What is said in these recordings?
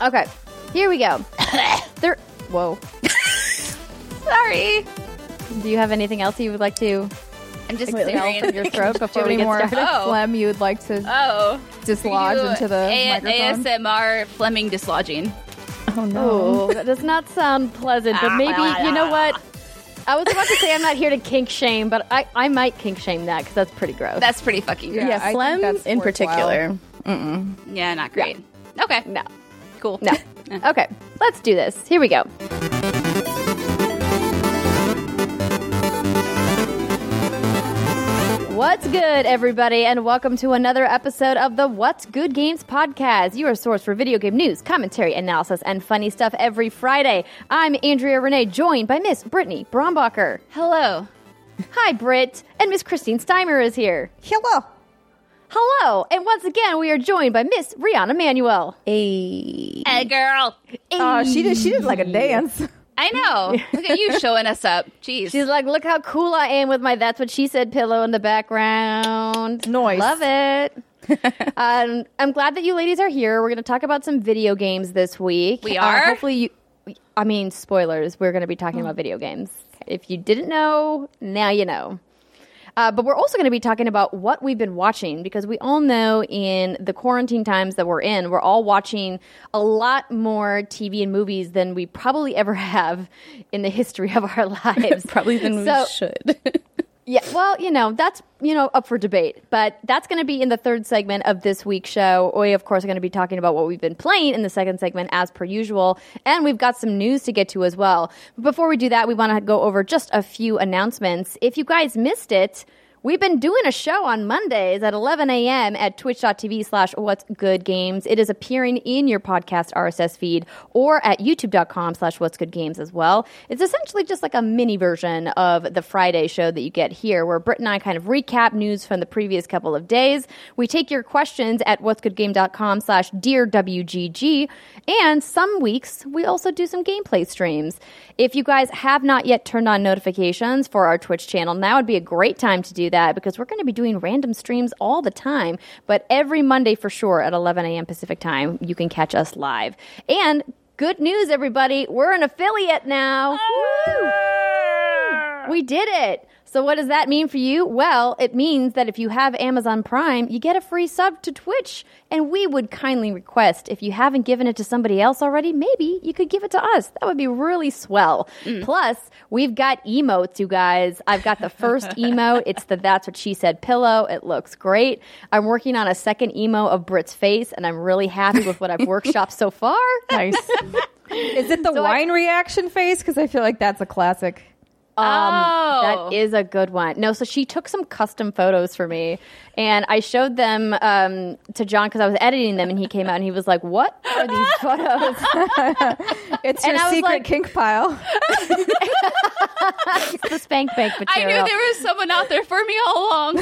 Okay, here we go. there. Whoa. Sorry. Do you have anything else you would like to I'm just exhale from clearing. your throat Do you before have we any get more started? Oh. phlegm you would like to Oh. oh. dislodge into the A- microphone? ASMR Fleming dislodging. Oh no. Oh, that does not sound pleasant, but ah, maybe, you know what? I was about to say I'm not here to kink shame, but I, I might kink shame that because that's pretty gross. That's pretty fucking Yeah, gross. I think phlegm that's in worthwhile. particular. Yeah, not great. Okay. no. Cool. No. Okay, let's do this. Here we go. What's good, everybody, and welcome to another episode of the What's Good Games podcast, your source for video game news, commentary, analysis, and funny stuff every Friday. I'm Andrea Renee, joined by Miss Brittany Brombacher. Hello. Hi, Britt, and Miss Christine Steimer is here. Hello. Hello, and once again, we are joined by Miss Riana Manuel. Hey. Hey, girl. Oh, she did. She did like a dance. I know. Look at you showing us up. Jeez. She's like, look how cool I am with my That's What She Said pillow in the background. Nice. Love it. um, I'm glad that you ladies are here. We're going to talk about some video games this week. We Uh, are? hopefully, you. I mean, spoilers. We're going to be talking about video games. If you didn't know, now you know. Uh, but we're also going to be talking about what we've been watching because we all know in the quarantine times that we're in, we're all watching a lot more TV and movies than we probably ever have in the history of our lives. Probably than So- we should. Yeah, well, you know, that's, you know, up for debate. But that's going to be in the third segment of this week's show. We, of course, are going to be talking about what we've been playing in the second segment as per usual. And we've got some news to get to as well. But before we do that, we want to go over just a few announcements. If you guys missed it, We've been doing a show on Mondays at 11 a.m. at twitch.tv slash what's good games. It is appearing in your podcast RSS feed or at youtube.com slash what's good games as well. It's essentially just like a mini version of the Friday show that you get here where Britt and I kind of recap news from the previous couple of days. We take your questions at what'sgoodgame.com slash dear WGG. And some weeks we also do some gameplay streams. If you guys have not yet turned on notifications for our Twitch channel, now would be a great time to do that because we're going to be doing random streams all the time. But every Monday for sure at 11 a.m. Pacific time, you can catch us live. And good news, everybody, we're an affiliate now. Woo! We did it. So, what does that mean for you? Well, it means that if you have Amazon Prime, you get a free sub to Twitch. And we would kindly request if you haven't given it to somebody else already, maybe you could give it to us. That would be really swell. Mm. Plus, we've got emotes, you guys. I've got the first emote. It's the That's What She Said pillow. It looks great. I'm working on a second emo of Britt's face, and I'm really happy with what I've workshopped so far. Nice. Is it the So I- wine reaction face? Because I feel like that's a classic. Um, Oh. that is a good one. No, so she took some custom photos for me, and I showed them um, to John because I was editing them, and he came out and he was like, "What are these photos?" It's And your I secret like- kink pile. it's the spank bank I knew there was someone out there for me all along.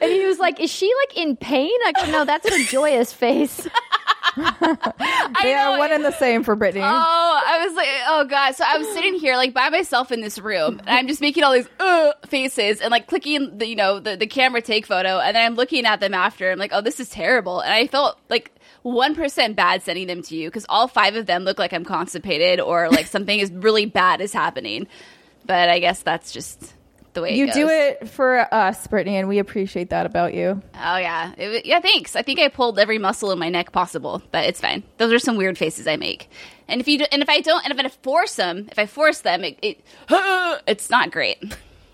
and he was like, "Is she like in pain?" I go, "No, that's her joyous face." They know are one and the same for Brittany. Oh, I was like, oh god. So I was sitting here like by myself in this room, and I'm just making all these uh, faces and like clicking the you know the the camera take photo, and then I'm looking at them after. I'm like, oh, this is terrible, and I felt like one percent bad sending them to you because all five of them look like I'm constipated or like something is really bad is happening. But I guess that's just the way you goes. do it for us, Brittany, and we appreciate that about you. Oh yeah, It yeah. Thanks. I think I pulled every muscle in my neck possible, but it's fine. Those are some weird faces I make. And if you do, and if I don't, and if I force them, if I force them, it, it it's not great.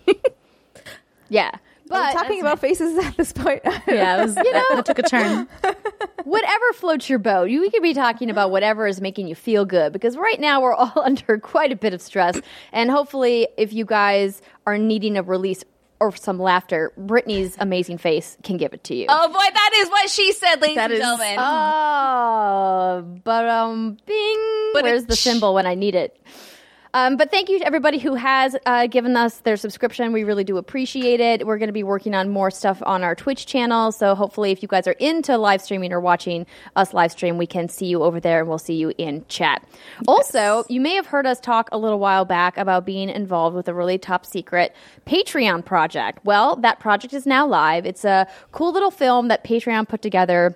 yeah, But but talking about faces at this point. yeah, it was, you know, that took a turn. whatever floats your boat. You we could be talking about whatever is making you feel good because right now we're all under quite a bit of stress. And hopefully, if you guys are needing a release or some laughter, Brittany's amazing face can give it to you. Oh boy, that is what she said, ladies That and is- gentlemen. Oh, but um, bing. But Where's the it's- symbol when I need it? Um, but thank you to everybody who has uh, given us their subscription. We really do appreciate it. We're going to be working on more stuff on our Twitch channel. So hopefully, if you guys are into live streaming or watching us live stream, we can see you over there and we'll see you in chat. Also, you may have heard us talk a little while back about being involved with a really top secret Patreon project. Well, that project is now live. It's a cool little film that Patreon put together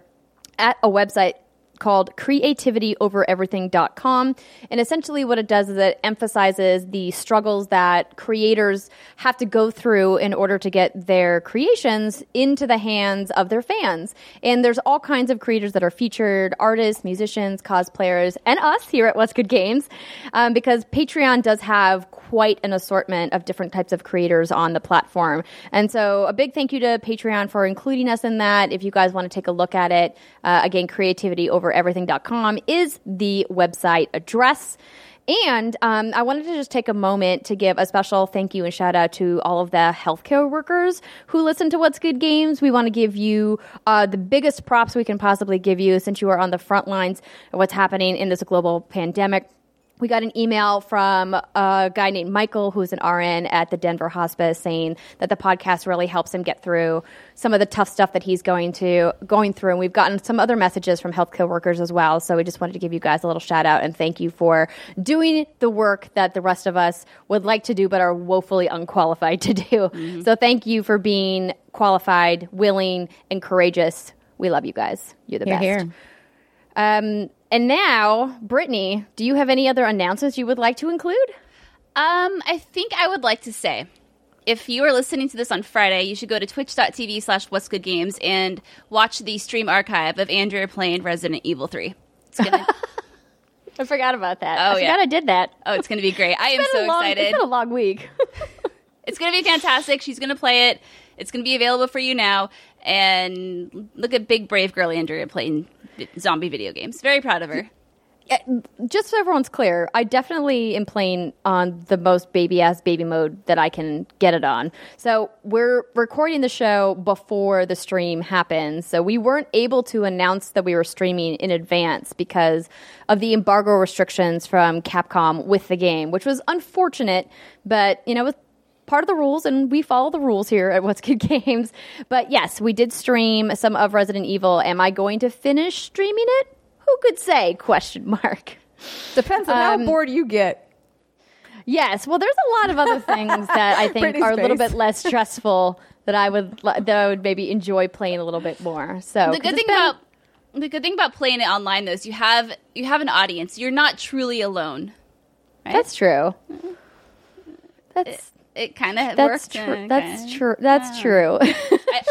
at a website called creativityovereverything.com. And essentially, what it does is it emphasizes the struggles that creators have to go through in order to get their creations into the hands of their fans. And there's all kinds of creators that are featured artists, musicians, cosplayers, and us here at What's Good Games, um, because Patreon does have quite an assortment of different types of creators on the platform. And so, a big thank you to Patreon for including us in that. If you guys want to take a look at it, uh, again, creativityovereverything.com is the website address. And um, I wanted to just take a moment to give a special thank you and shout out to all of the healthcare workers who listen to What's Good Games. We want to give you uh, the biggest props we can possibly give you since you are on the front lines of what's happening in this global pandemic we got an email from a guy named Michael, who's an RN at the Denver Hospice, saying that the podcast really helps him get through some of the tough stuff that he's going to going through. And we've gotten some other messages from healthcare workers as well. So we just wanted to give you guys a little shout out and thank you for doing the work that the rest of us would like to do but are woefully unqualified to do. Mm-hmm. So thank you for being qualified, willing, and courageous. We love you guys. You're the You're best. here. Um, and now, Brittany, do you have any other announcements you would like to include? Um, I think I would like to say, if you are listening to this on Friday, you should go to twitch.tv slash what's good games and watch the stream archive of Andrea playing Resident Evil 3. It's gonna, I forgot about that. Oh, I yeah. forgot I did that. oh, it's gonna be great. I am so long- excited. It's been a long week. It's going to be fantastic. She's going to play it. It's going to be available for you now. And look at big, brave girl Andrea playing zombie video games. Very proud of her. Just so everyone's clear, I definitely am playing on the most baby ass baby mode that I can get it on. So we're recording the show before the stream happens. So we weren't able to announce that we were streaming in advance because of the embargo restrictions from Capcom with the game, which was unfortunate, but you know, it was part of the rules and we follow the rules here at What's Good Games. But yes, we did stream some of Resident Evil. Am I going to finish streaming it? Who could say? Question mark. Depends on Um, how bored you get. Yes, well, there's a lot of other things that I think are a little bit less stressful that I would li- that I would maybe enjoy playing a little bit more. So the good thing been- about the good thing about playing it online though is you have you have an audience. You're not truly alone. Right? that's true. That's it kind of that's worked. true. uh, That's true. That's true.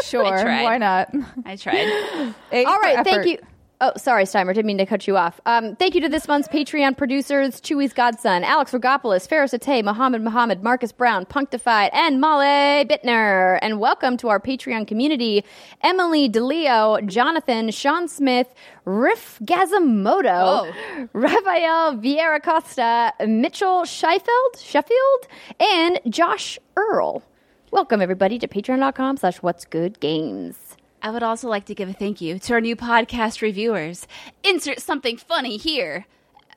Sure, why not? I tried. All thank effort. you. Oh, sorry, Steimer. Didn't mean to cut you off. Um, thank you to this month's Patreon producers, Chewy's Godson, Alex Rigopulos, Faris Attieh, Mohammed Mohammed, Marcus Brown, Punkdefied, and Molly Bittner. And welcome to our Patreon community, Emily DeLeo, Jonathan, Sean Smith, Riff Gazamoto, Raphael Vieira Costa, Mitchell Scheifeld, Sheffield, and Josh Earl. Welcome, everybody, to patreon.com slash what's good games. I would also like to give a thank you to our new podcast reviewers. Insert something funny here.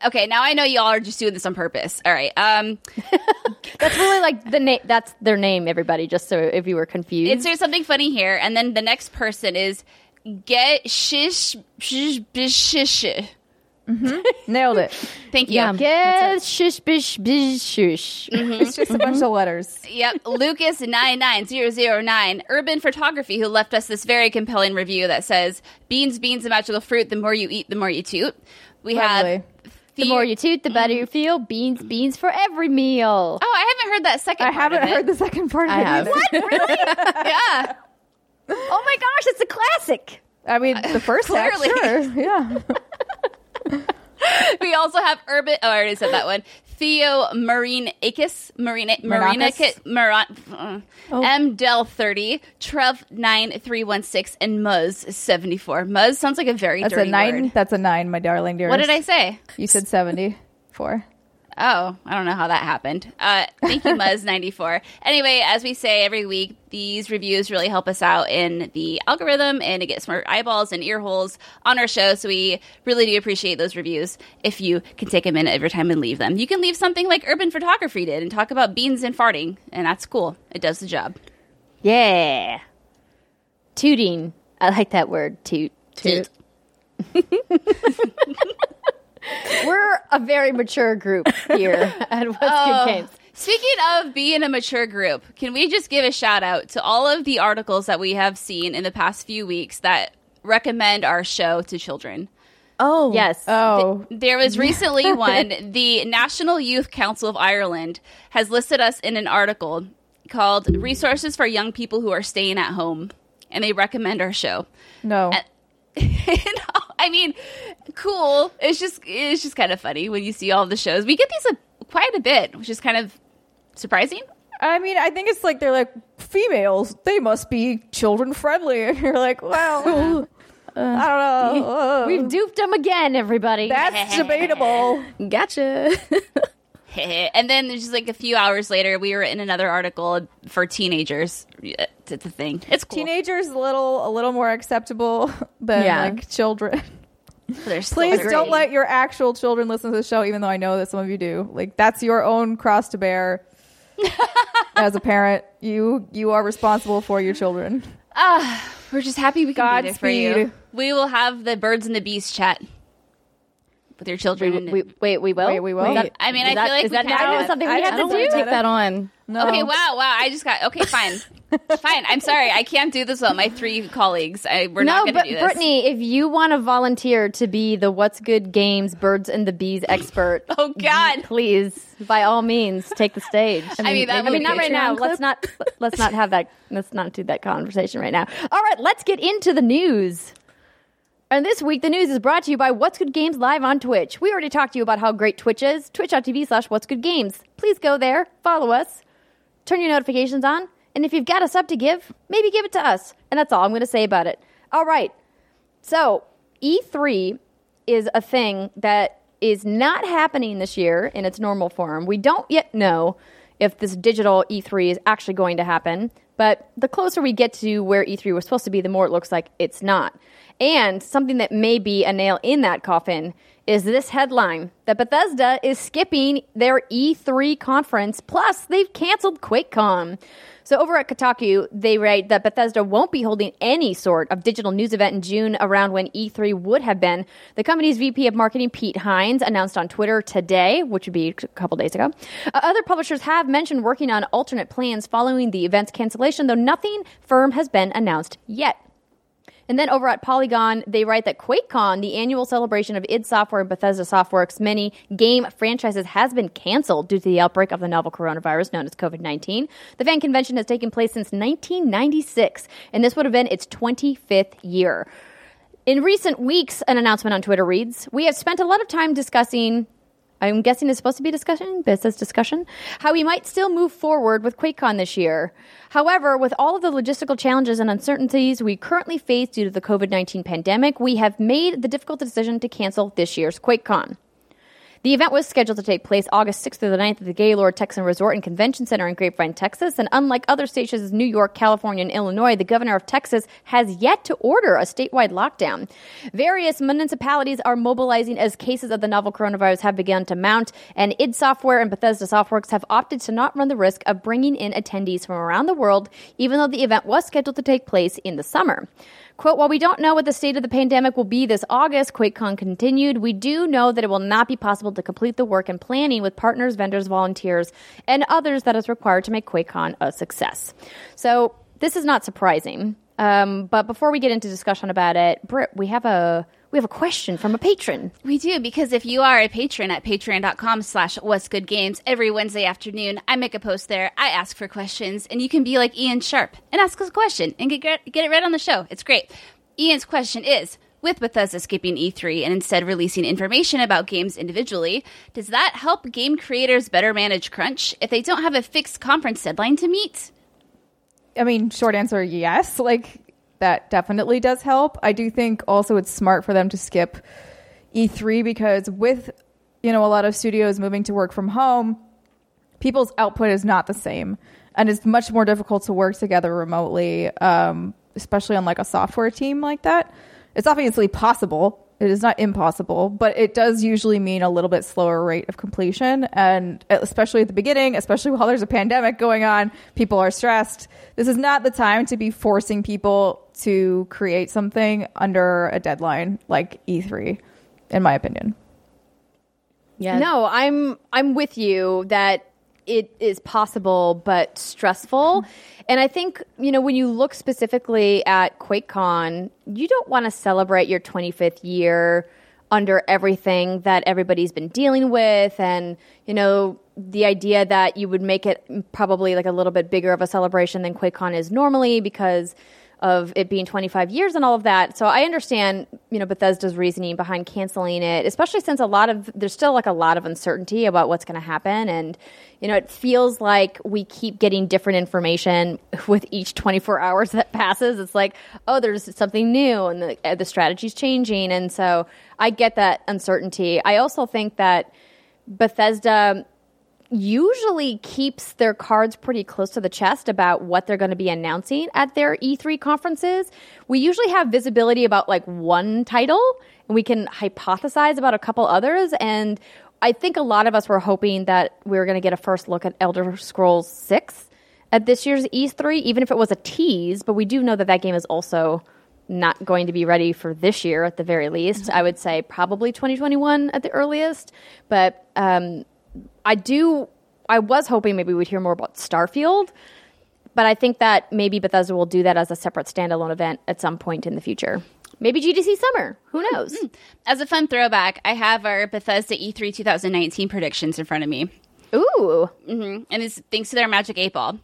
Okay, now I know y'all are just doing this on purpose. All right. Um, That's really like the name. That's their name, everybody. Just so if you were confused. insert something funny here, and then the next person is get shish shish bish shish. Mm-hmm. Nailed it. Thank you. Yeah. Get shush bish bish shush. Mm-hmm. It's just a bunch of letters. Yep, Lucas nine nine zero zero nine Urban Photography, who left us this very compelling review that says, "Beans, beans, a magical fruit. The more you eat, the more you toot." We Lovely. have The more you toot, the better mm-hmm. you feel. Beans, beans for every meal. Oh, I haven't heard that second. I part haven't of it. heard the second part of I it. have. either. Yeah, Oh my gosh, it's a classic. I mean, the first half, Clearly. sure. Yeah. we also have Urban. Oh, I already said that one. Theo Marine Akis, Marine Marina Marinakis? Maron, uh, M Del thirty, Trev nine three one six, and Muzz seventy four. Muzz sounds like a very That's a nine. word. That's a nine, my darling dearest. What did I say? You said 74. Oh, I don't know how that happened. Uh, thank you, Muzz94. Anyway, as we say every week, these reviews really help us out in the algorithm and to get smart eyeballs and ear holes on our show. So we really do appreciate those reviews if you can take a minute every time and leave them. You can leave something like Urban Photography did and talk about beans and farting, and that's cool. It does the job. Yeah. Tooting. I like that word, toot. Toot. We're a very mature group here at What's Oh. Good Games. Speaking of being a mature group, can we just give a shout out to all of the articles that we have seen in the past few weeks that recommend our show to children? Oh, Yes. Oh, There was recently one. The National Youth Council of Ireland has listed us in an article called Resources for Young People Who Are Staying at Home. And they recommend our show. no. No, I mean, cool. It's just it's just kind of funny when you see all the shows. We get these a, quite a bit, which is kind of surprising. I mean, I think it's like they're like females. They must be children friendly, and you're like, well, uh, I don't know. Uh, We've duped them again, everybody. that's debatable. gotcha. and then there's just like a few hours later, we were in another article for teenagers. Uh, it's a thing. It's cool. Teenagers a little a little more acceptable than Yeah. like children. They're Please don't let your actual children listen to the show, even though I know that some of you do. Like that's your own cross to bear. As a parent, you you are responsible for your children. Ah, we're just happy we can be there for you. We will have the birds and the bees chat with your children. we, we, wait, we will? Wait, we will? Is that- I mean, is I that- feel like is we that kinda- now something we I have to don't do? want to take that on. No. Okay, wow, wow. I just got okay. Fine, fine. I'm sorry, I can't do this with my three colleagues. I, we're no, not going to do this. Brittany, if you want to volunteer to be the What's Good Games Birds and the Bees expert, Oh God, please, by all means, take the stage. I mean, that I mean, not right now. clip? Let's not. Let's not have that. Let's not do that conversation right now. All right, let's get into the news. And this week, the news is brought to you by What's Good Games live on Twitch. We already talked to you about how great Twitch is. Twitch.tv slash What's Good Games. Please go there, follow us, turn your notifications on, and if you've got a sub to give, maybe give it to us. And that's all I'm going to say about it. All right. So, E3 is a thing that is not happening this year in its normal form. We don't yet know if this digital E3 is actually going to happen, but the closer we get to where E3 was supposed to be, the more it looks like it's not. And something that may be a nail in that coffin is this headline that Bethesda is skipping their E3 conference, plus they've canceled QuakeCon. So over at Kotaku, they write that Bethesda won't be holding any sort of digital news event in June around when E3 would have been. The company's VP of marketing, Pete Hines, announced on Twitter today, which would be a couple days ago. Uh, other publishers have mentioned working on alternate plans following the event's cancellation, though nothing firm has been announced yet. And then over at Polygon, they write that QuakeCon, the annual celebration of id Software and Bethesda Softworks' many game franchises, has been canceled due to the outbreak of the novel coronavirus known as COVID 19. The fan convention has taken place since 1996, and this would have been its 25th year. In recent weeks, an announcement on Twitter reads We have spent a lot of time discussing. I'm guessing it's supposed to be discussion, business discussion, how we might still move forward with QuakeCon this year. However, with all of the logistical challenges and uncertainties we currently face due to the COVID 19 pandemic, we have made the difficult decision to cancel this year's QuakeCon. The event was scheduled to take place August 6th through the 9th at the Gaylord Texan Resort and Convention Center in Grapevine, Texas. And unlike other states as New York, California, and Illinois, the governor of Texas has yet to order a statewide lockdown. Various municipalities are mobilizing as cases of the novel coronavirus have begun to mount, and id Software and Bethesda Softworks have opted to not run the risk of bringing in attendees from around the world, even though the event was scheduled to take place in the summer. Quote, while we don't know what the state of the pandemic will be this August, QuakeCon continued, we do know that it will not be possible to complete the work and planning with partners, vendors, volunteers, and others that is required to make QuakeCon a success. So this is not surprising. Um, but before we get into discussion about it, Britt, we have a we have a question from a patron. We do because if you are a patron at patreon.com slash what's good games every Wednesday afternoon, I make a post there. I ask for questions and you can be like Ian Sharp and ask us a question and get, get it read on the show. It's great. Ian's question is, with Bethesda skipping E3 and instead releasing information about games individually, does that help game creators better manage crunch if they don't have a fixed conference deadline to meet? I mean, short answer, yes. Like that definitely does help. I do think also it's smart for them to skip E3 because with you know, a lot of studios moving to work from home, people's output is not the same. And it's much more difficult to work together remotely, um, especially on like a software team like that. It's obviously possible. It is not impossible, but it does usually mean a little bit slower rate of completion. And especially at the beginning, especially while there's a pandemic going on, people are stressed. This is not the time to be forcing people to create something under a deadline like E3, in my opinion. Yeah. No, I'm I'm with you that it is possible but stressful. And I think, you know, when you look specifically at QuakeCon, you don't want to celebrate your 25th year under everything that everybody's been dealing with and, you know, the idea that you would make it probably like a little bit bigger of a celebration than QuakeCon is normally because of it being 25 years and all of that. So I understand, you know, Bethesda's reasoning behind canceling it, especially since a lot of there's still like a lot of uncertainty about what's going to happen and you know, it feels like we keep getting different information with each 24 hours that passes. It's like, oh, there's something new and the, uh, the strategy's changing. And so I get that uncertainty. I also think that Bethesda usually keeps their cards pretty close to the chest about what they're going to be announcing at their E3 conferences. We usually have visibility about like one title and we can hypothesize about a couple others and I think a lot of us were hoping that we were going to get a first look at Elder Scrolls 6 at this year's E3 even if it was a tease, but we do know that that game is also not going to be ready for this year at the very least. I would say probably 2021 at the earliest, but um, I do. I was hoping maybe we'd hear more about Starfield, but I think that maybe Bethesda will do that as a separate standalone event at some point in the future. Maybe GDC Summer. Who knows? As a fun throwback, I have our Bethesda E E3 2019 predictions in front of me. Ooh, hmm And it's thanks to their Magic 8 Ball.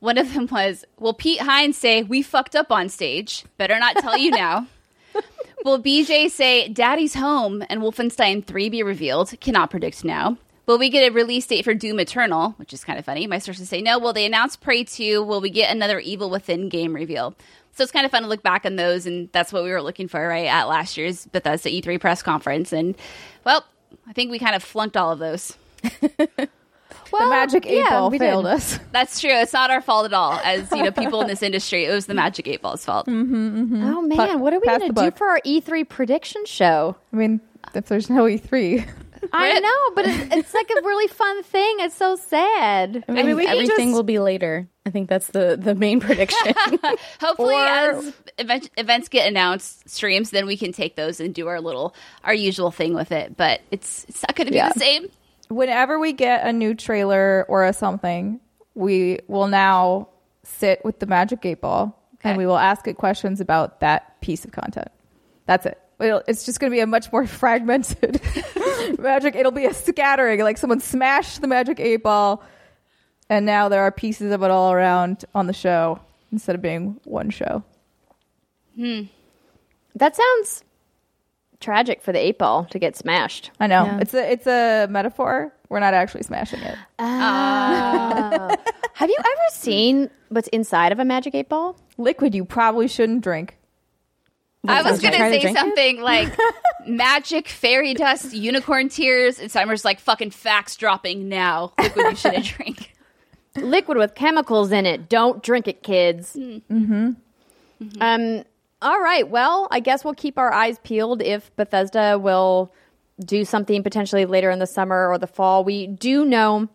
One of them was Will Pete Hines say, We fucked up on stage? Better not tell you now. Will BJ say, Daddy's home and Wolfenstein 3 be revealed? Cannot predict now. Will we get a release date for Doom Eternal? Which is kind of funny. My sources say no. Will they announce Prey 2? Will we get another Evil Within game reveal? So it's kind of fun to look back on those, and that's what we were looking for, right, at last year's Bethesda E3 press conference. And, well, I think we kind of flunked all of those. the magic eight yeah, ball we did. failed us. That's true. It's not our fault at all. As you know, people in this industry, it was the Magic Eight Ball's fault. Mm-hmm, mm-hmm. oh man, Pa- what are we going to do for our E3 prediction show? I mean, if there's no E E3, I know, but it's, it's like a really fun thing. It's so sad. I mean, mean, we can everything just- will be later. I think that's the the main prediction. Hopefully, Or- as event- events get announced, streams, then we can take those and do our little our usual thing with it. But it's it's not going to be Yeah. the same. whenever we get a new trailer or a something, we will now sit with the magic eight ball Okay. and we will ask it questions about that piece of content. That's it. It'll, it's just going to be a much more fragmented magic. It'll be a scattering, like someone smashed the magic eight ball, and now there are pieces of it all around on the show instead of being one show. Hmm. That sounds tragic for the eight ball to get smashed. I know Yeah. it's a it's a metaphor. We're not actually smashing it. Have you ever seen what's inside of a magic eight ball? Liquid you probably shouldn't drink. I was going to to say drink it? something like magic, fairy dust, unicorn tears, and Summer's like fucking facts dropping now. Liquid you shouldn't drink. Liquid with chemicals in it. Don't drink it, kids. Mm-hmm. Um. All right. Well, I guess we'll keep our eyes peeled if Bethesda will do something potentially later in the summer or the fall. We do know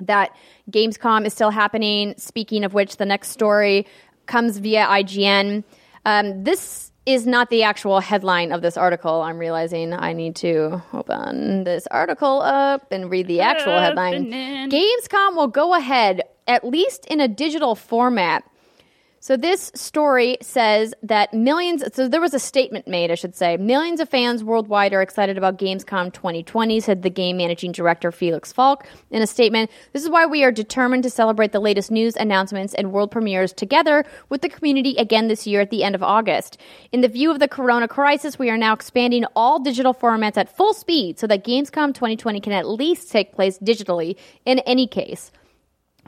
that Gamescom is still happening. Speaking of which, the next story comes via IGN. Um, this is not the actual headline of this article. I'm realizing I need to open this article up and read the actual headline. Gamescom will go ahead, at least in a digital format. So this story says that millions so there was a statement made, I should say. Millions of fans worldwide are excited about Gamescom 2020, said the game managing director Felix Falk in a statement. This is why we are determined to celebrate the latest news announcements and world premieres together with the community again this year at the end of August. In the view of the corona crisis, we are now expanding all digital formats at full speed so that Gamescom 2020 can at least take place digitally in any case.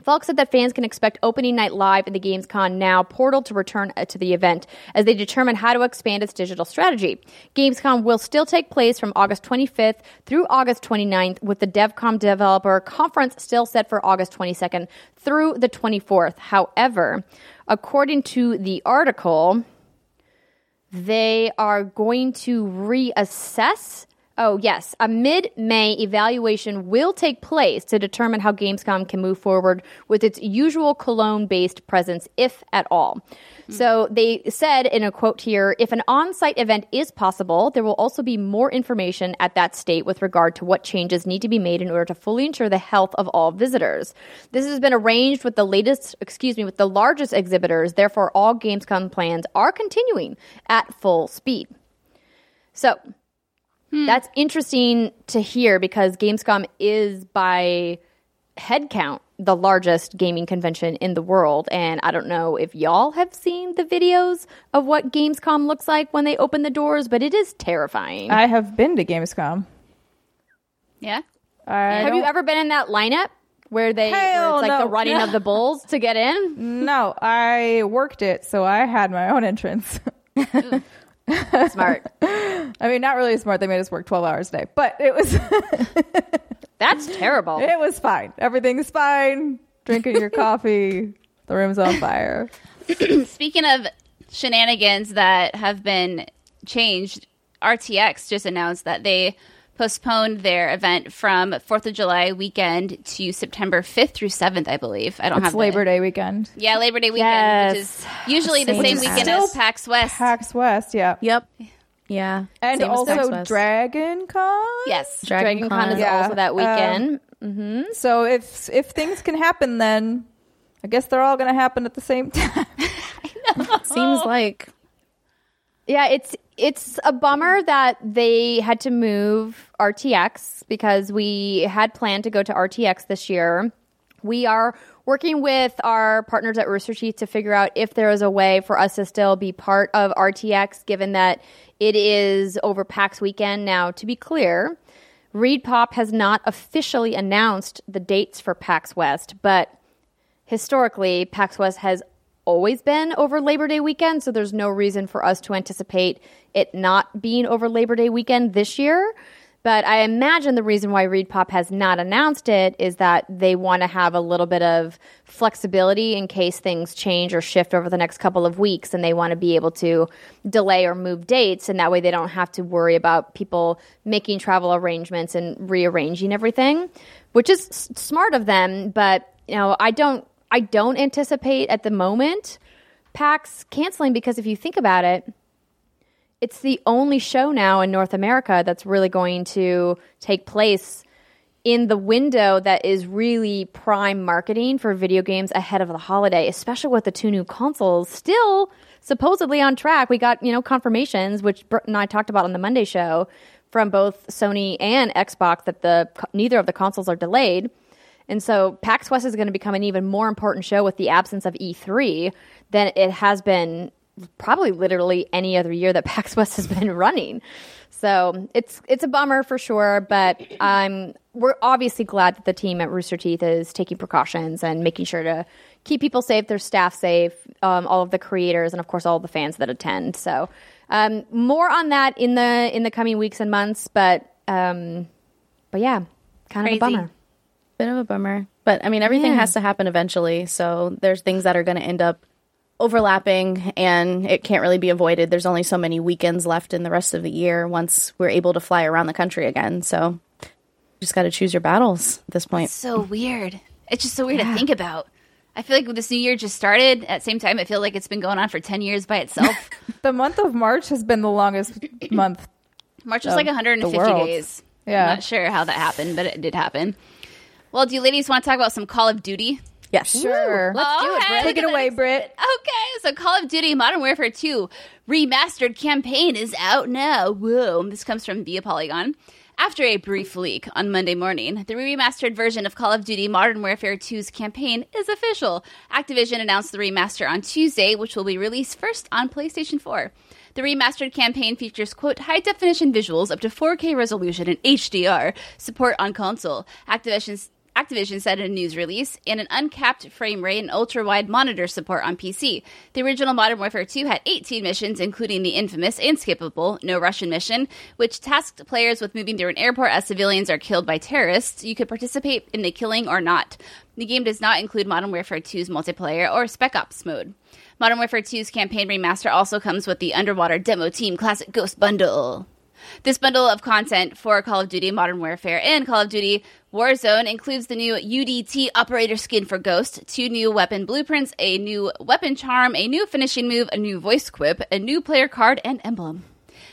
Falk said that fans can expect opening night live in the Gamescom Now portal to return uh, to the event as they determine how to expand its digital strategy. Gamescom will still take place from August 25th through August 29th, with the DevCom Developer Conference still set for August 22nd through the 24th. However, according to the article, they are going to reassess. Oh, yes. A mid May evaluation will take place to determine how Gamescom can move forward with its usual Cologne based presence, if at all. Hmm. So they said in a quote here if an on site event is possible, there will also be more information at that state with regard to what changes need to be made in order to fully ensure the health of all visitors. This has been arranged with the latest, excuse me, with the largest exhibitors. Therefore, all Gamescom plans are continuing at full speed. So Hmm. that's interesting to hear because Gamescom is by headcount the largest gaming convention in the world. And I don't know if y'all have seen the videos of what Gamescom looks like when they open the doors, but it is terrifying. I have been to Gamescom. Yeah. I have you don't- ever been in that lineup where they where it's like the running of the bulls to get in? No, I worked it, so I had my own entrance. Hmm. Smart. I mean, not really smart. They made us work twelve hours a day, but it was That's terrible. it was fine. Everything's fine. Drinking your coffee. The room's on fire. Speaking of shenanigans that have been changed, RTX just announced that they postponed their event from 4th of July weekend to September 5th through 7th, I believe. I don't It's have Labor the, Day weekend. Yeah, Labor Day weekend, which is Yes. usually the Same same as- weekend as PAX West. PAX West, yeah, Yep. Yeah. and Same also PAX Dragon Con. yes. Dragon Dragon Con is Yeah. also that weekend. Um, so if if things can happen, then I guess they're all going to happen at the same time. Seems like Yeah, it's it's a bummer that they had to move RTX because we had planned to go to RTX this year. We are working with our partners at Rooster Teeth to figure out if there is a way for us to still be part of RTX, given that it is over PAX weekend. Now, to be clear, ReedPop has not officially announced the dates for PAX West, but historically, PAX West has always been over Labor Day weekend, so there's no reason for us to anticipate it not being over Labor Day weekend this year. But I imagine the reason why ReedPop has not announced it is that they want to have a little bit of flexibility in case things change or shift over the next couple of weeks, and they want to be able to delay or move dates, and that way they don't have to worry about people making travel arrangements and rearranging everything, which is s- smart of them. But you know, I don't, I don't anticipate at the moment PAX canceling because if you think about it, it's the only show now in North America that's really going to take place in the window that is really prime marketing for video games ahead of the holiday, especially with the two new consoles still supposedly on track. We got, you know, confirmations, which Brett and I talked about on the Monday show from both Sony and Xbox that the neither of the consoles are delayed. And so PAX West is going to become an even more important show with the absence of E3 than it has been probably literally any other year that PAX West has been running. So it's it's a bummer for sure, but I'm we're obviously glad that the team at Rooster Teeth is taking precautions and making sure to keep people safe, their staff safe, um, all of the creators, and of course all the fans that attend. So um, more on that in the in the coming weeks and months, but um, but yeah, kind Crazy. of a bummer. Bit of a bummer. But I mean, everything Yeah. has to happen eventually. So there's things that are going to end up overlapping and it can't really be avoided. There's only so many weekends left in the rest of the year once we're able to fly around the country again. So you just got to choose your battles at this point. so weird. It's just so weird to think about. I feel like this new year just started at the same time. I feel like it's been going on for 10 years by itself. the month of March has been the longest month. March was like 150 days. Yeah. I'm not sure how that happened, but it did happen. Well, do you ladies want to talk about some Call of Duty? Yes. Sure. Let's do it, Okay, Britt. Take it away, I'm Britt. Okay, so Call of Duty Modern Warfare 2 remastered campaign is out now. Whoa, this comes from Via Polygon. After a brief leak on Monday morning, the remastered version of Call of Duty Modern Warfare 2's campaign is official. Activision announced the remaster on Tuesday, which will be released first on PlayStation 4. The remastered campaign features, quote, high definition visuals up to 4K resolution and HDR, support on console. Activision's Activision said in a news release, and an uncapped frame rate and ultra wide monitor support on PC. The original Modern Warfare 2 had 18 missions, including the infamous and skippable No Russian mission, which tasked players with moving through an airport as civilians are killed by terrorists. You could participate in the killing or not. The game does not include Modern Warfare 2's multiplayer or Spec Ops mode. Modern Warfare 2's campaign remaster also comes with the Underwater Demo Team Classic Ghost Bundle. This bundle of content for Call of Duty Modern Warfare and Call of Duty Warzone includes the new UDT operator skin for Ghost, two new weapon blueprints, a new weapon charm, a new finishing move, a new voice quip, a new player card, and emblem.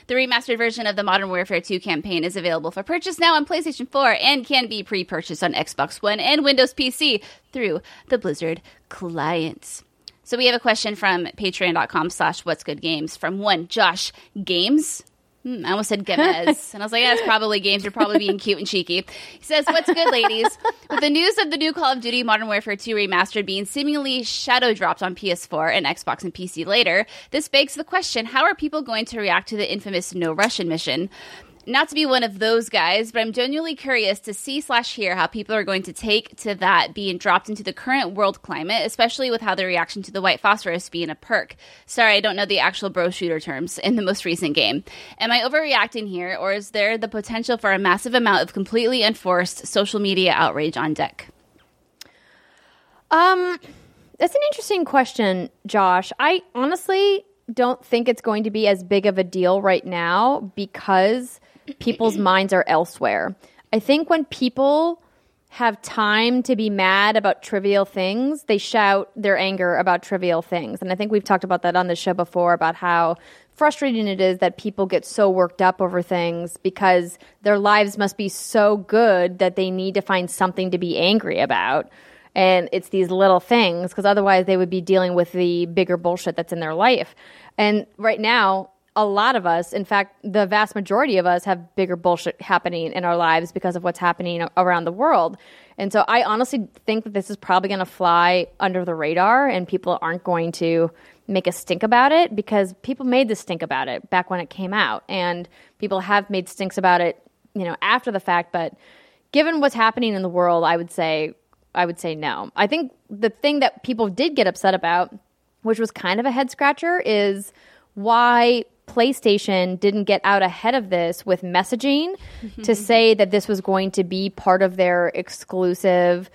The remastered version of the Modern Warfare 2 campaign is available for purchase now on PlayStation 4 and can be pre purchased on Xbox One and Windows PC through the Blizzard clients. So we have a question from patreon.com slash what's good games from one Josh Games. Hmm, I almost said Gemez. and I was like, yeah, it's probably games. You're probably being cute and cheeky. He says, What's good, ladies? With the news of the new Call of Duty Modern Warfare 2 remastered being seemingly shadow dropped on PS4 and Xbox and PC later, this begs the question how are people going to react to the infamous No Russian mission? Not to be one of those guys, but I'm genuinely curious to see slash hear how people are going to take to that being dropped into the current world climate, especially with how the reaction to the white phosphorus being a perk. Sorry, I don't know the actual bro shooter terms in the most recent game. Am I overreacting here, or is there the potential for a massive amount of completely enforced social media outrage on deck? Um, that's an interesting question, Josh. I honestly don't think it's going to be as big of a deal right now because people's minds are elsewhere. I think when people have time to be mad about trivial things, they shout their anger about trivial things. And I think we've talked about that on the show before about how frustrating it is that people get so worked up over things because their lives must be so good that they need to find something to be angry about. And it's these little things because otherwise they would be dealing with the bigger bullshit that's in their life. And right now, a lot of us, in fact, the vast majority of us have bigger bullshit happening in our lives because of what's happening around the world. And so I honestly think that this is probably going to fly under the radar and people aren't going to make a stink about it because people made the stink about it back when it came out. And people have made stinks about it, you know, after the fact. But given what's happening in the world, I would say, I would say no. I think the thing that people did get upset about, which was kind of a head scratcher, is why PlayStation didn't get out ahead of this with messaging to say that this was going to be part of their exclusive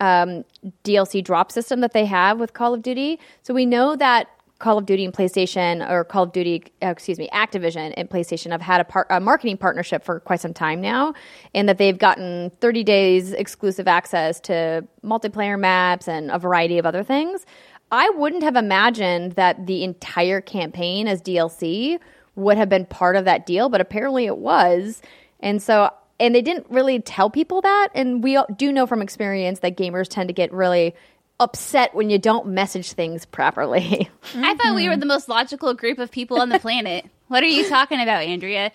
um, DLC drop system that they have with Call of Duty. So we know that Call of Duty and PlayStation, or Call of Duty, uh, excuse me, Activision and PlayStation have had a, par- a, marketing partnership for quite some time now, and that they've gotten 30 days exclusive access to multiplayer maps and a variety of other things. I wouldn't have imagined that the entire campaign as DLC would have been part of that deal, but apparently it was. And so, and they didn't really tell people that. And we do know from experience that gamers tend to get really upset when you don't message things properly. I thought we were the most logical group of people on the planet. what are you talking about, Andrea?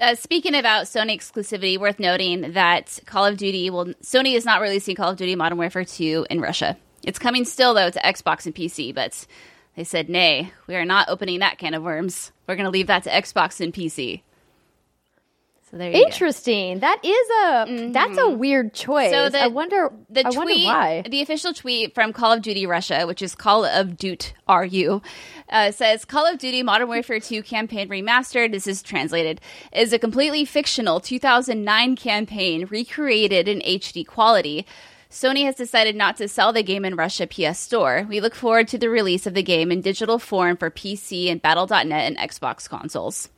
Uh, speaking about Sony exclusivity, worth noting that Call of Duty will Sony is not releasing Call of Duty Modern Warfare 2 in Russia. It's coming still, though, to Xbox and PC, but they said, nay, we are not opening that can of worms. We're going to leave that to Xbox and PC. So there you Interesting. Go. That is a mm-hmm. that's a weird choice. So the, I wonder the I tweet, why. The official tweet from Call of Duty Russia, which is Call of Duty RU, uh, says Call of Duty Modern Warfare 2 campaign remastered. This is translated is a completely fictional 2009 campaign recreated in HD quality. Sony has decided not to sell the game in Russia PS Store. We look forward to the release of the game in digital form for PC and Battle.net and Xbox consoles.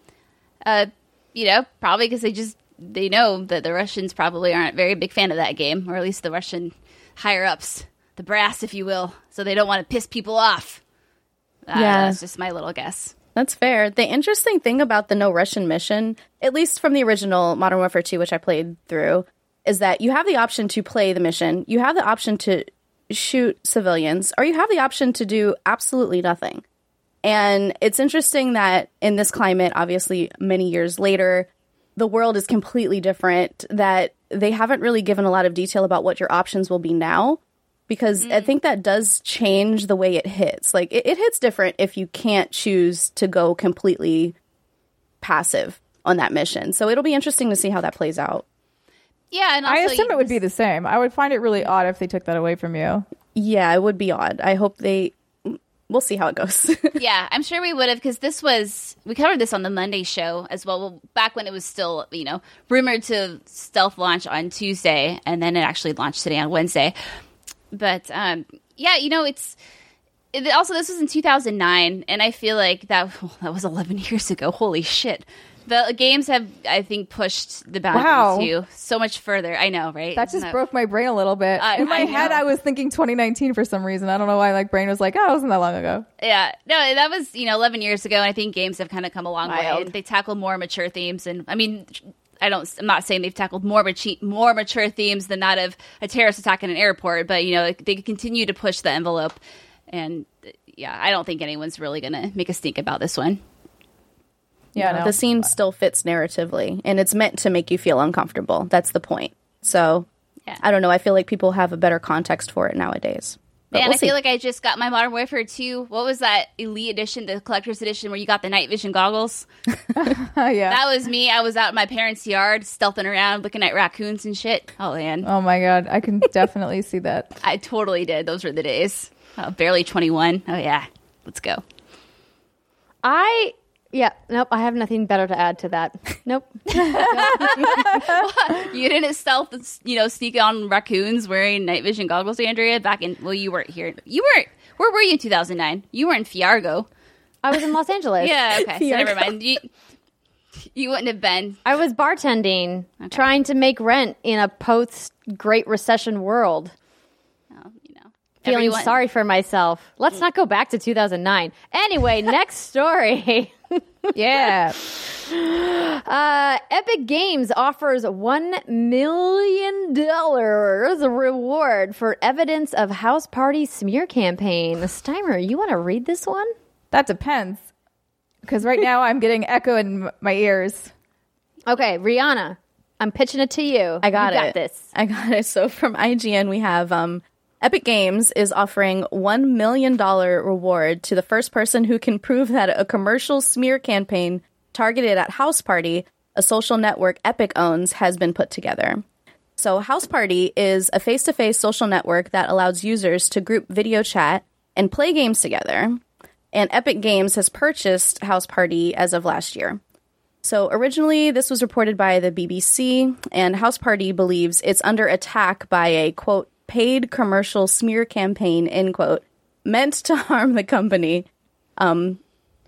Uh, you know, probably because they just they know that the Russians probably aren't very big fan of that game, or at least the Russian higher ups, the brass, if you will. So they don't want to piss people off. Uh, yeah, that's just my little guess. That's fair. The interesting thing about the No Russian mission, at least from the original Modern Warfare 2, which I played through, is that you have the option to play the mission, you have the option to shoot civilians, or you have the option to do absolutely nothing. And it's interesting that in this climate, obviously, many years later, the world is completely different, that they haven't really given a lot of detail about what your options will be now. Because mm. I think that does change the way it hits. Like, it, it hits different if you can't choose to go completely passive on that mission. So it'll be interesting to see how that plays out. Yeah, and also I assume it would be the same. I would find it really odd if they took that away from you. Yeah, it would be odd. I hope they. We'll see how it goes. yeah, I'm sure we would have because this was we covered this on the Monday show as well. well. Back when it was still you know rumored to stealth launch on Tuesday, and then it actually launched today on Wednesday. But um, yeah, you know it's it, also this was in 2009, and I feel like that that was 11 years ago. Holy shit! The games have I think pushed the boundaries Wow. too so much further. I know, right? That Isn't just broke my brain a little bit. I- In my I head. I was thinking 2019 for some reason. I don't know why. Like brain was like, oh, it wasn't that long ago. Yeah, no, that was you know 11 years ago, and I think games have kind of come a long way. Wild. And they tackle more mature themes, and I mean, I don't, I'm not saying they've tackled more mature, more mature themes than that of a terrorist attack in an airport, but you know they continue to push the envelope, and yeah, I don't think anyone's really gonna make a stink about this one. Yeah, no. the scene still fits narratively, and it's meant to make you feel uncomfortable. That's the point. So, Yeah. I don't know. I feel like people have a better context for it nowadays. But Man, we'll I see. feel like I just got my Modern Warfare 2. What was that elite edition, the collector's edition, where you got the night vision goggles? yeah. That was me. I was out in my parents' yard, stealthing around, looking at raccoons and shit. Oh man, oh my god, I can definitely see that. I totally did. Those were the days. Oh, barely 21. Oh, yeah. Let's go. I yeah, nope, I have nothing better to add to that. Nope. You didn't stealth, you know, sneak on raccoons wearing night vision goggles, Andrea, back in, well, you weren't here. You weren't, where were you in 2009? You were in Fargo. I was in Los Angeles. Yeah, okay. So never mind. You, you wouldn't have been. I was bartending, trying to make rent in a post Great Recession world. Oh, you know. Feeling everyone- sorry for myself. Let's not go back to 2009. Anyway, next story. Yeah. Uh, Epic Games offers $1 million reward for evidence of house party smear campaign. Steimer, you want to read this one? That depends. Because right now I'm getting echo in my ears. Okay, Riana, I'm pitching it to you. I got you it. This. I got it. So from IGN, we have um, Epic Games is offering one million dollar reward to the first person who can prove that a commercial smear campaign targeted at House Party, a social network Epic owns, has been put together. So House Party is a face-to-face social network that allows users to group video chat and play games together. And Epic Games has purchased House Party as of last year. So originally, this was reported by the BBC, and House Party believes it's under attack by a quote paid commercial smear campaign end quote meant to harm the company. Um,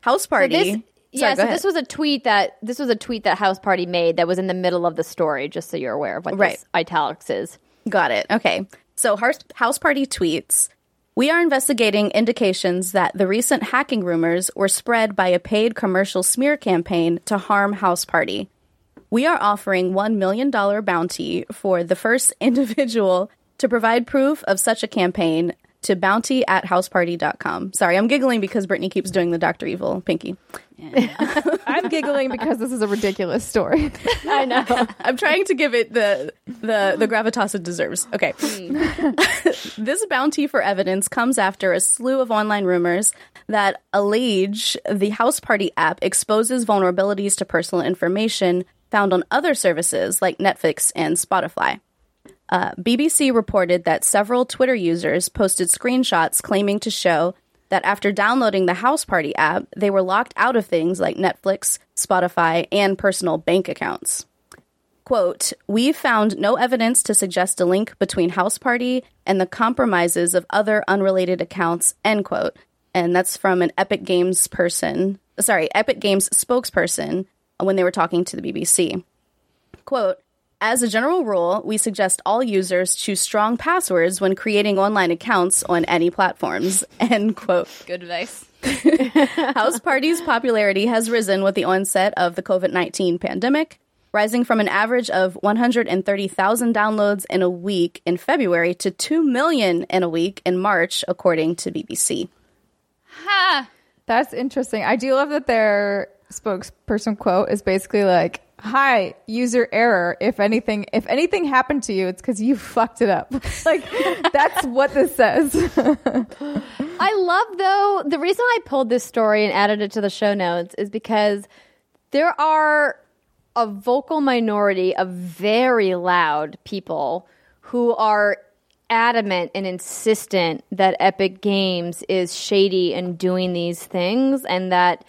House Party. This, yeah, go so this was a tweet that this was a tweet that House Party made that was in the middle of the story, just so you're aware of what Right. this italics is. Got it. Okay. So House House Party tweets We are investigating indications that the recent hacking rumors were spread by a paid commercial smear campaign to harm House Party. We are offering $1 million bounty for the first individual to provide proof of such a campaign to bounty at houseparty.com. Sorry, I'm giggling because Brittany keeps doing the Dr. Evil pinky. I'm giggling because this is a ridiculous story. I know. I'm trying to give it the the the gravitas it deserves. Okay. this bounty for evidence comes after a slew of online rumors that allege the House Party app exposes vulnerabilities to personal information found on other services like Netflix and Spotify. Uh, BBC reported that several Twitter users posted screenshots claiming to show that after downloading the House Party app, they were locked out of things like Netflix, Spotify, and personal bank accounts. Quote, we found no evidence to suggest a link between House Party and the compromises of other unrelated accounts, end quote. And that's from an Epic Games person, sorry, Epic Games spokesperson when they were talking to the BBC. Quote, as a general rule, we suggest all users choose strong passwords when creating online accounts on any platforms, end quote. Good advice. House Party's popularity has risen with the onset of the COVID 19 pandemic, rising from an average of 130,000 downloads in a week in February to 2 million in a week in March, according to BBC. Ha! That's interesting. I do love that their spokesperson quote is basically like, "Hi, user error. If anything, if anything happened to you, it's because you fucked it up." like that's what this says. I love though the reason I pulled this story and added it to the show notes is because there are a vocal minority of very loud people who are adamant and insistent that Epic Games is shady and doing these things and that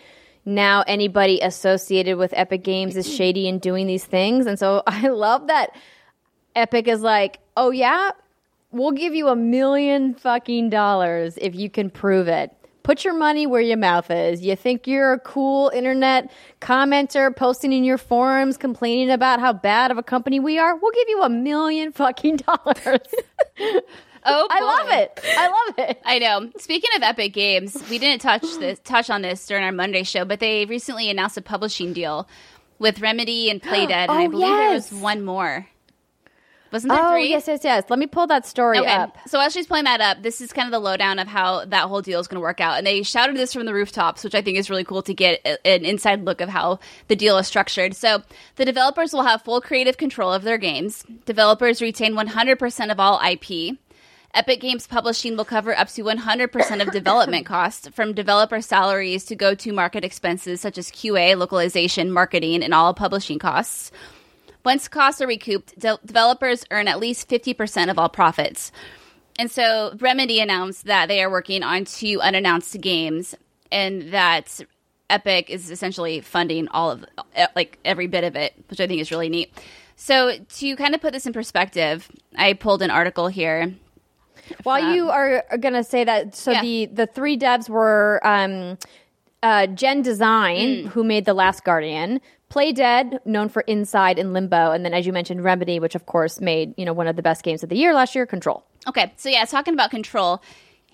now anybody associated with Epic Games is shady and doing these things. And so I love that Epic is like, "Oh yeah, we'll give you a million fucking dollars if you can prove it." Put your money where your mouth is. You think you're a cool internet commenter posting in your forums complaining about how bad of a company we are? We'll give you a million fucking dollars. Oh, I love it. I love it. I know. Speaking of Epic Games, we didn't touch this touch on this during our Monday show, but they recently announced a publishing deal with Remedy and Playdead, and I Oh, believe there was one more. Wasn't there Oh, three? yes, yes, yes. Let me pull that story Okay. up. So as she's pulling that up, this is kind of the lowdown of how that whole deal is going to work out. And they shouted this from the rooftops, which I think is really cool to get a- an inside look of how the deal is structured. So the developers will have full creative control of their games. Developers retain 100% of all IP. Epic Games Publishing will cover up to 100% of development costs, from developer salaries to go to market expenses such as QA, localization, marketing, and all publishing costs. Once costs are recouped, de- developers earn at least 50% of all profits. And so Remedy announced that they are working on two unannounced games and that Epic is essentially funding all of like every bit of it, which I think is really neat. So to kind of put this in perspective, I pulled an article here. While you are going to say that, so Yeah. the the three devs were um, uh, Gen Design, who made the Last Guardian, Playdead, known for Inside and Limbo, and then as you mentioned, Remedy, which of course made you know one of the best games of the year last year, Control. Okay, so yeah, talking about control,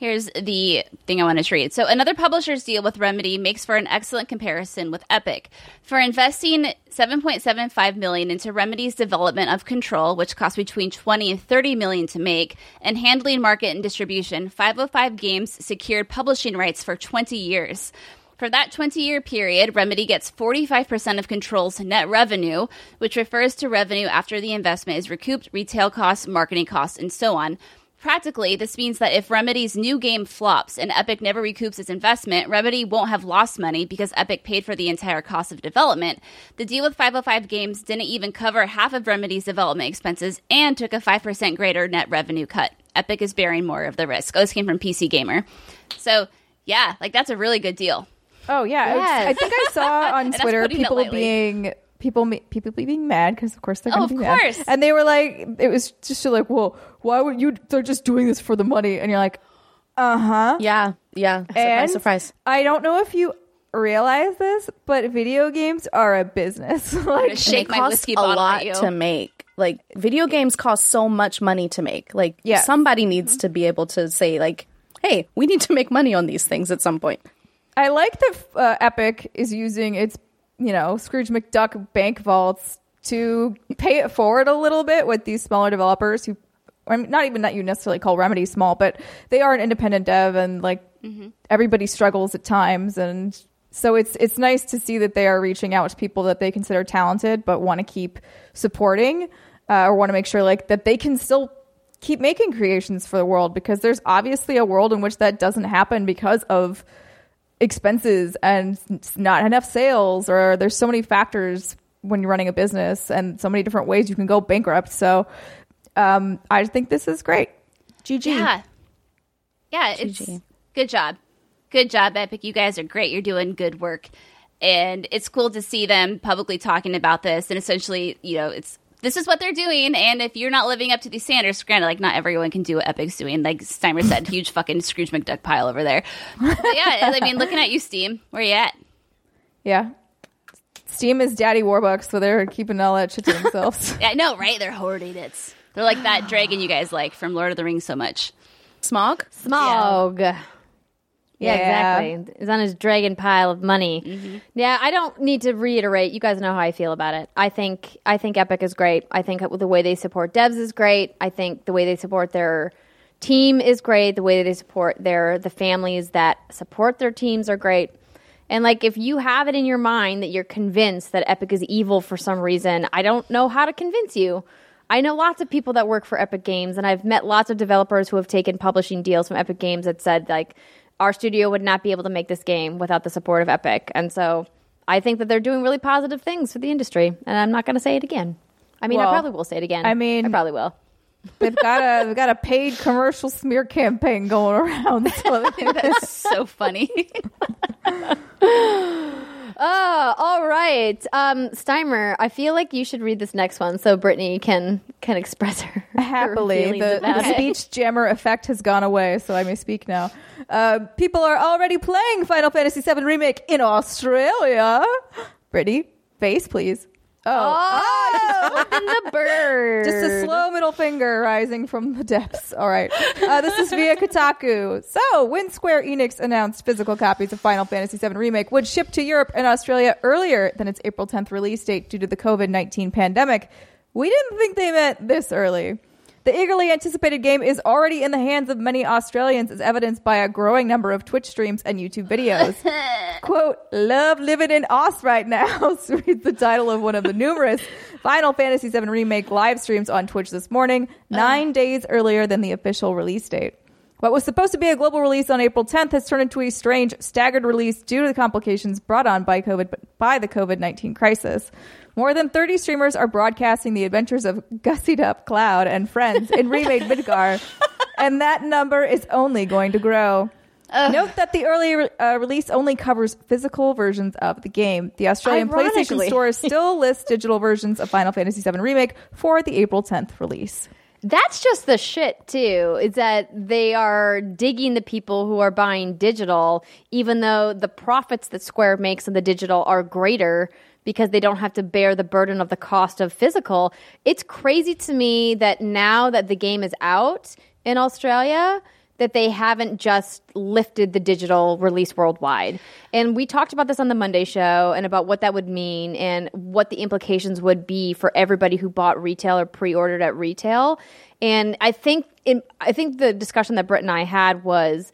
here's the thing I want to read. So another publisher's deal with Remedy makes for an excellent comparison with Epic. For investing 7.75 million into Remedy's development of Control, which cost between 20 and 30 million to make, and handling market and distribution, 505 Games secured publishing rights for 20 years. For that 20 year period, Remedy gets 45% of Control's net revenue, which refers to revenue after the investment is recouped, retail costs, marketing costs, and so on. Practically, this means that if Remedy's new game flops and Epic never recoups its investment, Remedy won't have lost money because Epic paid for the entire cost of development. The deal with 505 Games didn't even cover half of Remedy's development expenses and took a 5% greater net revenue cut. Epic is bearing more of the risk. Oh, this came from PC Gamer. So, yeah, like that's a really good deal. Oh yeah, Yes. I think I saw on Twitter people being people ma- people being mad because of course they're Oh, going of to be mad. and they were like, it was just like, well, why would you? They're just doing this for the money, and you're like, uh huh. Yeah, yeah. Surprise, And surprise. I don't know if you realize this, but video games are a business. like, Shake And my costs whiskey a bottle lot at you. to make. Like video games cost so much money to make. Like Yes. somebody needs to be able to say like, "Hey, we need to make money on these things at some point." I like that uh, Epic is using its, you know, Scrooge McDuck bank vaults to pay it forward a little bit with these smaller developers who, I mean, not even that you necessarily call Remedy small, but they are an independent dev and like everybody struggles at times. And so it's, it's nice to see that they are reaching out to people that they consider talented, but want to keep supporting uh, or want to make sure like that they can still keep making creations for the world because there's obviously a world in which that doesn't happen because of expenses and not enough sales or there's so many factors when you're running a business and so many different ways you can go bankrupt so um, i think this is great gg Yeah. Yeah, it's GG. good job. Good job, Epic. You guys are great. You're doing good work. And it's cool to see them publicly talking about this and essentially, you know, it's this is what they're doing. And if you're not living up to these standards, granted, like not everyone can do what Epic's doing. Like Steimer said, huge fucking Scrooge McDuck pile over there. But yeah, I mean, looking at you, Steam, where you at? yeah steam is daddy warbucks so they're keeping all that shit to themselves Yeah, I know, right? They're hoarding it. They're like that dragon you guys like from Lord of the Rings so much. Smaug. Smaug. Yeah, Yeah. exactly. He's on his dragon pile of money. Mm-hmm. Yeah, I don't need to reiterate. You guys know how I feel about it. I think I think Epic is great. I think the way they support devs is great. I think the way they support their team is great. The way they support their the families that support their teams are great. And like if you have it in your mind that you're convinced that Epic is evil for some reason, I don't know how to convince you. I know lots of people that work for Epic Games and I've met lots of developers who have taken publishing deals from Epic Games that said like our studio would not be able to make this game without the support of Epic. And so I think that they're doing really positive things for the industry, and I'm not going to say it again. I mean, Well, I probably will say it again. I mean- I probably will. They've got a they've got a paid commercial smear campaign going around. So That's so funny. Oh, all right. Um, Steimer, I feel like you should read this next one so Brittany can can express her her happily feelings the, the speech jammer effect has gone away so i may speak now. Uh, people are already playing final fantasy VII remake in australia. Brittany face please oh, Oh, in the bird. just a slow middle finger rising from the depths. All right. Uh, this is via Kotaku. So, when Square Enix announced physical copies of Final Fantasy VII Remake would ship to Europe and Australia earlier than its April 10th release date due to the COVID 19 pandemic, we didn't think they meant this early. The eagerly anticipated game is already in the hands of many Australians, as evidenced by a growing number of Twitch streams and YouTube videos. Quote, love living in Oz right now, reads the title of one of the numerous Final Fantasy VII Remake live streams on Twitch this morning, nine days earlier than the official release date. What was supposed to be a global release on April 10th has turned into a strange, staggered release due to the complications brought on by COVID by the COVID 19 crisis. More than 30 streamers are broadcasting the adventures of Gussied Up Cloud and friends in remade Midgar, and that number is only going to grow. Note that the early uh, release only covers physical versions of the game. The Australian PlayStation Store still lists digital versions of Final Fantasy VII Remake for the April 10th release. That's just the shit too. Is that they are digging the people who are buying digital, even though the profits that Square makes on the digital are greater because they don't have to bear the burden of the cost of physical. It's crazy to me that now that the game is out in Australia, that they haven't just lifted the digital release worldwide. And we talked about this on the Monday show and about what that would mean and what the implications would be for everybody who bought retail or pre-ordered at retail. And I think in, I think the discussion that Britt and I had was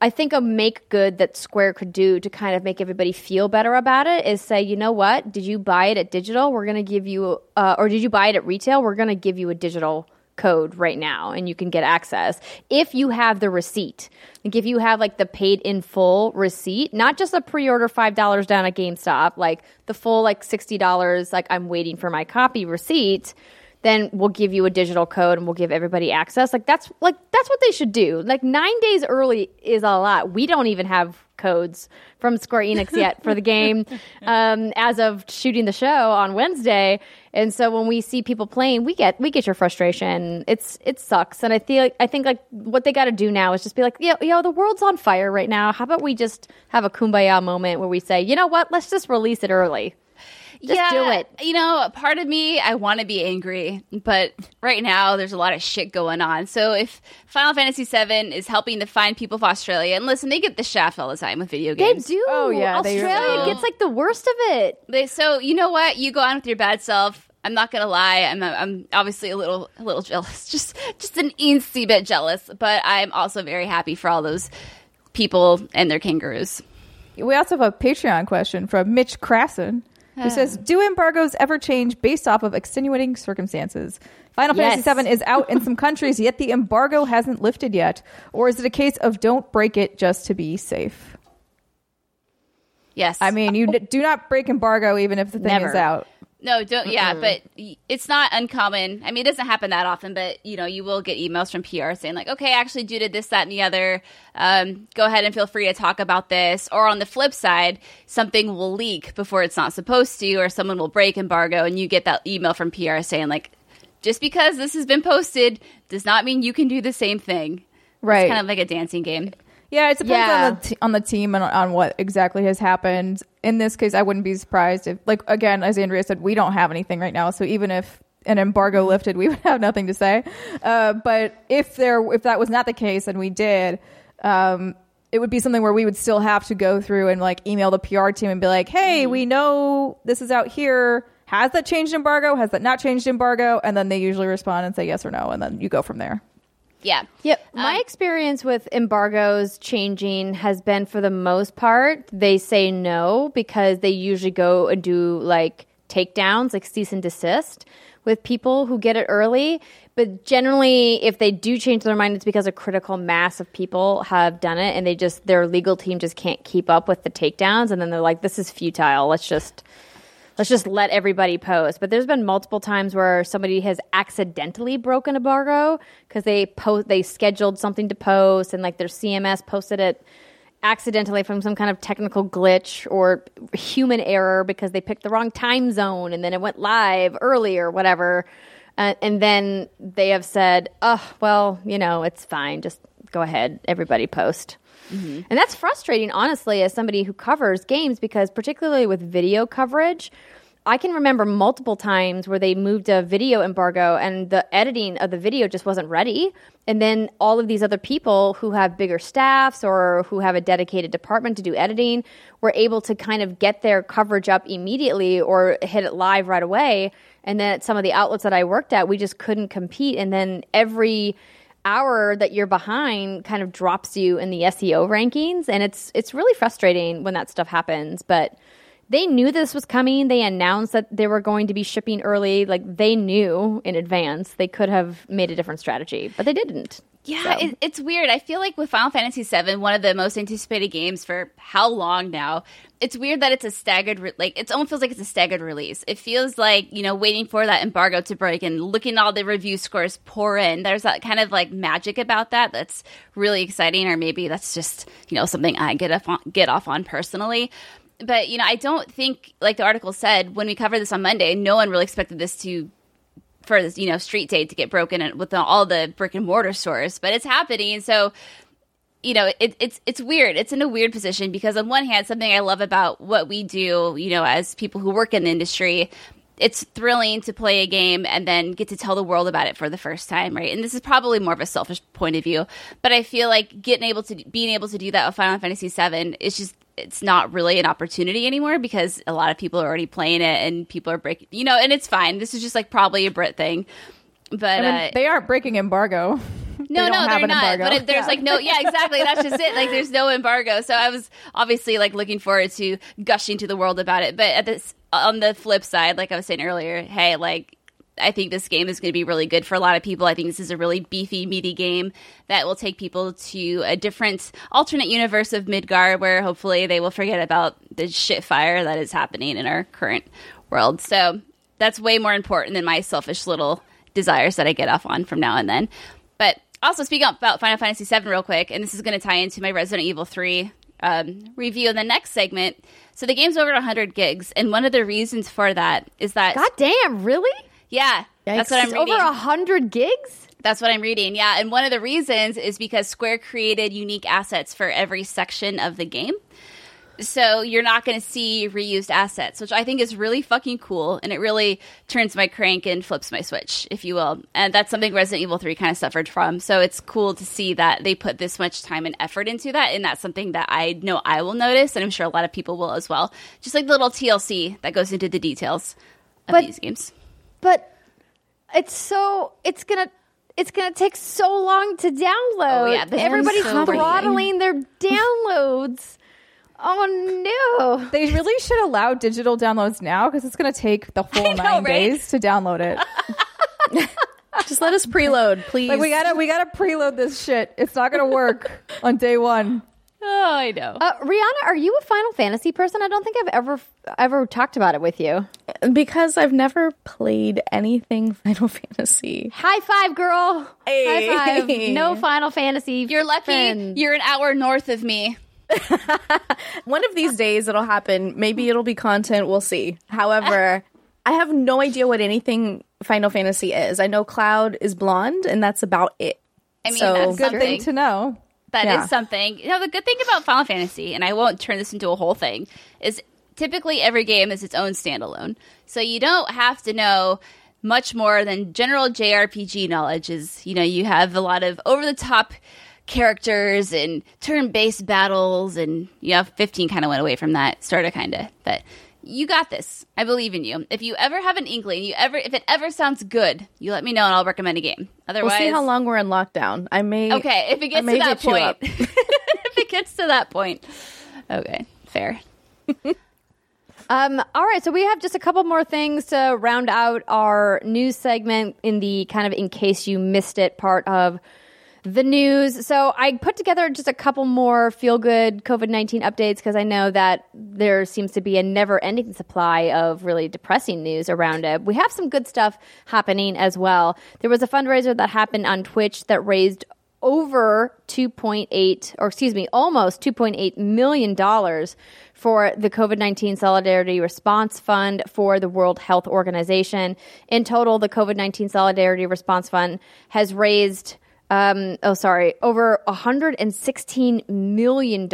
I think a make good that Square could do to kind of make everybody feel better about it is say, you know what? Did you buy it at digital? We're going to give you, uh, or did you buy it at retail? We're going to give you a digital code right now and you can get access. If you have the receipt like if you have like the paid in full receipt not just a pre-order five dollars down at gamestop like the full like $60 like i'm waiting for my copy receipt then we'll give you a digital code and we'll give everybody access. Like that's like that's what they should do. Like nine days early is a lot. We don't even have codes from square enix yet for the game um, as of shooting the show on wednesday. And so when we see people playing we get we get your frustration. It's it sucks. And i feel like i think like what they got to do now is just be like yo, yo the world's on fire right now. How about we just have a kumbaya moment where we say you know what? Let's just release it early just do it. You know, part of me, I want to be angry, but right now there's a lot of shit going on. So if Final Fantasy VII is helping to find people for Australia, and listen, they get the shaft all the time with video games. They games. do. Oh, yeah, Australia really- gets like the worst of it. They, so you know what? You go on with your bad self. I'm not gonna lie. I'm I'm obviously a little a little jealous, just just an eensy bit jealous. But I'm also very happy for all those people and their kangaroos. We also have a Patreon question from Mitch Crasson, who says, "Do embargoes ever change based off of extenuating circumstances? Final Yes. Fantasy VII is out in some countries, yet the embargo hasn't lifted yet, or is it a case of don't break it just to be safe? Yes, I mean, you uh, do not break embargo even if the thing Never. is out. No, don't. Yeah, but it's not uncommon. I mean, it doesn't happen that often, but you know, you will get emails from PR saying like, "Okay, actually, due to this, that, and the other, um, go ahead and feel free to talk about this." Or on the flip side, something will leak before it's not supposed to, or someone will break embargo, and you get that email from PR saying like, "Just because this has been posted does not mean you can do the same thing." Right. It's kind of like a dancing game. Yeah, it depends Yeah. on the t- on the team and on what exactly has happened. In this case, I wouldn't be surprised if, like, again, as Andrea said, we don't have anything right now. So even if an embargo lifted, we would have nothing to say. Uh, but if there, if that was not the case, and we did, um, it would be something where we would still have to go through and like email the PR team and be like, "Hey, we know this is out here. Has that changed embargo? Has that not changed embargo?" And then they usually respond and say yes or no, and then you go from there. Yeah. Yep. My Um, experience with embargoes changing has been for the most part, they say no because they usually go and do like takedowns, like cease and desist, with people who get it early. But generally, if they do change their mind, it's because a critical mass of people have done it, and they just their legal team just can't keep up with the takedowns, and then they're like, "This is futile. Let's just." Let's just let everybody post. But there's been multiple times where somebody has accidentally broken embargo because they post they scheduled something to post and like their CMS posted it accidentally from some kind of technical glitch or human error because they picked the wrong time zone and then it went live early or whatever. Uh, and then they have said, "Oh, well, you know, it's fine. Just go ahead. Everybody post." Mm-hmm. And that's frustrating, honestly, as somebody who covers games, because particularly with video coverage, I can remember multiple times where they moved a video embargo and the editing of the video just wasn't ready. And then all of these other people who have bigger staffs or who have a dedicated department to do editing were able to kind of get their coverage up immediately or hit it live right away. And then at some of the outlets that I worked at, we just couldn't compete. And then every hour that you're behind kind of drops you in the SEO rankings. And it's it's really frustrating when that stuff happens but they knew this was coming they announced that they were going to be shipping early like they knew in advance they could have made a different strategy but they didn't Yeah, it, it's weird. I feel like with Final Fantasy VII, one of the most anticipated games for how long now. It's weird that it's a staggered, re- like it almost feels like it's a staggered release. It feels like you know waiting for that embargo to break and looking at all the review scores pour in. There's that kind of like magic about that that's really exciting, or maybe that's just you know something I get off on, get off on personally. But you know, I don't think like the article said when we covered this on Monday, no one really expected this to for this, you know, street date to get broken and with all the brick and mortar stores, but it's happening. So, you know, it, it's it's weird. It's in a weird position because on one hand, something I love about what we do, you know, as people who work in the industry, it's thrilling to play a game and then get to tell the world about it for the first time, right? And this is probably more of a selfish point of view, but I feel like getting able to being able to do that with Final Fantasy VII is just it's not really an opportunity anymore because a lot of people are already playing it and people are breaking, you know, and it's fine. This is just like probably a Brit thing, but I mean, uh, they aren't breaking embargo. no, They no, they're not. embargo. But it, there's Yeah. like no, yeah, exactly. That's just it. Like there's no embargo. So I was obviously like looking forward to gushing to the world about it. But at this, on the flip side, like I was saying earlier, hey, like I think this game is going to be really good for a lot of people. I think this is a really beefy, meaty game that will take people to a different alternate universe of Midgar, where hopefully they will forget about the shit fire that is happening in our current world. So that's way more important than my selfish little desires that I get off on from now and then. But also speaking about Final Fantasy VII real quick, and this is going to tie into my Resident Evil 3 um, review in the next segment. So the game's over 100 gigs, and one of the reasons for that is that god damn really yeah, that's what I'm it's reading. over a hundred gigs That's what I'm reading. Yeah, and one of the reasons is because Square created unique assets for every section of the game. So you're not going to see reused assets, which I think is really fucking cool, and it really turns my crank and flips my switch, if you will. And that's something Resident Evil 3 kind of suffered from. So it's cool to see that they put this much time and effort into that, and that's something that I know I will notice, and I'm sure a lot of people will as well. Just like the little TLC that goes into the details of But- these games. But it's so it's gonna it's gonna take so long to download. Oh, yeah, everybody's so throttling their downloads. oh no! They really should allow digital downloads now because it's going to take the whole know, nine right? days to download it. Just let us preload, please. like we gotta we gotta preload this shit. It's not going to work on day one. Oh, I know. Uh, Riana, are you a Final Fantasy person? I don't think I've ever ever talked about it with you. because I've never played anything Final Fantasy. High five, girl! Hey. High five! No Final Fantasy. You're lucky friends. you're an hour north of me. One of these days it'll happen. Maybe it'll be content. We'll see. However, I have no idea what anything Final Fantasy is. I know Cloud is blonde, and that's about it. I mean, So- that's Good something. thing to know. That is Yeah. something. You know, the good thing about Final Fantasy, and I won't turn this into a whole thing, is typically every game is its own standalone. So you don't have to know much more than general JRPG knowledge. Is you know you have a lot of over the top characters and turn based battles, and you know, fifteen kind of went away from that, sort of, kind of, but. You got this. I believe in you. If you ever have an inkling, you ever if it ever sounds good, you let me know and I'll recommend a game. Otherwise, We'll see how long we're in lockdown. I may. Okay, if it gets to that point. if it gets to that point. Okay, fair. Um, all right, so we have just a couple more things to round out our news segment in the kind of in case you missed it part of the news. So I put together just a couple more feel good COVID 19 updates because I know that there seems to be a never ending supply of really depressing news around it. We have some good stuff happening as well. There was a fundraiser that happened on Twitch that raised over 2.8 or excuse me almost 2.8 million dollars for the COVID-19 Solidarity Response Fund for the World Health Organization. In total, the COVID-19 Solidarity Response Fund has raised um, oh, sorry, over $116 million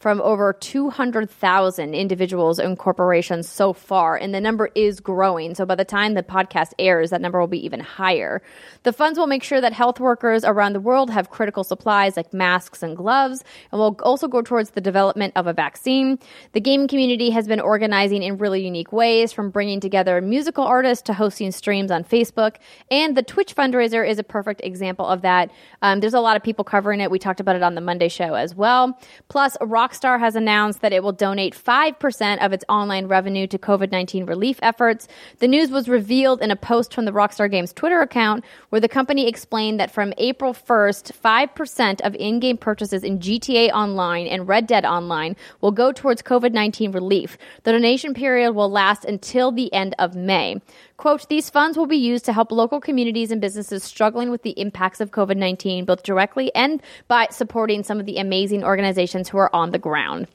from over 200,000 individuals and corporations so far. And the number is growing. So by the time the podcast airs, that number will be even higher. The funds will make sure that health workers around the world have critical supplies like masks and gloves, and will also go towards the development of a vaccine. The gaming community has been organizing in really unique ways, from bringing together musical artists to hosting streams on Facebook. And the Twitch fundraiser is a perfect example of that. Um, there's a lot of people covering it. We talked about it on the Monday show as well. Plus, Rockstar has announced that it will donate 5% of its online revenue to COVID 19 relief efforts. The news was revealed in a post from the Rockstar Games Twitter account where the company explained that from April 1st, 5% of in game purchases in GTA Online and Red Dead Online will go towards COVID 19 relief. The donation period will last until the end of May. Quote, these funds will be used to help local communities and businesses struggling with the impacts of COVID 19, both directly and by supporting some of the amazing organizations who are on the ground.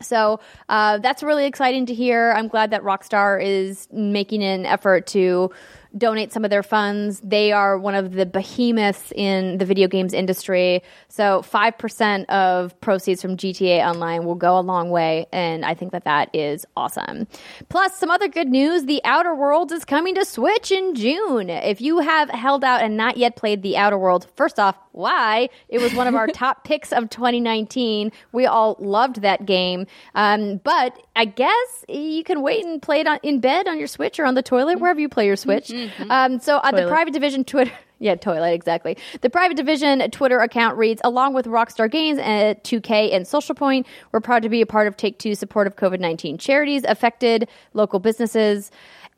So uh, that's really exciting to hear. I'm glad that Rockstar is making an effort to donate some of their funds. They are one of the behemoths in the video games industry. So 5% of proceeds from GTA Online will go a long way. And I think that that is awesome. Plus, some other good news The Outer Worlds is coming to Switch in June. If you have held out and not yet played The Outer Worlds, first off, why? It was one of our top picks of 2019. We all loved that game. Um, but I guess you can wait and play it on, in bed on your Switch or on the toilet, wherever you play your Switch. Mm-hmm. Um, so at the Private Division Twitter. Yeah, toilet, exactly. The Private Division Twitter account reads Along with Rockstar Games at 2K and Social Point, we're proud to be a part of Take Two's support of COVID 19 charities, affected local businesses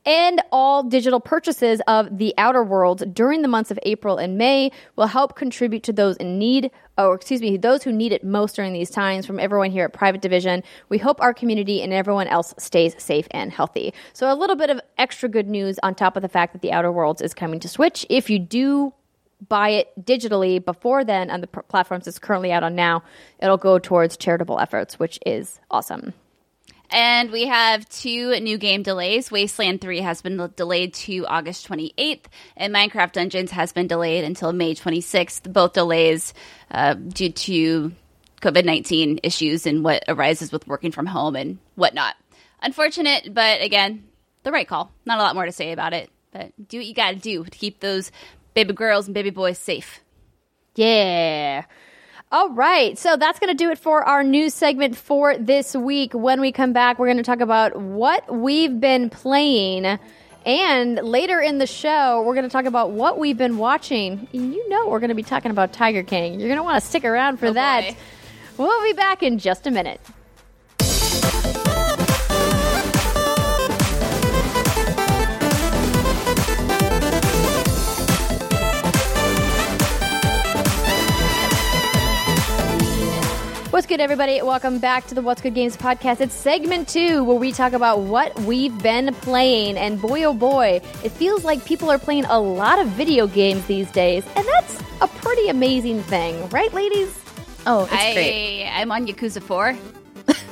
and all digital purchases of The Outer Worlds during the months of April and May will help contribute to those in need, or excuse me, those who need it most during these times. From everyone here at Private Division, we hope our community and everyone else stays safe and healthy. So, a little bit of extra good news on top of the fact that The Outer Worlds is coming to Switch. If you do buy it digitally before then on the platforms it's currently out on now, it'll go towards charitable efforts, which is awesome. And we have two new game delays. Wasteland 3 has been delayed to August 28th, and Minecraft Dungeons has been delayed until May 26th. Both delays uh, due to COVID 19 issues and what arises with working from home and whatnot. Unfortunate, but again, the right call. Not a lot more to say about it, but do what you gotta do to keep those baby girls and baby boys safe. Yeah. All right. So that's going to do it for our news segment for this week. When we come back, we're going to talk about what we've been playing. And later in the show, we're going to talk about what we've been watching. You know, we're going to be talking about Tiger King. You're going to want to stick around for Oh, that. boy. We'll be back in just a minute. What's good, everybody? Welcome back to the What's Good Games podcast. It's segment two where we talk about what we've been playing. And boy, oh boy, it feels like people are playing a lot of video games these days. And that's a pretty amazing thing, right, ladies? Oh, it's I, great. I'm on Yakuza 4.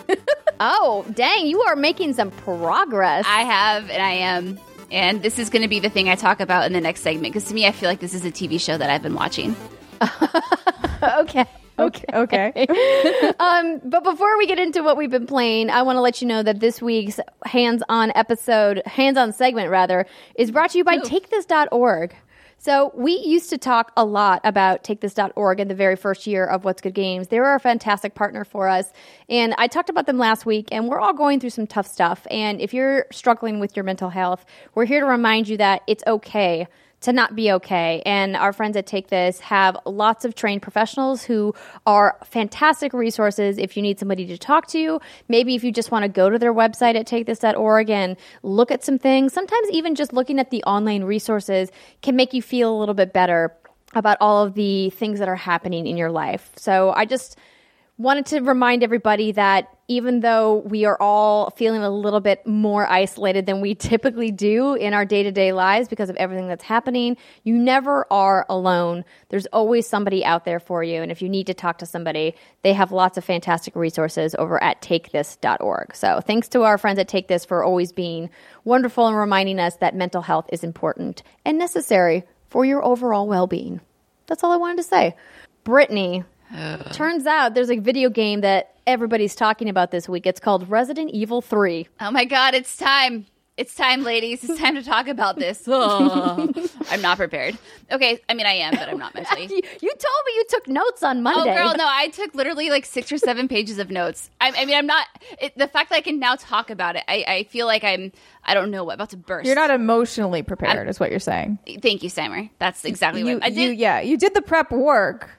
Oh, dang, you are making some progress. I have, and I am. And this is going to be the thing I talk about in the next segment because to me, I feel like this is a TV show that I've been watching. okay. Okay. Okay. Um, but before we get into what we've been playing, I want to let you know that this week's hands-on episode, hands-on segment rather, is brought to you by TakeThis.org. So we used to talk a lot about TakeThis.org in the very first year of What's Good Games. They were a fantastic partner for us, and I talked about them last week. And we're all going through some tough stuff. And if you're struggling with your mental health, we're here to remind you that it's okay to not be okay. And our friends at Take This have lots of trained professionals who are fantastic resources if you need somebody to talk to. Maybe if you just want to go to their website at takethis.org and look at some things. Sometimes even just looking at the online resources can make you feel a little bit better about all of the things that are happening in your life. So I just wanted to remind everybody that even though we are all feeling a little bit more isolated than we typically do in our day to day lives because of everything that's happening, you never are alone. There's always somebody out there for you. And if you need to talk to somebody, they have lots of fantastic resources over at takethis.org. So thanks to our friends at Take This for always being wonderful and reminding us that mental health is important and necessary for your overall well being. That's all I wanted to say. Brittany, Uh, turns out there's a video game that everybody's talking about this week. It's called Resident Evil 3. Oh my god, it's time. It's time, ladies. It's time to talk about this. Ugh. Oh. I'm not prepared. Okay, I mean I am, but I'm not mentally. You, you told me you took notes on oh, Monday. Oh, girl, no! I took literally like six or seven pages of notes. I, I mean, I'm not. It, the fact that I can now talk about it, I, I feel like I'm. I don't know, what about to burst. You're not emotionally prepared, is what you're saying. Thank you, Sammer. That's exactly You, what I you, did. yeah, you did the prep work,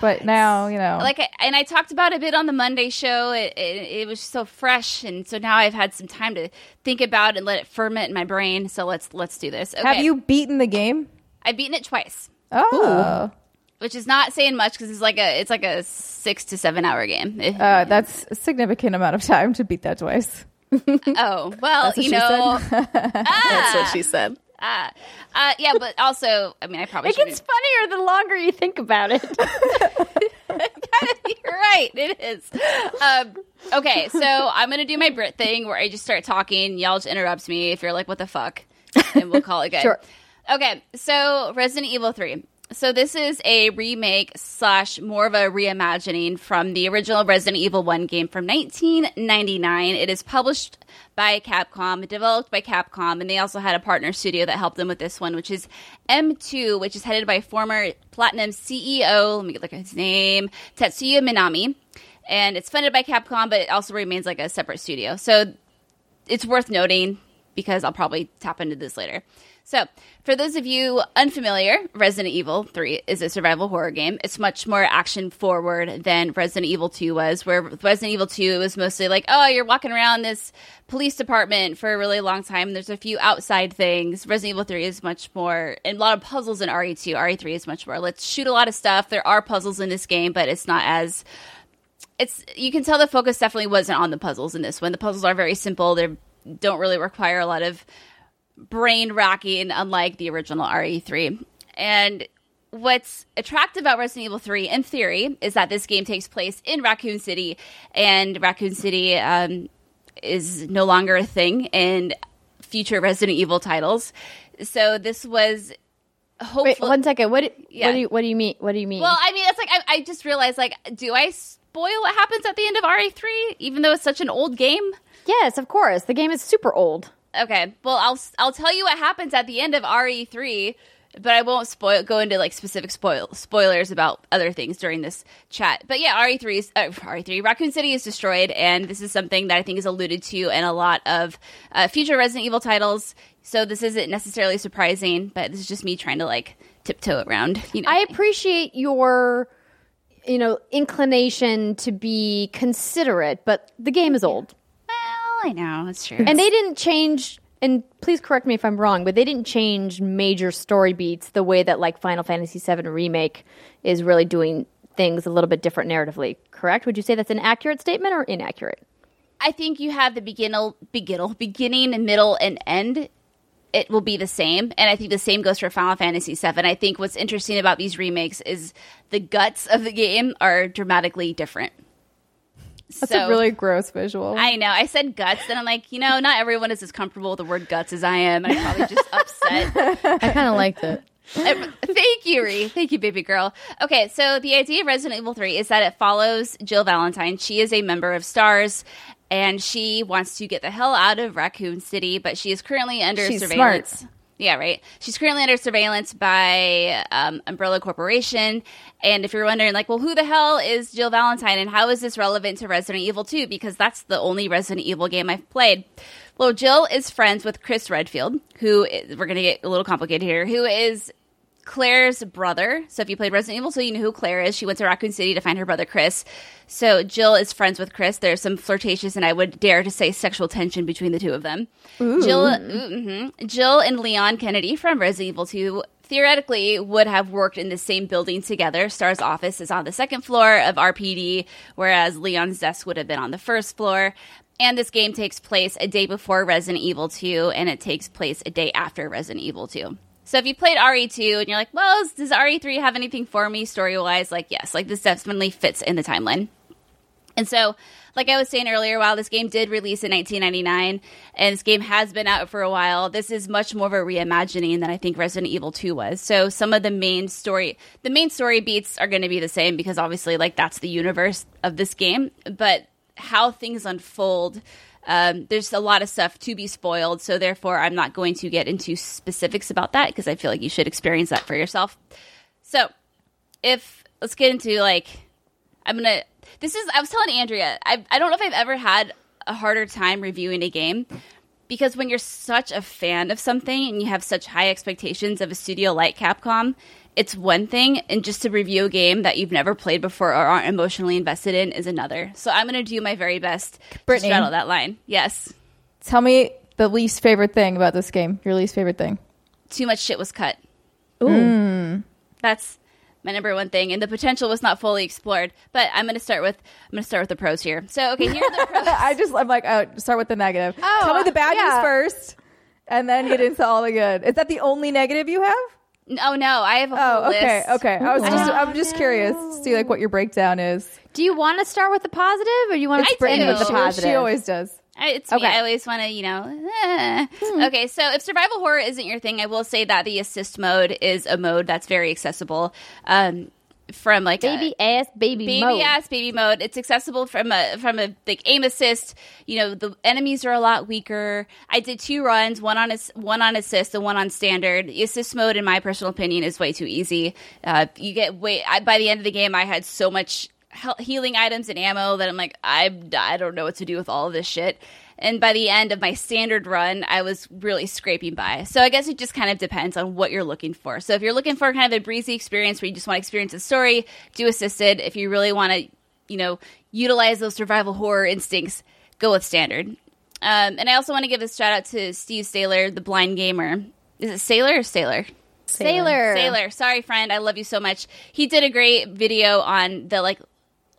but now you know. like, I, and I talked about it a bit on the Monday show. It, it, it was so fresh, and so now I've had some time to think about and let it ferment in my brain. So let's let's do this. Okay. have you beaten the game? I've beaten it twice, Oh, which is not saying much because it's like a it's like a six to seven hour game. Uh, that's a significant amount of time to beat that twice. oh well, That's what you she know. That's what she said. Ah, uh, yeah, but also, I mean, I probably It should. gets funnier the longer you think about it. You're right. It is. Um, okay, so I'm gonna do my Brit thing where I just start talking. Y'all just interrupt me if you're like, "What the fuck," and we'll call it good. Sure. Okay, so Resident Evil Three. So this is a remake slash more of a reimagining from the original Resident Evil One game from 1999. It is published by Capcom, developed by Capcom, and they also had a partner studio that helped them with this one, which is M2, which is headed by former Platinum CEO. Let me look at his name, Tetsuya Minami, and it's funded by Capcom, but it also remains like a separate studio. So it's worth noting because I'll probably tap into this later. So, for those of you unfamiliar, Resident Evil 3 is a survival horror game. It's much more action forward than Resident Evil 2 was, where Resident Evil 2 was mostly like, oh, you're walking around this police department for a really long time. There's a few outside things. Resident Evil 3 is much more, and a lot of puzzles in RE2. RE3 is much more, let's shoot a lot of stuff. There are puzzles in this game, but it's not as it's you can tell the focus definitely wasn't on the puzzles in this one. The puzzles are very simple. They don't really require a lot of brain racking, unlike the original RE3. And what's attractive about Resident Evil 3, in theory, is that this game takes place in Raccoon City, and Raccoon City um, is no longer a thing in future Resident Evil titles. So this was hopefully. Wait, one second. What? Yeah. What do you? What do you mean? What do you mean? Well, I mean, it's like I, I just realized, like, do I spoil what happens at the end of RE3, even though it's such an old game? yes, of course. The game is super old. Okay, well, I'll I'll tell you what happens at the end of RE3, but I won't spoil go into like specific spoil spoilers about other things during this chat. But yeah, RE3 is uh, RE3 Raccoon City is destroyed, and this is something that I think is alluded to in a lot of uh, future Resident Evil titles. So this isn't necessarily surprising, but this is just me trying to like tiptoe around. You know, I appreciate your, you know, inclination to be considerate, but the game is old, I know that's true. and they didn't change. And please correct me if I'm wrong, but they didn't change major story beats the way that like Final Fantasy VII remake is really doing things a little bit different narratively. Correct? Would you say that's an accurate statement or inaccurate? I think you have the beginning, beginning, beginning, middle, and end. It will be the same, and I think the same goes for Final Fantasy VII. I think what's interesting about these remakes is the guts of the game are dramatically different. That's a really gross visual. I know. I said guts, and I'm like, you know, not everyone is as comfortable with the word guts as I am, I'm probably just upset. I kind of liked it. Thank you, Ree. Thank you, baby girl. Okay, so the idea of Resident Evil 3 is that it follows Jill Valentine. She is a member of STARS, and she wants to get the hell out of Raccoon City, but she is currently under She's surveillance. Yeah, right. She's currently under surveillance by um, Umbrella Corporation. And if you're wondering, like, well, who the hell is Jill Valentine and how is this relevant to Resident Evil 2? Because that's the only Resident Evil game I've played. Well, Jill is friends with Chris Redfield, who is, we're going to get a little complicated here, who is Claire's brother. So if you played Resident Evil, so you know who Claire is. She went to Raccoon City to find her brother Chris. So Jill is friends with Chris. There's some flirtatious and I would dare to say sexual tension between the two of them. Jill, mhm. Jill and Leon Kennedy from Resident Evil 2 theoretically would have worked in the same building together. Star's office is on the second floor of RPD, whereas Leon's desk would have been on the first floor. And this game takes place a day before Resident Evil 2, and it takes place a day after Resident Evil 2. So if you played RE2 and you're like, well, does RE3 have anything for me story wise? Like, yes, like this definitely fits in the timeline. And so, like I was saying earlier, while this game did release in 1999 and this game has been out for a while, this is much more of a reimagining than I think Resident Evil 2 was. So some of the main story, the main story beats are going to be the same because obviously, like that's the universe of this game. But how things unfold, um, there's a lot of stuff to be spoiled. So therefore, I'm not going to get into specifics about that because I feel like you should experience that for yourself. So if let's get into like I'm gonna. This is. I was telling Andrea. I. I don't know if I've ever had a harder time reviewing a game because when you're such a fan of something and you have such high expectations of a studio like Capcom, it's one thing, and just to review a game that you've never played before or aren't emotionally invested in is another. So I'm gonna do my very best Brittany. to straddle that line. Yes. Tell me the least favorite thing about this game. Your least favorite thing. Too much shit was cut. Ooh. Hmm. That's my number one thing, and the potential was not fully explored. But I'm going to start with I'm going to start with the pros here. So, okay, here are the pros. I just I'm like, oh, start with the negative. Oh, Tell me the bad yeah. news first, and then get into all the good. Is that the only negative you have? Oh no, I have a whole Oh, okay, list. okay. I was just Ooh. I'm just curious to see like what your breakdown is. Do you want to start with the positive, or do you want to sprint do. with the positive? She always does. I- It's Okay. me. I always want to, you know. eh. Okay, so if survival horror isn't your thing, I will say that the assist mode is a mode that's very accessible. Um, from like a- baby ass, baby, baby mode. ass baby mode. It's accessible from a from a like aim assist. You know the enemies are a lot weaker. I did two runs, one on ass- one on assist and one on standard. The assist mode, in my personal opinion, is way too easy. Uh, you get way I, by the end of the game, I had so much healing items and ammo that I'm like I I don't know what to do with all of this shit. And by the end of my standard run, I was really scraping by. So I guess it just kind of depends on what you're looking for. So if you're looking for kind of a breezy experience where you just want to experience the story, do assisted. If you really want to, you know, utilize those survival horror instincts, go with standard. Um, and I also want to give a shout out to Steve Saylor, the blind gamer. Is it Sailor or Sailor? Sailor. Sailor. Sorry, friend. I love you so much. He did a great video on the like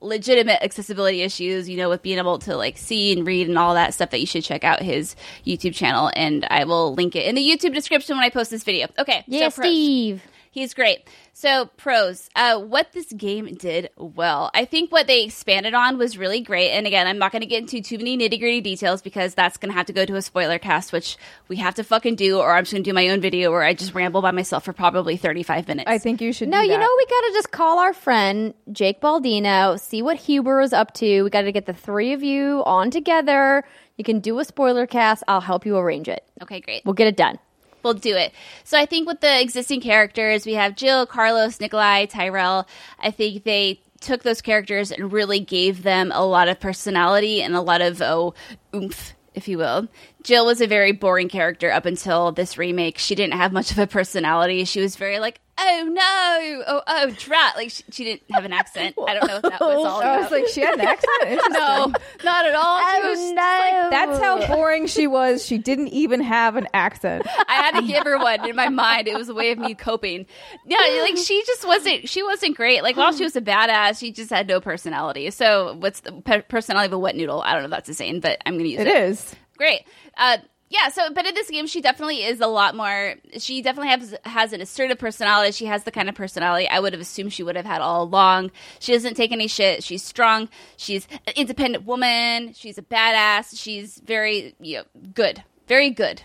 legitimate accessibility issues, you know, with being able to like see and read and all that stuff that you should check out his YouTube channel. And I will link it in the YouTube description when I post this video. Okay. Yeah, so. Steve. He's great. So pros, uh, what this game did well, I think what they expanded on was really great. And again, I'm not going to get into too many nitty gritty details because that's going to have to go to a spoiler cast, which we have to fucking do, or I'm just going to do my own video where I just ramble by myself for probably 35 minutes. I think you should. No, do you know we got to just call our friend Jake Baldino, see what Huber is up to. We got to get the three of you on together. You can do a spoiler cast. I'll help you arrange it. okay, great. We'll get it done. We'll do it. So I think with the existing characters, we have Jill, Carlos, Nikolai, Tyrell. I think they took those characters and really gave them a lot of personality and a lot of oh oomph, if you will. Jill was a very boring character up until this remake. She didn't have much of a personality. She was very like, oh no, oh oh drat. Like she, she didn't have an accent. I don't know what that was all I was like, she had an accent. No, not at all. She Oh, was no. That's how boring she was. She didn't even have an accent. I had to give her one in my mind. It was a way of me coping. Yeah, like she just wasn't. She wasn't great. Like while she was a badass, she just had no personality. So what's the pe- personality of a wet noodle? I don't know if that's a saying, but I'm going to use it. It is. Great. Uh, yeah. So, but in this game, she definitely is a lot more. She definitely has has an assertive personality. She has the kind of personality I would have assumed she would have had all along. She doesn't take any shit. She's strong. She's an independent woman. She's a badass. She's very you know, good. Very good.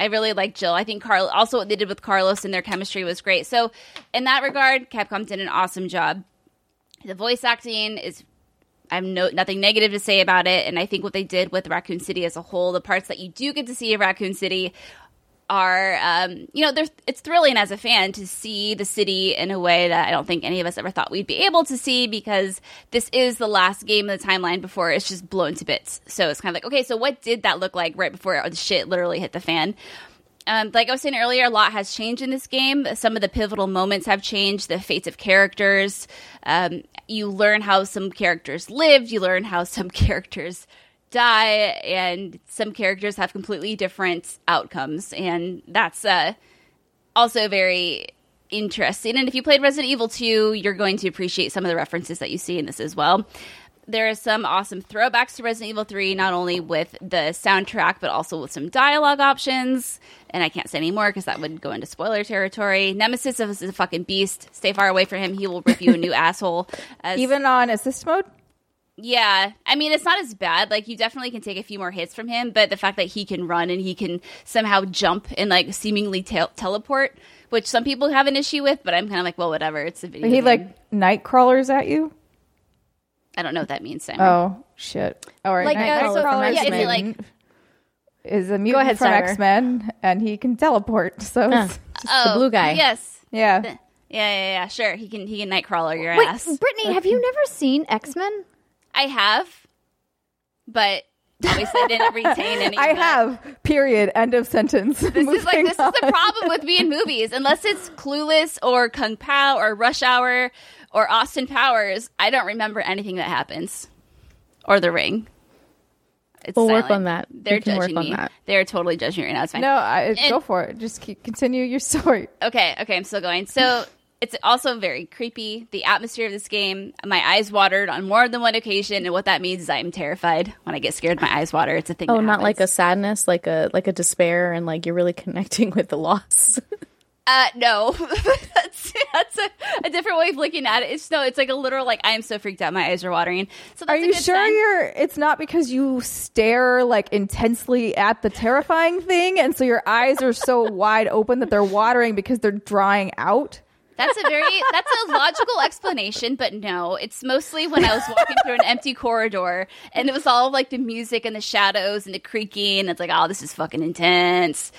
I really like Jill. I think Carl also what they did with Carlos and their chemistry was great. So, in that regard, Capcom did an awesome job. The voice acting is I have no nothing negative to say about it, and I think what they did with Raccoon City as a whole, the parts that you do get to see of Raccoon City, are um, you know it's thrilling as a fan to see the city in a way that I don't think any of us ever thought we'd be able to see because this is the last game of the timeline before it's just blown to bits. So it's kind of like okay, so what did that look like right before the shit literally hit the fan? Um, like I was saying earlier, a lot has changed in this game. Some of the pivotal moments have changed, the fates of characters. Um, you learn how some characters lived, you learn how some characters die, and some characters have completely different outcomes. And that's uh, also very interesting. And if you played Resident Evil 2, you're going to appreciate some of the references that you see in this as well there is some awesome throwbacks to Resident Evil 3, not only with the soundtrack, but also with some dialogue options. And I can't say any more because that would go into spoiler territory. Nemesis is a fucking beast. Stay far away from him. He will rip you a new asshole. As, Even on assist mode? yeah, I mean, it's not as bad. Like, you definitely can take a few more hits from him, but the fact that he can run and he can somehow jump and, like, seemingly tel- teleport, which some people have an issue with, but I'm kind of like, well, whatever. It's a video He game. like night crawlers at you? I don't know what that means, Sam. Oh shit! All right, Like, uh, so- from yeah, is it X-Men like- is a mutant ahead, from X Men, and he can teleport. So Huh. it's- oh, blue guy. Yes. yeah, Yeah, yeah, yeah. Sure, he can. He can nightcrawler your Wait, ass. Brittany, have you never seen X Men? I have, but obviously I didn't retain any. I have. Period. End of sentence. This is like this is the problem with me in movies. Unless it's Clueless or Kung Pow or Rush Hour or Austin Powers, I don't remember anything that happens. Or The Ring. It's We'll work on that. They're judging on me. that. They're totally judging me right now. It's fine. No, I, And- go for it. Just keep, continue your story. Okay, okay, I'm still going. So it's also very creepy. The atmosphere of this game, my eyes watered on more than one occasion, and what that means is I'm terrified. When I get scared, my eyes water. It's a thing. Oh, that not like a sadness, like a like a despair, and like you're really connecting with the loss. Uh, no, that's that's a, a different way of looking at it. It's no, it's like a literal like I am so freaked out, my eyes are watering. So that's Are a you good sure sign. you're? It's not because you stare like intensely at the terrifying thing, and so your eyes are so wide open that they're watering because they're drying out. That's a very that's a logical explanation, but no, it's mostly when I was walking through an empty corridor and it was all like the music and the shadows and the creaking. And it's like, oh, this is fucking intense.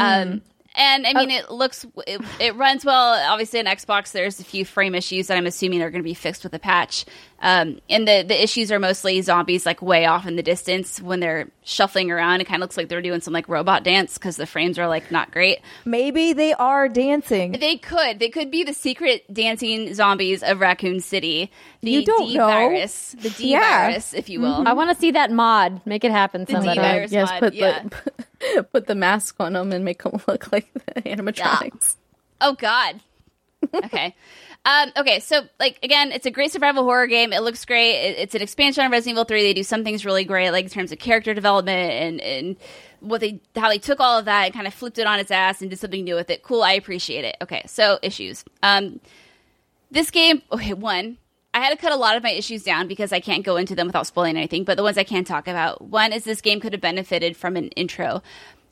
Um, and I mean, it looks it, it runs well. Obviously, on Xbox, there's a few frame issues that I'm assuming are going to be fixed with a patch. Um, and the the issues are mostly zombies like way off in the distance when they're shuffling around. It kind of looks like they're doing some like robot dance because the frames are like not great. Maybe they are dancing. They could. They could be the secret dancing zombies of Raccoon City. The You don't D know. virus. The D Yeah. virus, if you will. I want to see that mod. Make it happen, The somebody. D-virus. yes, mod, put yeah. the put the mask on them and make them look like the animatronics. Oh God. Okay. Um, okay, so like again, it's a great survival horror game. It looks great. It, it's an expansion on Resident Evil Three. They do some things really great, like in terms of character development and and what they how they took all of that and kind of flipped it on its ass and did something new with it. Cool, I appreciate it. Okay, so issues. Um, this game, okay, one, I had to cut a lot of my issues down because I can't go into them without spoiling anything. But the ones I can talk about, one is this game could have benefited from an intro.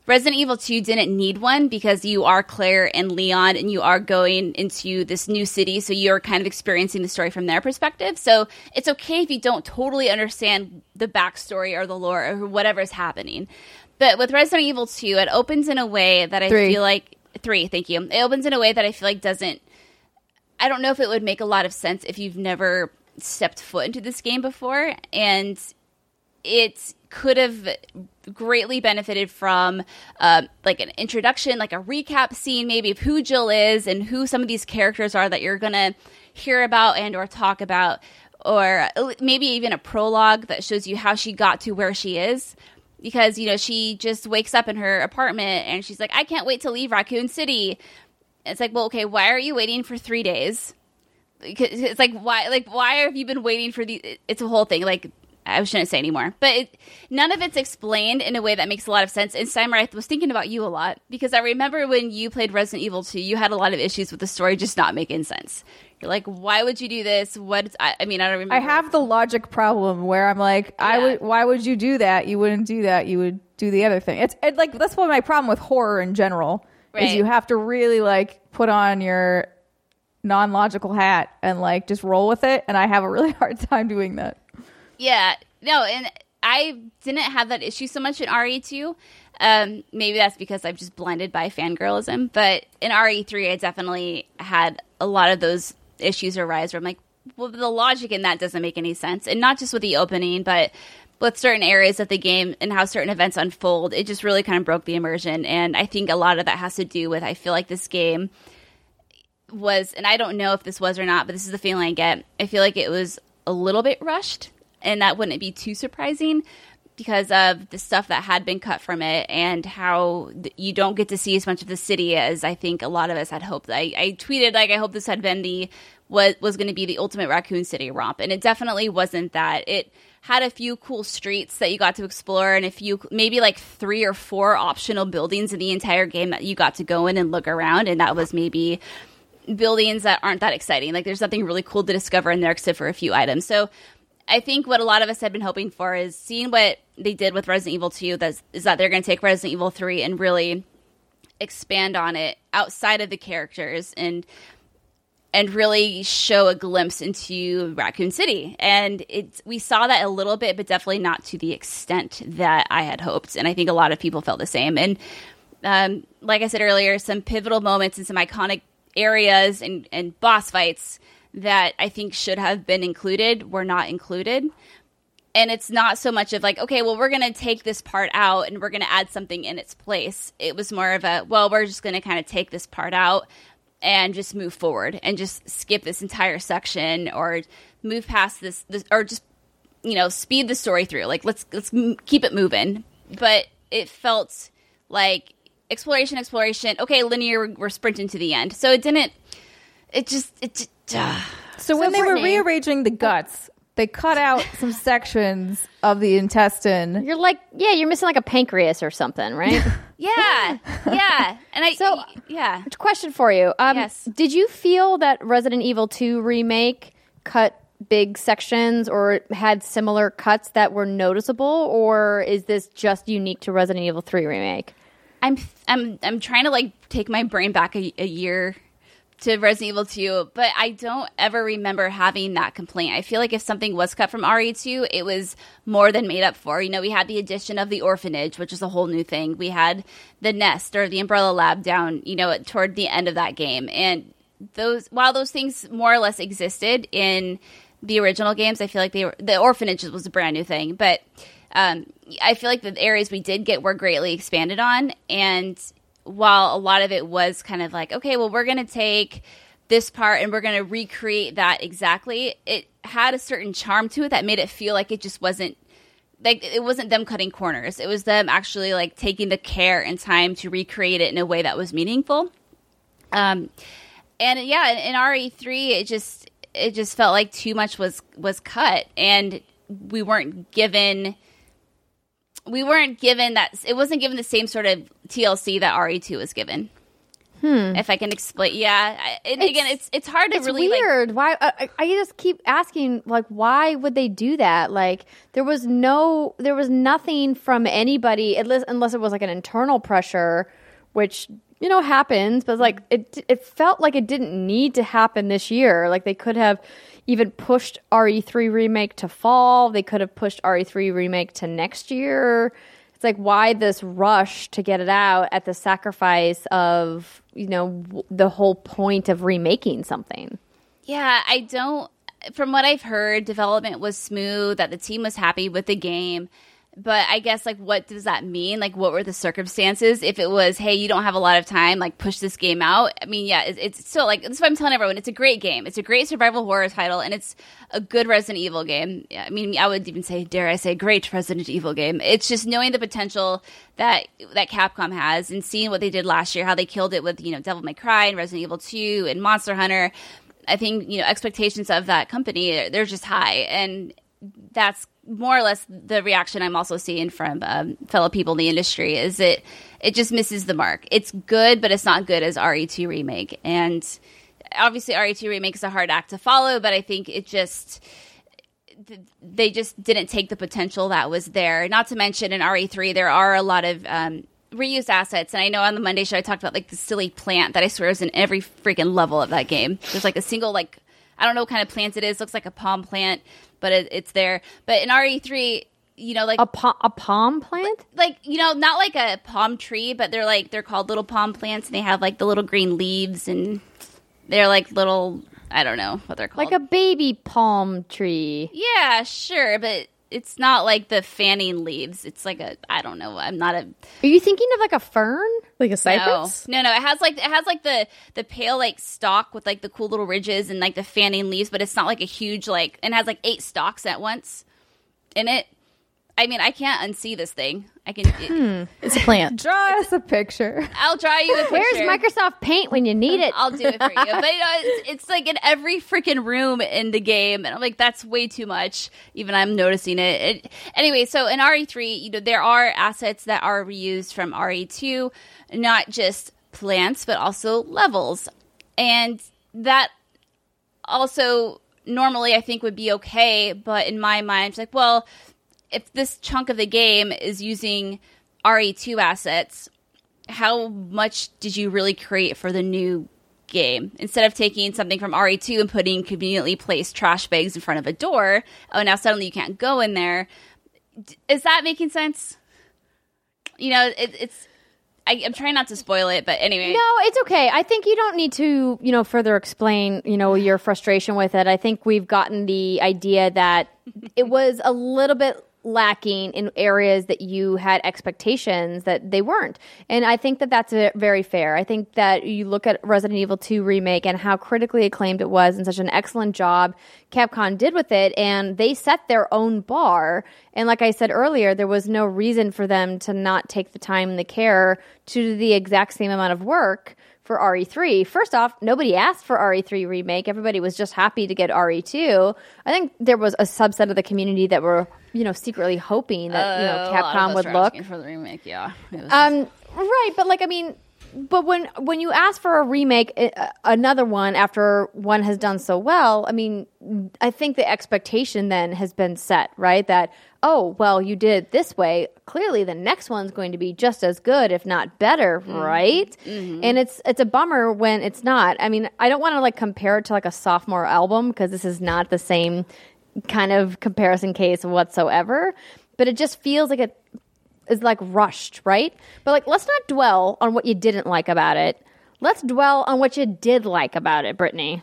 Resident Evil 2 didn't need one because you are Claire and Leon and you are going into this new city. So you're kind of experiencing the story from their perspective. So it's okay if you don't totally understand the backstory or the lore or whatever is happening. But with Resident Evil 2, it opens in a way that I Three. feel like. Three, thank you. It opens in a way that I feel like doesn't I don't know if it would make a lot of sense if you've never stepped foot into this game before, and it could have greatly benefited from uh, like an introduction, like a recap scene, maybe of who Jill is and who some of these characters are that you're gonna hear about and or talk about, or maybe even a prologue that shows you how she got to where she is. Because you know she just wakes up in her apartment and she's like, "I can't wait to leave Raccoon City." It's like, well, okay, why are you waiting for three days? It's like why, like why have you been waiting for the? It's a whole thing. Like I shouldn't say anymore, but it, none of it's explained in a way that makes a lot of sense. And Steimer, I was thinking about you a lot because I remember when you played Resident Evil 2, you had a lot of issues with the story just not making sense. You're like, why would you do this? What? I, I mean, I don't remember. I have the logic problem where I'm like, I would. Why would you do that? You wouldn't do that. You would do the other thing. It's it, like that's what my problem with horror in general is. You have to really like put on your non-logical hat and like just roll with it. And I have a really hard time doing that. Yeah, no, and I didn't have that issue so much in RE2. Um, maybe that's because I'm just blinded by fangirlism. But in RE3, I definitely had a lot of those issues arise where I'm like, well, the logic in that doesn't make any sense. And not just with the opening, but with certain areas of the game and how certain events unfold, it just really kind of broke the immersion. And I think a lot of that has to do with I feel like this game was, and I don't know if this was or not, but this is the feeling I get. I feel like it was a little bit rushed, and that wouldn't be too surprising because of the stuff that had been cut from it and how th- you don't get to see as much of the city as I think a lot of us had hoped. I, I tweeted like I hope this had been the was was going to be the ultimate Raccoon City romp, and it definitely wasn't that. It had a few cool streets that you got to explore, and a few maybe like three or four optional buildings in the entire game that you got to go in and look around, and that was maybe buildings that aren't that exciting. Like there's nothing really cool to discover in there except for a few items. So I think what a lot of us had been hoping for is seeing what they did with Resident Evil 2 that's, is that they're going to take Resident Evil 3 and really expand on it outside of the characters and and really show a glimpse into Raccoon City. And it's we saw that a little bit, but definitely not to the extent that I had hoped. And I think a lot of people felt the same. And um, like I said earlier, some pivotal moments and some iconic areas and, and boss fights that I think should have been included were not included. And it's not so much of like, okay, well, we're going to take this part out and we're going to add something in its place. It was more of a, well, we're just going to kind of take this part out and just move forward and just skip this entire section or move past this, this or just, you know, speed the story through. Like, let's, let's m- keep it moving. But it felt like exploration, exploration. Okay, linear, we're sprinting to the end. So it didn't, it just, it just, uh, So when they were rearranging the guts, they cut out some sections of the intestine. You're like, yeah, you're missing like a pancreas or something, right? yeah, yeah. And I, So- yeah. Question for you. Um, Yes. Did you feel that Resident Evil 2 remake cut big sections or had similar cuts that were noticeable, or is this just unique to Resident Evil 3 remake? I'm I'm I'm trying to like take my brain back a, a year to Resident Evil 2, but I don't ever remember having that complaint. I feel like if something was cut from RE2, it was more than made up for. You know, we had the addition of the orphanage, which is a whole new thing. We had the nest or the umbrella lab down, you know, toward the end of that game. And those while those things more or less existed in the original games, I feel like they were the orphanage was a brand new thing, but um, I feel like the areas we did get were greatly expanded on. And while a lot of it was kind of like, okay, well, we're going to take this part and we're going to recreate that exactly, it had a certain charm to it that made it feel like it just wasn't. Like it wasn't them cutting corners. It was them actually like taking the care and time to recreate it in a way that was meaningful. Um, and yeah, in, in RE3, it just it just felt like too much was was cut, and we weren't given we weren't given that it wasn't given the same sort of TLC that RE2 was given. Hmm. If I can explain, yeah. I- And again, it's it's hard to It's really like weird. why? I, I- I just keep asking, like, why would they do that? Like, there was no, there was nothing from anybody, unless, unless it was like an internal pressure, which you know happens. But like, it it felt like it didn't need to happen this year. Like they could have even pushed RE3 remake to fall. They could have pushed RE3 remake to next year. It's like why this rush to get it out at the sacrifice of you know the whole point of remaking something. Yeah, I don't. From what I've heard, development was smooth. That the team was happy with the game. But I guess like, what does that mean? Like, what were the circumstances? If it was, hey, you don't have a lot of time, like push this game out. I mean, yeah, it's, it's still like that's what I'm telling everyone. It's a great game. It's a great survival horror title, and it's a good Resident Evil game. Yeah, I mean, I would even say, dare I say, great Resident Evil game. It's just knowing the potential that that Capcom has and seeing what they did last year, how they killed it with you know Devil May Cry and Resident Evil Two and Monster Hunter. I think you know expectations of that company they're just high, and that's more or less the reaction I'm also seeing from um, fellow people in the industry. Is it it just misses the mark? It's good, but it's not good as RE2 remake, and obviously RE2 remake is a hard act to follow. But I think it just they just didn't take the potential that was there. Not to mention in RE3 there are a lot of um, reused assets, and I know on the Monday show I talked about like the silly plant that I swear is in every freaking level of that game. There's like a single like I don't know what kind of plant it is. Looks like a palm plant, but it, it's there. But in RE3, you know, like A, pa- a palm plant? like you know, not like a palm tree, but they're like they're called little palm plants, and they have like the little green leaves, and they're like little. I don't know what they're called. Like a baby palm tree. yeah, sure, but it's not like the fanning leaves. It's like a I don't know. I'm not a Are you thinking of like a fern? Like a cypress? no, no. It has like it has like the the pale like stalk with like the cool little ridges and like the fanning leaves, but it's not like a huge like and has like eight stalks at once in it. I mean, I can't unsee this thing. I can. It, hmm, It's a plant. Draw us a picture. I'll draw you a picture. Where's Microsoft Paint when you need it? I'll do it for you. But you know, it's, it's like in every freaking room in the game, and I'm like, that's way too much. Even I'm noticing it. it. Anyway, so in RE3, you know, there are assets that are reused from RE2, not just plants, but also levels, and that also normally I think would be okay, but in my mind, it's like, well, if this chunk of the game is using RE2 assets, how much did you really create for the new game? Instead of taking something from RE2 and putting conveniently placed trash bags in front of a door, oh, now suddenly you can't go in there. Is that making sense? You know, it, it's. I, I'm trying not to spoil it, but anyway. No, it's okay. I think you don't need to, you know, further explain, you know, your frustration with it. I think we've gotten the idea that it was a little bit lacking in areas that you had expectations that they weren't. And I think that that's uh, very fair. I think that you look at Resident Evil 2 remake and how critically acclaimed it was and such an excellent job Capcom did with it and they set their own bar. And like I said earlier, there was no reason for them to not take the time and the care to do the exact same amount of work for RE3. First off, nobody asked for RE3 remake. Everybody was just happy to get RE2. I think there was a subset of the community that were, you know, secretly hoping that, you know, Uh, a lot of Capcom would look. for the remake. Yeah, Um, right, but like I mean, but when when you ask for a remake, uh, another one after one has done so well, I mean, I think the expectation then has been set, right? That oh, well, you did it this way. Clearly, the next one's going to be just as good, if not better, mm-hmm. right? Mm-hmm. And it's it's a bummer when it's not. I mean, I don't want to like compare it to like a sophomore album because this is not the same kind of comparison case whatsoever. But it just feels like it is like rushed, right? But like, let's not dwell on what you didn't like about it. Let's dwell on what you did like about it, Brittany.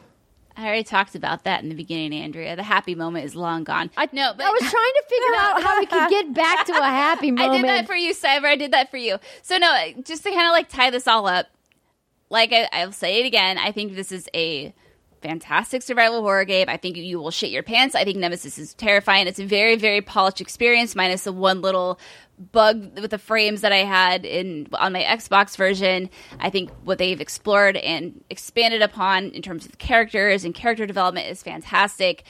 I already talked about that in the beginning, Andrea. The happy moment is long gone. I no, but I was trying to figure out how we could get back to a happy moment. I did that for you, Cyber. I did that for you. So no, just to kind of like tie this all up. Like I, I'll say it again. I think this is a fantastic survival horror game. I think you will shit your pants. I think Nemesis is terrifying. It's a very, very polished experience, minus the one little bug with the frames that I had in on my Xbox version. I think what they've explored and expanded upon in terms of characters and character development is fantastic.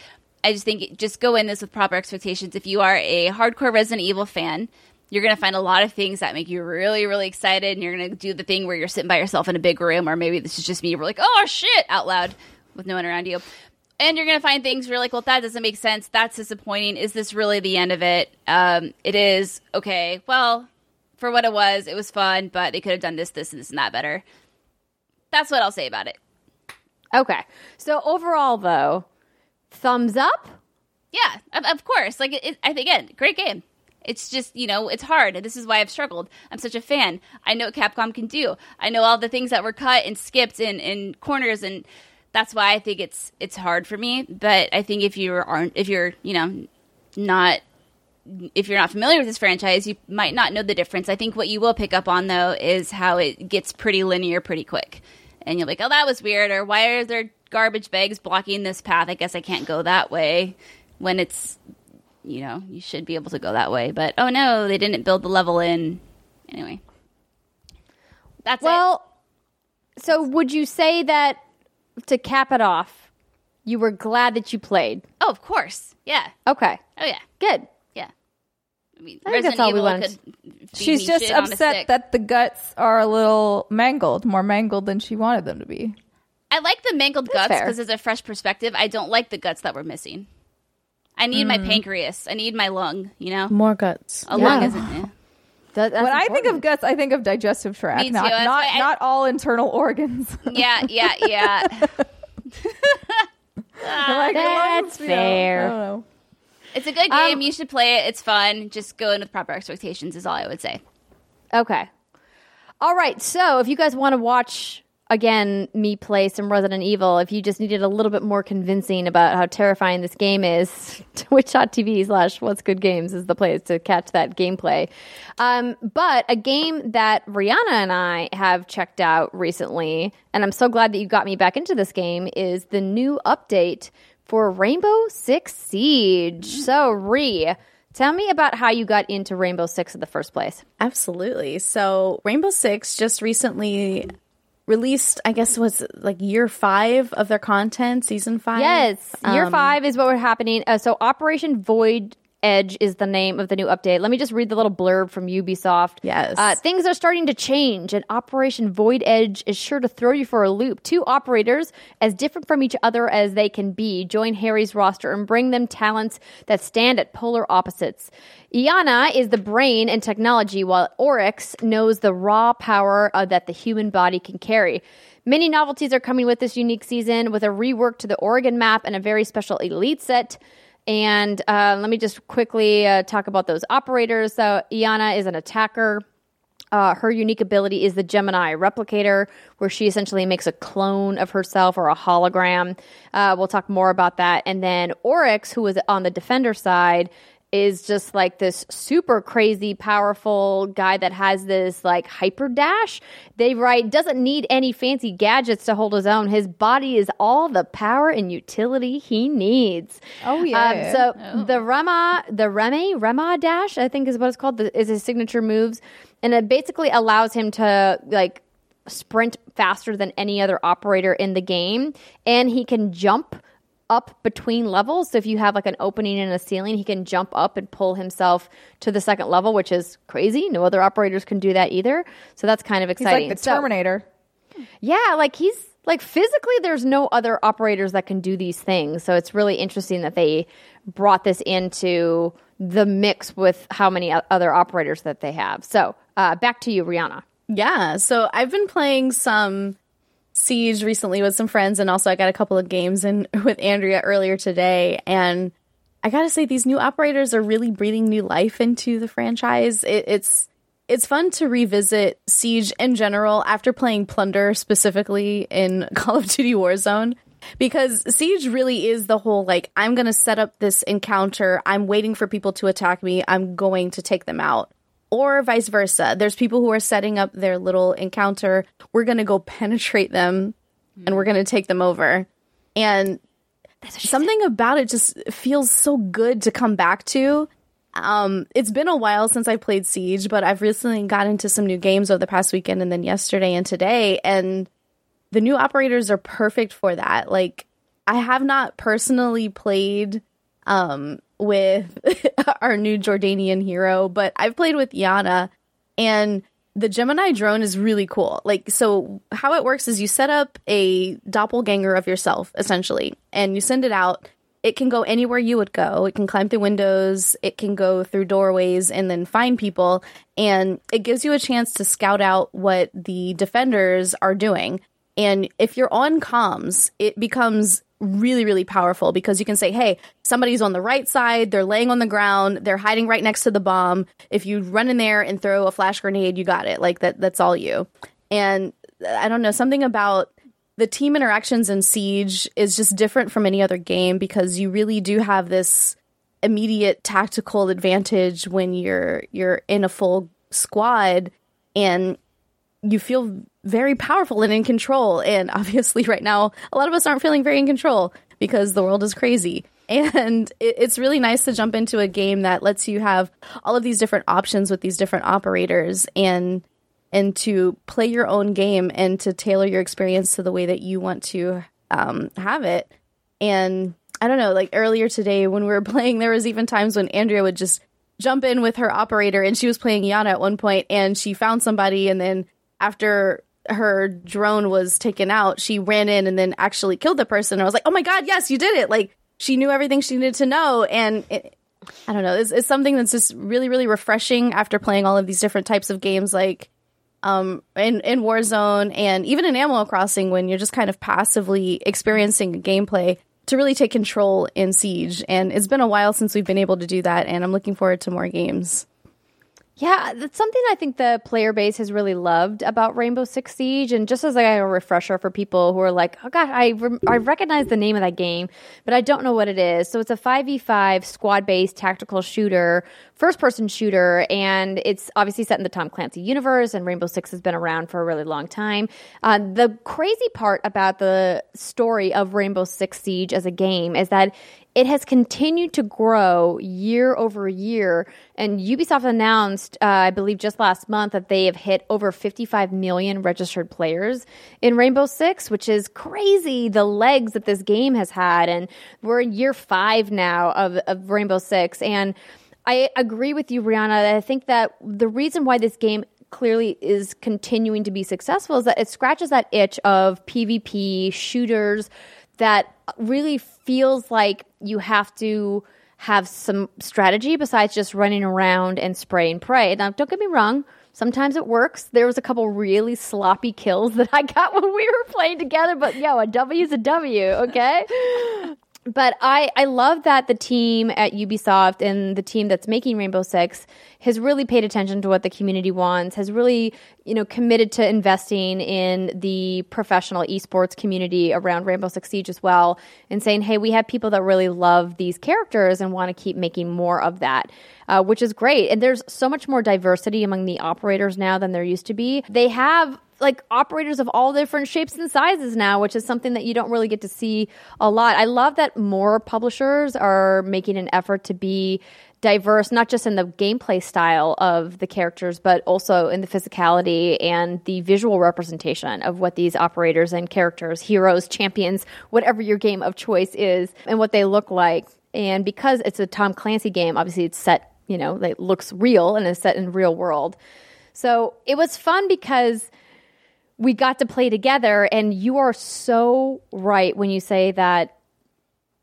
I just think just go in this with proper expectations. If you are a hardcore Resident Evil fan, you're going to find a lot of things that make you really, really excited. And you're going to do the thing where you're sitting by yourself in a big room, or maybe this is just me. We're like, oh shit, out loud with no one around you. And you're going to find things where you're like, well, that doesn't make sense. That's disappointing. Is this really the end of it? Um, it is. Okay. Well, for what it was, it was fun, but they could have done this, this, and this, and that better. That's what I'll say about it. okay. So overall, though, thumbs up. Yeah, of, of course. Like, it, it, I think, again, great game. It's just, you know, it's hard. This is why I've struggled. I'm such a fan. I know what Capcom can do. I know all the things that were cut and skipped and, and corners and that's why I think it's it's hard for me. But I think if you aren't if you're, you know, not if you're not familiar with this franchise, you might not know the difference. I think what you will pick up on though is how it gets pretty linear pretty quick. And you're like, "Oh, that was weird," or "Why are there garbage bags blocking this path? I guess I can't go that way." When it's you know, you should be able to go that way. But oh no, they didn't build the level in. Anyway. That's it. Well, so would you say that to cap it off, you were glad that you played? Oh, of course. Yeah. Okay, Oh yeah. good. Yeah. I mean, I think that's all we wanted. could feed She's me just shit on a upset stick. that the guts are a little mangled, more mangled than she wanted them to be. I like the mangled guts fair. because it's a fresh perspective. I don't like the guts that were missing. I need my pancreas. I need my lung. You know, More guts. a Yeah. lung isn't. eh. That- that's when I think of guts, I think of digestive tract, Me too. not That's not, I- not all internal organs. Yeah, yeah, yeah. like, That's lungs, you know, fair. I don't know. It's a good game. Um, you should play it. It's fun. Just go in with proper expectations. Is all I would say. Okay. All right. So if you guys want to watch again me play some Resident Evil, if you just needed a little bit more convincing about how terrifying this game is, twitch.tv slash what's good games is the place to catch that gameplay. Um, but a game that Riana and I have checked out recently, and I'm so glad that you got me back into this game, is the new update for Rainbow Six Siege. So, Ree, tell me about how you got into Rainbow Six in the first place. Absolutely. So Rainbow Six just recently released, I guess was like year five of their content, season five. Yes, year Um, five is what we're happening. Uh, so Operation Void Edge is the name of the new update. Let me just read the little blurb from Ubisoft. Yes. Uh, things are starting to change, and Operation Void Edge is sure to throw you for a loop. Two operators, as different from each other as they can be, join Harry's roster and bring them talents that stand at polar opposites. Iana is the brain and technology, while Oryx knows the raw power uh, that the human body can carry. Many novelties are coming with this unique season, with a rework to the Oregon map and a very special elite set. And uh, let me just quickly uh, talk about those operators. So, Iana is an attacker. Uh, her unique ability is the Gemini replicator, where she essentially makes a clone of herself or a hologram. Uh, we'll talk more about that. And then Oryx, who is on the defender side, is just like this super crazy powerful guy that has this like hyper dash. They write doesn't need any fancy gadgets to hold his own. His body is all the power and utility he needs. Oh, yeah. Um, so the Remah, the Reme, Remah dash, I think is what it's called, the, is his signature moves, and it basically allows him to like sprint faster than any other operator in the game, and he can jump up between levels. So if you have like an opening in a ceiling, he can jump up and pull himself to the second level, which is crazy. No other operators can do that either. So that's kind of He's exciting. like the So- Terminator. yeah, like he's like physically there's no other operators that can do these things. So it's really interesting that they brought this into the mix with how many other operators that they have. So, uh, back to you, Riana. Yeah, so I've been playing some Siege recently with some friends, and also I got a couple of games in with Andrea earlier today. And I gotta say, these new operators are really breathing new life into the franchise. It, it's it's fun to revisit Siege in general after playing Plunder specifically in Call of Duty Warzone. Because Siege really is the whole like, I'm gonna set up this encounter, I'm waiting for people to attack me, I'm going to take them out or vice versa. There's people who are setting up their little encounter. We're going to go penetrate them and we're going to take them over. And something about it just feels so good to come back to. Um, it's been a while since I played Siege, but I've recently got into some new games over the past weekend and then yesterday and today. And the new operators are perfect for that. Like, I have not personally played um, with our new Jordanian hero, but I've played with Iana, and the Gemini drone is really cool. Like, so how it works is you set up a doppelganger of yourself, essentially, and you send it out. It can go anywhere you would go. It can climb through windows. It can go through doorways and then find people. And it gives you a chance to scout out what the defenders are doing. And if you're on comms, it becomes really, really powerful because you can say, hey, somebody's on the right side, they're laying on the ground, they're hiding right next to the bomb. If you run in there and throw a flash grenade, you got it. Like that that's all you. And I don't know, something about the team interactions in Siege is just different from any other game because you really do have this immediate tactical advantage when you're you're in a full squad and you feel very powerful and in control. And obviously, right now, a lot of us aren't feeling very in control because the world is crazy. And it's really nice to jump into a game that lets you have all of these different options with these different operators and and to play your own game and to tailor your experience to the way that you want to um, have it. And I don't know, like earlier today when we were playing, there was even times when Andrea would just jump in with her operator and she was playing Iana at one point and she found somebody and then after her drone was taken out, she ran in and then actually killed the person. I was like, oh my God, yes, you did it. Like she knew everything she needed to know. And it, I don't know, it's, it's something that's just really, really refreshing after playing all of these different types of games like um, in, in Warzone and even in Animal Crossing when you're just kind of passively experiencing gameplay to really take control in Siege. And it's been a while since we've been able to do that, and I'm looking forward to more games. Yeah, that's something I think the player base has really loved about Rainbow Six Siege. And just as like a refresher for people who are like, oh gosh, I, re- I recognize the name of that game, but I don't know what it is. So it's a 5v5 squad based tactical shooter, first person shooter. And it's obviously set in the Tom Clancy universe, and Rainbow Six has been around for a really long time. Uh, the crazy part about the story of Rainbow Six Siege as a game is that it has continued to grow year over year. And Ubisoft announced, uh, I believe, just last month that they have hit over 55 million registered players in Rainbow Six, which is crazy. The legs that this game has had, and we're in year five now of, of Rainbow Six, and I agree with you, Riana. I think that the reason why this game clearly is continuing to be successful is that it scratches that itch of PvP shooters that really feels like you have to have some strategy besides just running around and spray and pray. Now, don't get me wrong. Sometimes it works. There was a couple really sloppy kills that I got when we were playing together, but yo, a W is a W, okay? but I, I love that the team at Ubisoft and the team that's making Rainbow Six has really paid attention to what the community wants, has really, you know, committed to investing in the professional esports community around Rainbow Six Siege as well, and saying, hey, we have people that really love these characters and want to keep making more of that, uh, which is great. And there's so much more diversity among the operators now than there used to be. They have like operators of all different shapes and sizes now, which is something that you don't really get to see a lot. I love that more publishers are making an effort to be diverse, not just in the gameplay style of the characters, but also in the physicality and the visual representation of what these operators and characters, heroes, champions, whatever your game of choice is, and what they look like. And because it's a Tom Clancy game, obviously it's set, you know, it looks real and is set in real world. So it was fun because we got to play together and you are so right when you say that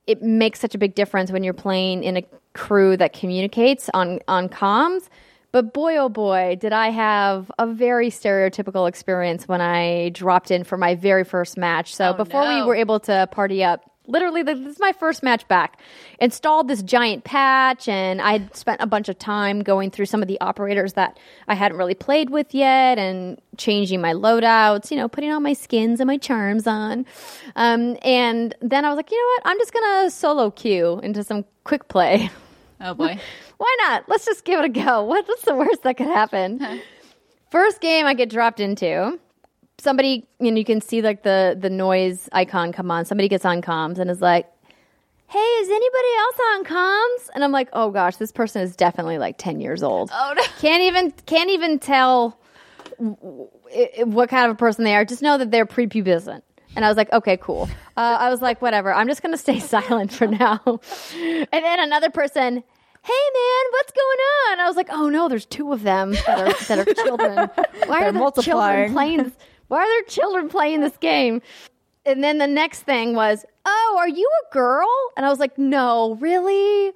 it makes such a big difference when you're playing in a crew that communicates on on comms. But boy oh boy did i have a very stereotypical experience when i dropped in for my very first match. So Oh, before we were able to party up literally this is my first match back. Installed this giant patch and i had spent a bunch of time going through some of the operators that i hadn't really played with yet and changing my loadouts you know putting all my skins and my charms on. Um, and then i was like you know what? I'm just gonna solo queue into some quick play. Oh boy. why not? Let's just give it a go. What- what's the worst that could happen? First game i get dropped into somebody you know you can see like the the noise icon come on somebody gets on comms and is like hey is anybody else on comms and i'm like oh gosh this person is definitely like 10 years old Oh no. can't even can't even tell what kind of a person they are just know that they're prepubescent and I was like, okay, cool. Uh, I was like, whatever. I'm just going to stay silent for now. and then another person, hey man, what's going on? I was like, oh no, there's two of them that are that are children. Why They're are there multiplying. children playing? Why are there children playing this game? And then the next thing was, oh, are you a girl? And I was like, no, really?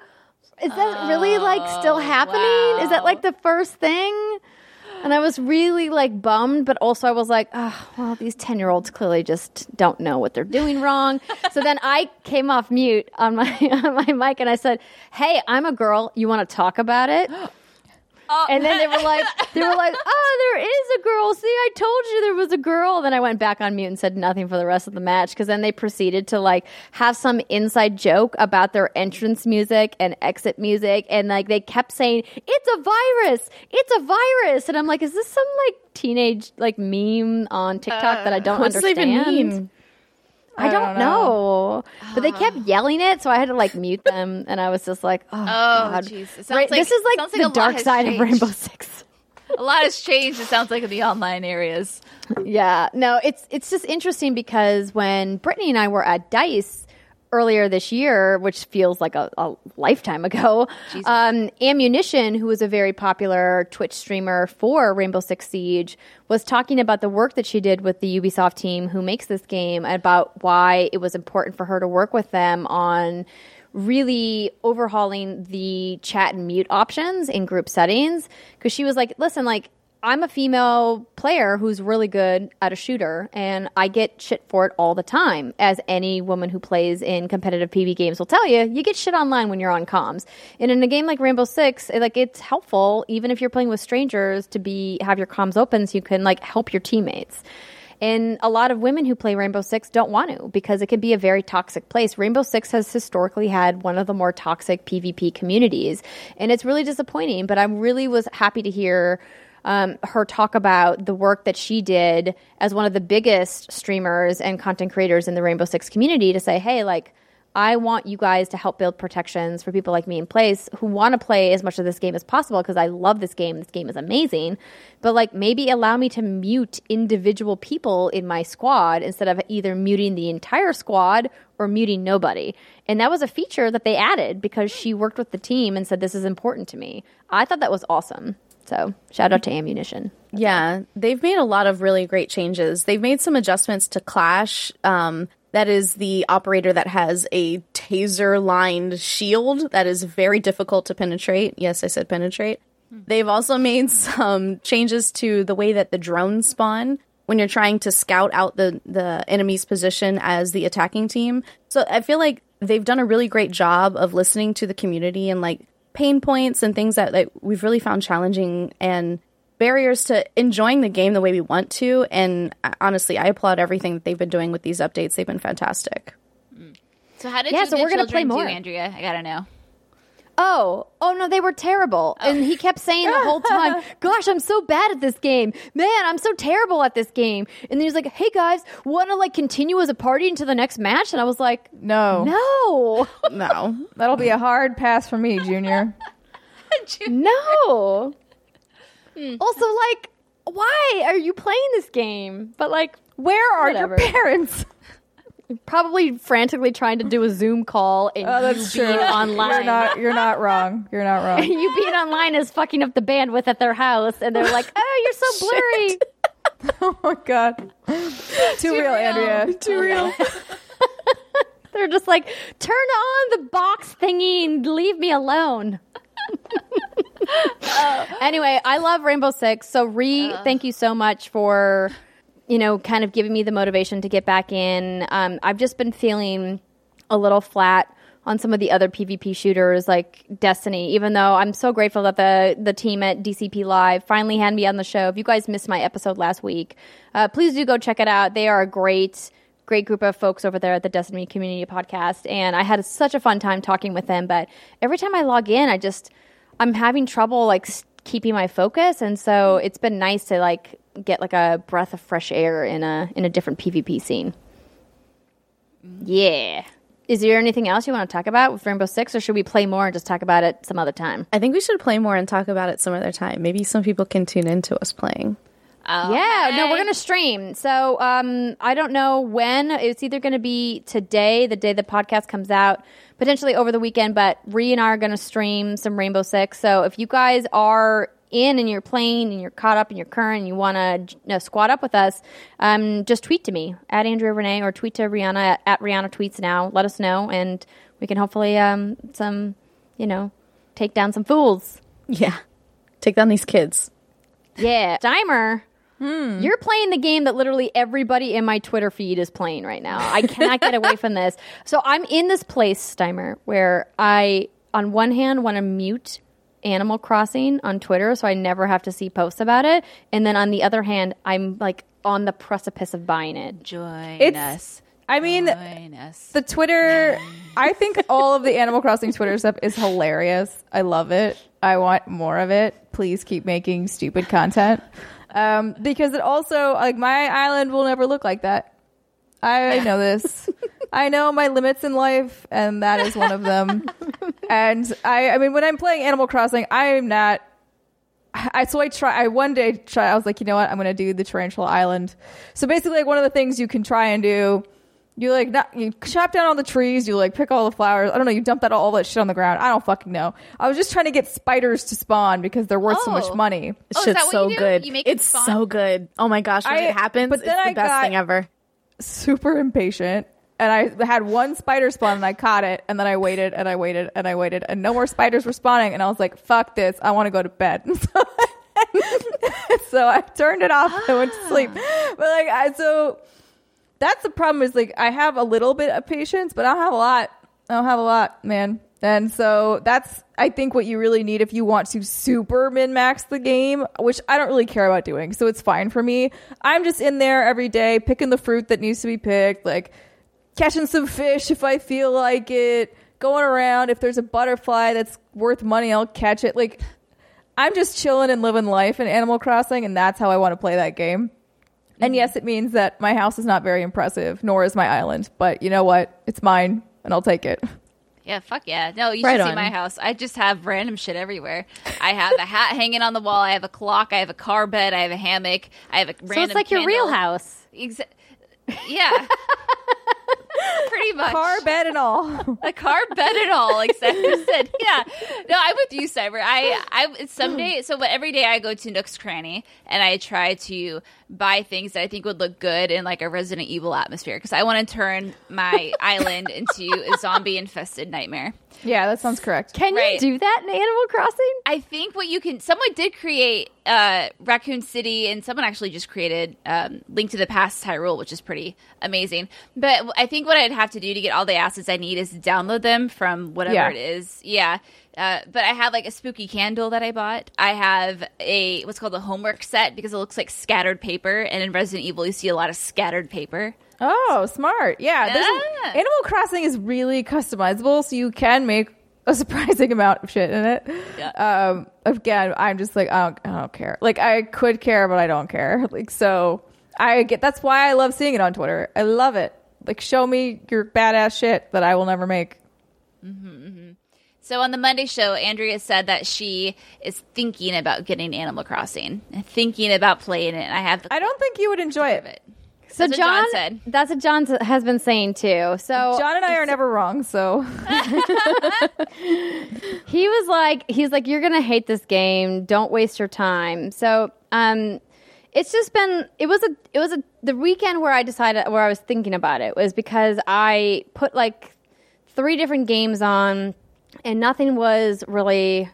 Is that really like still oh, happening? Is that like the first thing? And I was really like bummed, but also I was like, oh, well, these 10 year olds clearly just don't know what they're doing wrong. so then I came off mute on my, on my mic and I said, hey, I'm a girl. You want to talk about it? Oh, Oh. And then they were like, they were like, oh, there is a girl. See, I told you there was a girl. Then I went back on mute and said nothing for the rest of the match because then they proceeded to like have some inside joke about their entrance music and exit music, and like they kept saying it's a virus, it's a virus, and I'm like, is this some like teenage like meme on TikTok that I don't What's it understand? I don't, don't know. But they kept ah. yelling it, so I had to like mute them, and I was just like, "Oh, Oh, jeez. Right, like- this is like sounds like the dark side of. Rainbow Six. A lot has changed. It sounds like in the online areas. Yeah, no, it's it's just interesting because when Brittany and I were at Dice earlier this year, which feels like a, a lifetime ago, um, Ammunition, who was a very popular Twitch streamer for Rainbow Six Siege, was talking about the work that she did with the Ubisoft team who makes this game, about why it was important for her to work with them on really overhauling the chat and mute options in group settings. Because she was like listen like I'm a female player who's really good at a shooter, and I get shit for it all the time. As any woman who plays in competitive PV games will tell you, you get shit online when you're on comms. And in a game like Rainbow Six, it, like it's helpful, even if you're playing with strangers, to be have your comms open so you can like help your teammates. And a lot of women who play Rainbow Six don't want to because it can be a very toxic place. Rainbow Six has historically had one of the more toxic PvP communities, and it's really disappointing. But I really was happy to hear um, her talk about the work that she did as one of the biggest streamers and content creators in the Rainbow Six community to say, hey, like, I want you guys to help build protections for people like me in place who want to play as much of this game as possible because I love this game. This game is amazing. But like maybe allow me to mute individual people in my squad instead of either muting the entire squad or muting nobody. And that was a feature that they added because she worked with the team and said this is important to me. I thought that was awesome. So shout out to Ammunition. Yeah, they've made a lot of really great changes. They've made some adjustments to Clash. Um, that is the operator that has a taser lined shield that is very difficult to penetrate. Yes, I said penetrate. They've also made some changes to the way that the drones spawn when you're trying to scout out the, the enemy's position as the attacking team. So I feel like they've done a really great job of listening to the community and like pain points and things that, that we've really found challenging and barriers to enjoying the game the way we want to. And uh, honestly, I applaud everything that they've been doing with these updates. They've been fantastic. So how did Yeah, you so we're gonna play more. do, Andrea? I gotta know. Oh, oh no, they were terrible. Oh. And he kept saying the whole time, Gosh, I'm so bad at this game. Man, I'm so terrible at this game. And then he's like, Hey guys, wanna like continue as a party into the next match? And I was like, No, No. No. that'll be a hard pass for me, Junior. no. Hmm. Also, like, why are you playing this game? But like Where are Whatever. your parents? Probably frantically trying to do a Zoom call and Oh, that's you true. being online. You're not. You're not wrong. You're not wrong. you being online is fucking up the bandwidth at their house, and they're like, "Oh, you're so blurry." oh my god. Too, real, Andrea. Too real. They're just like, turn on the box thingy and leave me alone. Anyway, I love Rainbow Six. So, Ree, uh. thank you so much for, you know, kind of giving me the motivation to get back in. Um, I've just been feeling a little flat on some of the other PvP shooters like Destiny, even though I'm so grateful that the, the team at DCP Live finally had me on the show. If you guys missed my episode last week, uh, please do go check it out. They are a great great group of folks over there at the Destiny Community Podcast, and I had such a fun time talking with them. But every time I log in, I just I'm having trouble like keeping my focus, and so it's been nice to like get like a breath of fresh air in a in a different PvP scene. Yeah. Is there anything else you want to talk about with Rainbow Six, or should we play more and just talk about it some other time? I think we should play more and talk about it some other time. Maybe some people can tune into us playing. Yeah, no, we're gonna stream. So um, I don't know when. It's either gonna be today, the day the podcast comes out, potentially over the weekend. But Ree and I are gonna stream some Rainbow Six. So if you guys are in and you're playing and you're caught up and you're current and you want to you know, squat up with us, um, just tweet to me at Andrea Renee or tweet to Riana at, at Riana Tweets Now. Let us know, and we can hopefully um, some you know take down some fools. Yeah. Take down these kids. Yeah. Steimer, you're playing the game that literally everybody in my Twitter feed is playing right now. I cannot get away from this. So I'm in this place, Steimer, where I, on one hand, want to mute Animal Crossing on Twitter so I never have to see posts about it. And then on the other hand, I'm like on the precipice of buying it. Join It's- us. I mean, Join the Twitter. I think all of the Animal Crossing Twitter stuff is hilarious. I love it. I want more of it. Please keep making stupid content. Um, because it also like my island will never look like that. I know this. I know my limits in life, and that is one of them. and I, I mean, when I'm playing Animal Crossing, I'm not. I so I try. I one day try. I was like, you know what? I'm going to do the Tarantula Island. So basically, like one of the things you can try and do, you like not you chop down all the trees. You like pick all the flowers. I don't know. You dump that all that shit on the ground. I don't fucking know. I was just trying to get spiders to spawn because they're worth so much Oh. money. This Oh, is shit's that what so you do? good. You make it it's spawn? so good. Oh my gosh, when I- it happens, but then it's the I best got- thing ever. Super impatient and I had one spider spawn and I caught it and then I waited and I waited and I waited and no more spiders were spawning and I was like, fuck this, I want to go to bed. So I turned it off and went to sleep. Ah. But like, I so that's the problem is like I have a little bit of patience, but I don't have a lot. I don't have a lot, man. And so that's I think what you really need if you want to super min max the game, which I don't really care about doing. So it's fine for me. I'm just in there every day picking the fruit that needs to be picked, like catching some fish if I feel like it, going around if there's a butterfly that's worth money, I'll catch it. Like I'm just chilling and living life in Animal Crossing and that's how I want to play that game. And yes, it means that my house is not very impressive, nor is my island. But you know what? It's mine, and I'll take it. Yeah, fuck yeah. No, you Right should see on. my house. I just have random shit everywhere. I have a hat hanging on the wall. I have a clock. I have a car bed. I have a hammock. I have a random so it's like your real house. Exa- yeah. Pretty much. Car, bed, and all. a car bed and all, like Cyber said. Yeah, no, I'm with you, Cyber. I, I, someday. So, but every day I go to Nook's Cranny and I try to buy things that I think would look good in like a Resident Evil atmosphere because I want to turn my island into a zombie infested nightmare. Yeah, that sounds correct. Can Right. you do that in Animal Crossing? I think what you can. Someone did create uh, Raccoon City, and someone actually just created um, Link to the Past Hyrule, which is pretty amazing. But I think what I'd have to do to get all the assets I need is download them from whatever Yeah. it is. Yeah. Uh, but I have like a spooky candle that I bought. I have a what's called a homework set because it looks like scattered paper, and in Resident Evil you see a lot of scattered paper. Oh, smart. Yeah, Yeah. Animal Crossing is really customizable, so you can make a surprising amount of shit in it. Yeah. Um, again, I'm just like I don't, I don't care. Like I could care, but I don't care. Like so, I get that's why I love seeing it on Twitter. I love it. Like show me your badass shit that I will never make. So on the Monday show, Andrea said that she is thinking about getting Animal Crossing, and thinking about playing it. And I have the I don't think you would enjoy it. it. So That's what John, John said. that's what John has been saying too. So John and I are never wrong, so. He was like he's like you're gonna hate this game. Don't waste your time. So um it's just been it was a it was a the weekend where i decided where i was thinking about it was because i put like three different games on and nothing was really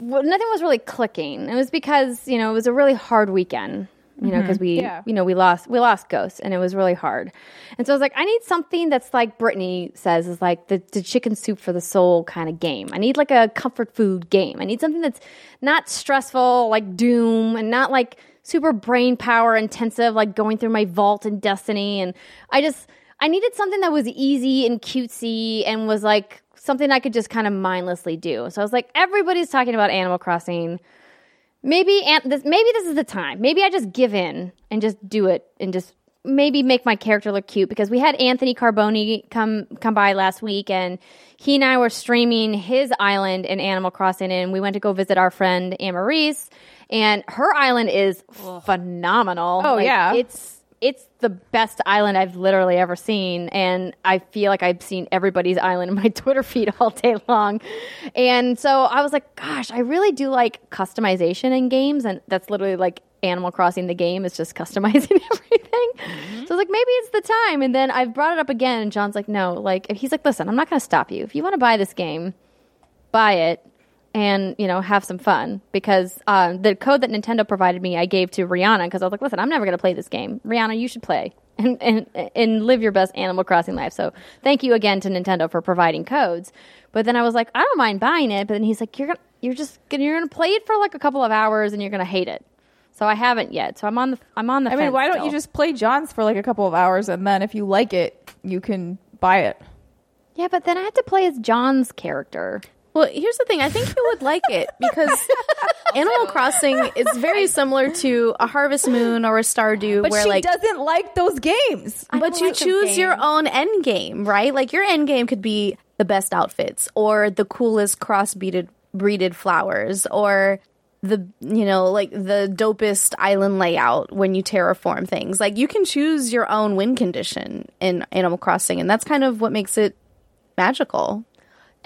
well, nothing was really clicking. It was because you know it was a really hard weekend you know because mm-hmm. we Yeah. you know we lost we lost ghost and it was really hard. And so i was like i need something that's like brittany says is like the, the chicken soup for the soul kind of game. I need like a comfort food game. I need something that's not stressful like doom and not like super brain power intensive like going through my vault and destiny. And i just i needed something that was easy and cutesy and was like something i could just kind of mindlessly do. So i was like everybody's talking about animal crossing maybe and this maybe this is the time. Maybe I just give in and just do it and just maybe make my character look cute because we had Anthony Carboni come come by last week and he and I were streaming his island in Animal Crossing and we went to go visit our friend Amarise and her island is phenomenal. Oh, yeah. It's it's the best island I've literally ever seen, and I feel like I've seen everybody's island in my Twitter feed all day long. And so I was like, gosh, I really do like customization in games, and that's literally like Animal Crossing the game is just customizing everything. Mm-hmm. So I was like, maybe it's the time. And then I've brought it up again, and John's like, no, like he's like, listen, I'm not going to stop you. If you want to buy this game, buy it and you know have some fun because uh, the code that Nintendo provided me I gave to Riana because I was like, listen, I'm never going to play this game. Riana, you should play and, and and live your best Animal Crossing life. So thank you again to Nintendo for providing codes. But then I was like, I don't mind buying it. But then he's like, you're gonna you're just gonna, you're gonna play it for like a couple of hours and you're gonna hate it. So I haven't yet. So I'm on the I'm on the. I mean, why don't still. you just play John's for like a couple of hours and then if you like it, you can buy it. Yeah, but then I had to play as John's character. Well, here's the thing. I think you would like it because Animal Crossing is very similar to a Harvest Moon or a Stardew, But where she like, doesn't like those games. But you like choose your own end game, right? Like your end game could be the best outfits or the coolest cross-breeded breeded flowers or the you know like the dopest island layout when you terraform things. Like you can choose your own win condition in Animal Crossing, and that's kind of what makes it magical.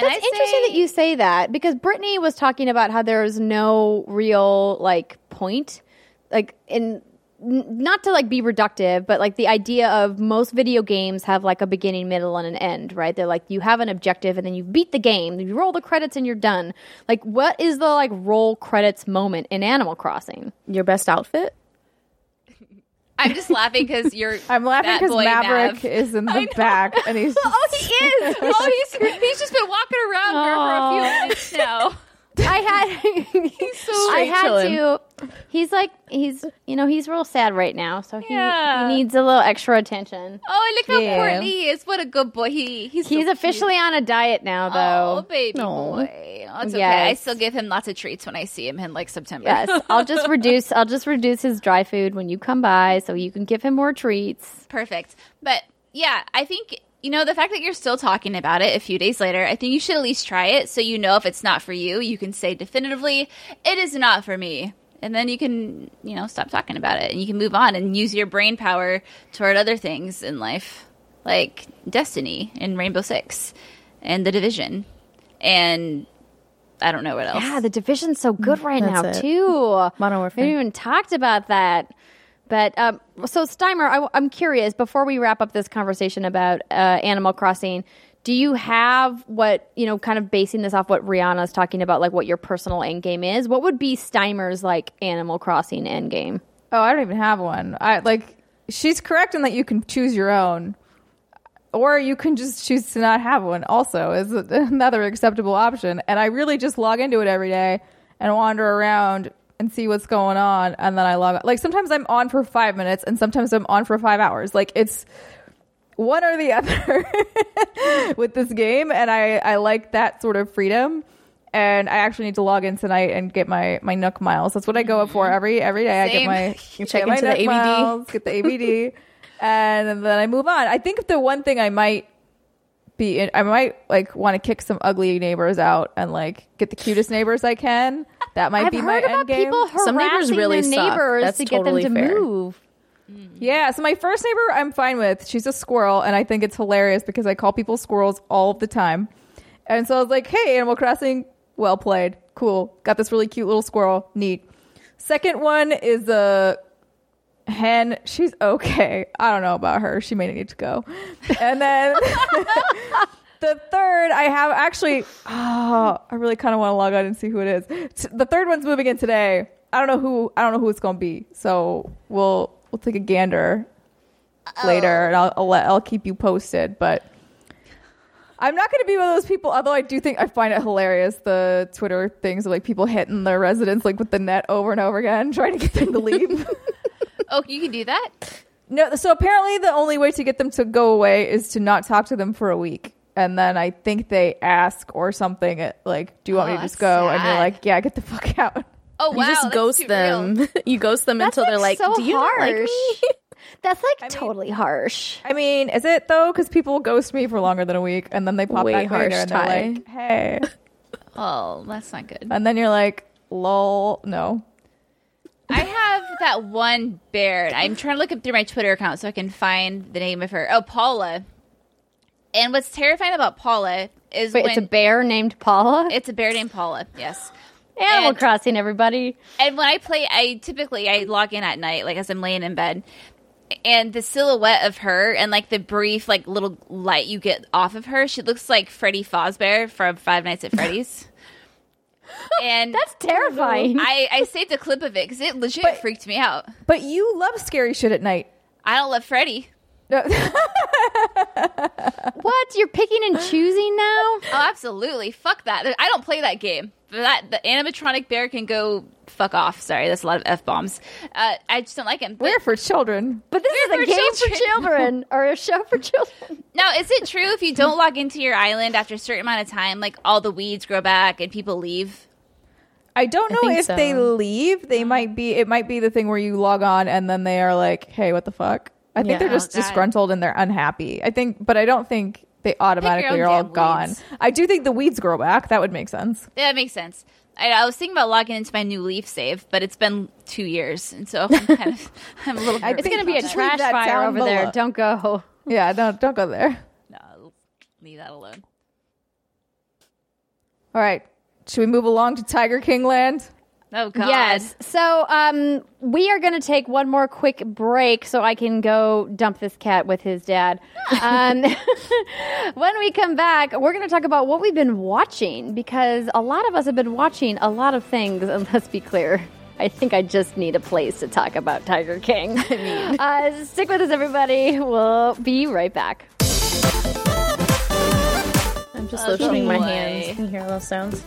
That's interesting say- that you say that because Brittany was talking about how there's no real like point, like in n- not to like be reductive, but like the idea of most video games have like a beginning, middle, and an end, right? They're like you have an objective and then you beat the game, you roll the credits and you're done. Like, what is the like roll credits moment in Animal Crossing? Your best outfit? I'm just laughing because you're. I'm laughing because Maverick Mav. is in the back and he's Oh, he is. oh, he's he's just been walking around for, for a few minutes now. I had he's so I had chilling. to. He's like he's you know he's real sad right now, so he, Yeah. he needs a little extra attention. Oh, look how Yeah. poor he is. What a good boy. He he's so He's cute. officially on a diet now, though. Oh, though. baby No. boy. Oh, it's okay. I still give him lots of treats when I see him in like September. Yes, I'll just reduce. I'll just reduce his dry food when you come by, so you can give him more treats. Perfect. But yeah, I think you know the fact that you're still talking about it a few days later. I think you should at least try it so you know if it's not for you. You can say definitively, "It is not for me." And then you can, you know, stop talking about it and you can move on and use your brain power toward other things in life, like Destiny and Rainbow Six and The Division. And I don't know what else. Yeah, the division's so good mm, right now it. too. Modern We Warfare. haven't even talked about that. But um, so Steimer, I, am curious. Before we wrap up this conversation about uh, Animal Crossing, do you have what you know? Kind of basing this off what Riana's talking about, like what your personal end game is. What would be Steimer's like Animal Crossing end game? Oh, I don't even have one. I like she's correct in that you can choose your own. Or you can just choose to not have one also is another acceptable option. And I really just log into it every day and wander around and see what's going on and then I log out. Like sometimes I'm on for 5 minutes and sometimes I'm on for 5 hours. Like it's one or the other with this game and I I like that sort of freedom. And I actually need to log in tonight and get my my Nook miles. That's what I go up for mm-hmm. every every day. I get my You check my into the ABD. miles, get the ABD, and then I move on. I think the one thing I might be, in, I might like want to kick some ugly neighbors out and like get the cutest neighbors I can. That might I've be my end game. Some neighbors really suck. neighbors That's to get totally them to fair. move. Mm-hmm. Yeah, so my first neighbor I'm fine with. She's a squirrel, and I think it's hilarious because I call people squirrels all of the time. And so I was like, hey, Animal Crossing, well played. Cool. Got this really cute little squirrel. Neat. Second one is a hen. She's okay. I don't know about her. She may need to go. And then the third, I have actually, oh, I really kind of want to log on and see who it is. T- The third one's moving in today. I don't know who. I don't know who it's going to be. So we'll we'll take a gander later, and I'll I'll, let, I'll keep you posted. But I'm not going to be one of those people. Although I do think I find it hilarious the Twitter things of like people hitting their residents like with the net over and over again, trying to get them to leave. Oh, you can do that? No, so apparently the only way to get them to go away is to not talk to them for a week. And then I think they ask or something uh, like, "Do you want Oh, me to just that's go?" And you're like, "Yeah, get the fuck out." Oh, wow, You just ghost them. you ghost them That's until they're like, so "Do you not like me?" That's like totally harsh. I mean, is it though? Because people ghost me for longer than a week, and then they pop Way back later, and they're Ty. like, "Hey," Oh, that's not good. and then you're like, "Lol, no." I have that one bear. I'm trying to look up through my Twitter account so I can find the name of her. Oh, Paula. And what's terrifying about Paula is Wait, when it's a bear named Paula. it's a bear named Paula. Yes. Animal and- Crossing, everybody. And when I play, I typically I log in at night, like as I'm laying in bed, and the silhouette of her and like the brief like little light you get off of her, she looks like Freddy Fazbear from Five Nights at Freddy's. and That's terrifying. I I saved a clip of it because it legit But- freaked me out. But you love scary shit at night. I don't love Freddy. No- what? You're picking and choosing now? Oh, absolutely. Fuck that. I don't play that game. That the animatronic bear can go fuck off. Sorry, that's a lot of f bombs. Uh, I just don't like him. But We're for children. But this We're is a for game for children. children or a show for children. now, is it true if you don't log into your island after a certain amount of time, like all the weeds grow back and people leave? I don't know think if so. they leave. They might be. It might be the thing where you log on and then they are like, "Hey, what the fuck?" I think Yeah. they're just Oh, disgruntled and they're unhappy. I think, but I don't think they automatically are all gone. weeds. I do think the weeds grow back. That would make sense. Yeah, that makes sense. I, I was thinking about logging into my new Leaf save, but it's been two years, and so I'm kind of I'm a little. I It's going to be a trash that fire down over there. Don't go. Yeah, don't don't go there. No, leave that alone. All right, should we move along to Tiger King Land? Oh God. Yes. So um, we are going to take one more quick break so I can go dump this cat with his dad. Um, when we come back, we're going to talk about what we've been watching because a lot of us have been watching a lot of things. And let's be clear. I think I just need a place to talk about Tiger King. I mean, uh, stick with us, everybody. We'll be right back. I'm just lotioning my boy. hands. Can you hear those sounds?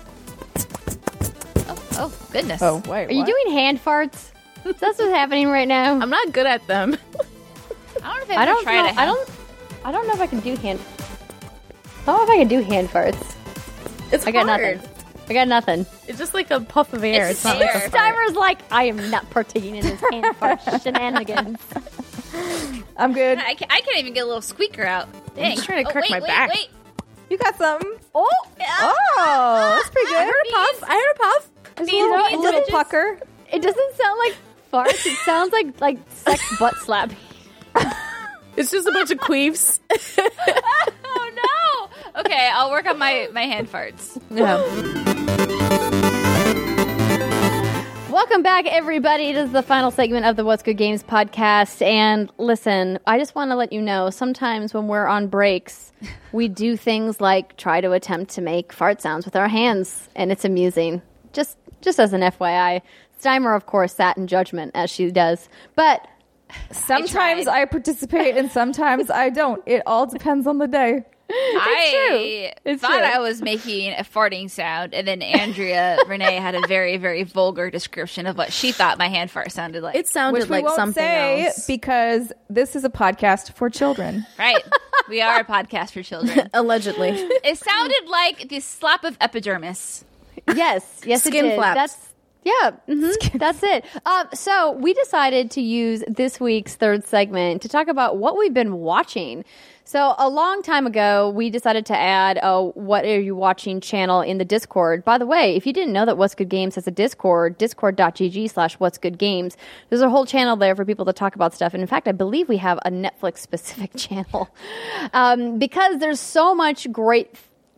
Oh goodness. Oh wait, Are you what? doing hand farts? That's what's happening right now? I'm not good at them. I don't know if I've I don't tried know. it. I don't. I don't know if I can do hand. I don't know if I can do hand farts. It's I got hard. nothing. I got nothing. It's just like a puff of air. It's It's, not like air. a fart. Steimer's like, I am not partaking in this hand fart shenanigans. I'm good. I can't, I can't even get a little squeaker out. Dang. just trying to oh, crack wait, my wait, back. Wait. You got something. Oh, Oh, that's pretty good. I heard a puff. I heard a puff. There's a Beans, little, beans, a little pucker. It doesn't sound like farts. It sounds like like sex butt slapping. It's just a bunch of queefs. Oh no. Okay, I'll work on my my hand farts. yeah. Welcome back, everybody. This is the final segment of the What's Good Games podcast. And listen, I just want to let you know sometimes when we're on breaks, we do things like try to attempt to make fart sounds with our hands, and it's amusing. Just, just as an FYI, Steimer, of course, sat in judgment as she does, but Sometimes tried. I, participate and sometimes I don't. It all depends on the day. I It's thought true. I was making a farting sound, and then Andrea Renee had a very, very vulgar description of what she thought my hand fart sounded like. It sounded Which we like won't something say else. because this is a podcast for children. right. We are a podcast for children. Allegedly. It sounded like the slap of epidermis. Yes, yes, Skin it did. flaps. That's yeah, mhm, that's it. Um, so we decided to use this week's third segment to talk about what we've been watching. So a long time ago, we decided to add a "What are you watching?" channel in the Discord. By the way, if you didn't know that What's Good Games has a Discord, discord.gg/slash What's Good Games, there's a whole channel there for people to talk about stuff. And in fact, I believe we have a Netflix specific channel um, because there's so much great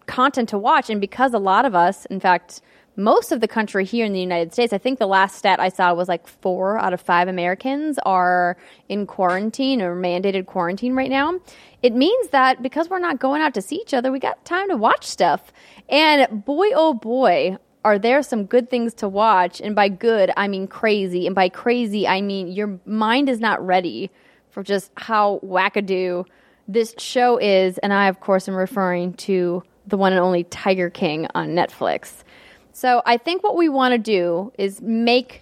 content to watch. And because a lot of us in fact most of the country here in the united states i think the last stat i saw was like four out of five americans are in quarantine or mandated quarantine right now. It means that because we're not going out to see each other we got time to watch stuff. And boy oh boy are there some good things to watch. And by good i mean crazy. And by crazy i mean your mind is not ready for just how wackadoo this show is, and I, of course, am referring to the one and only Tiger King on Netflix. So I think what we want to do is make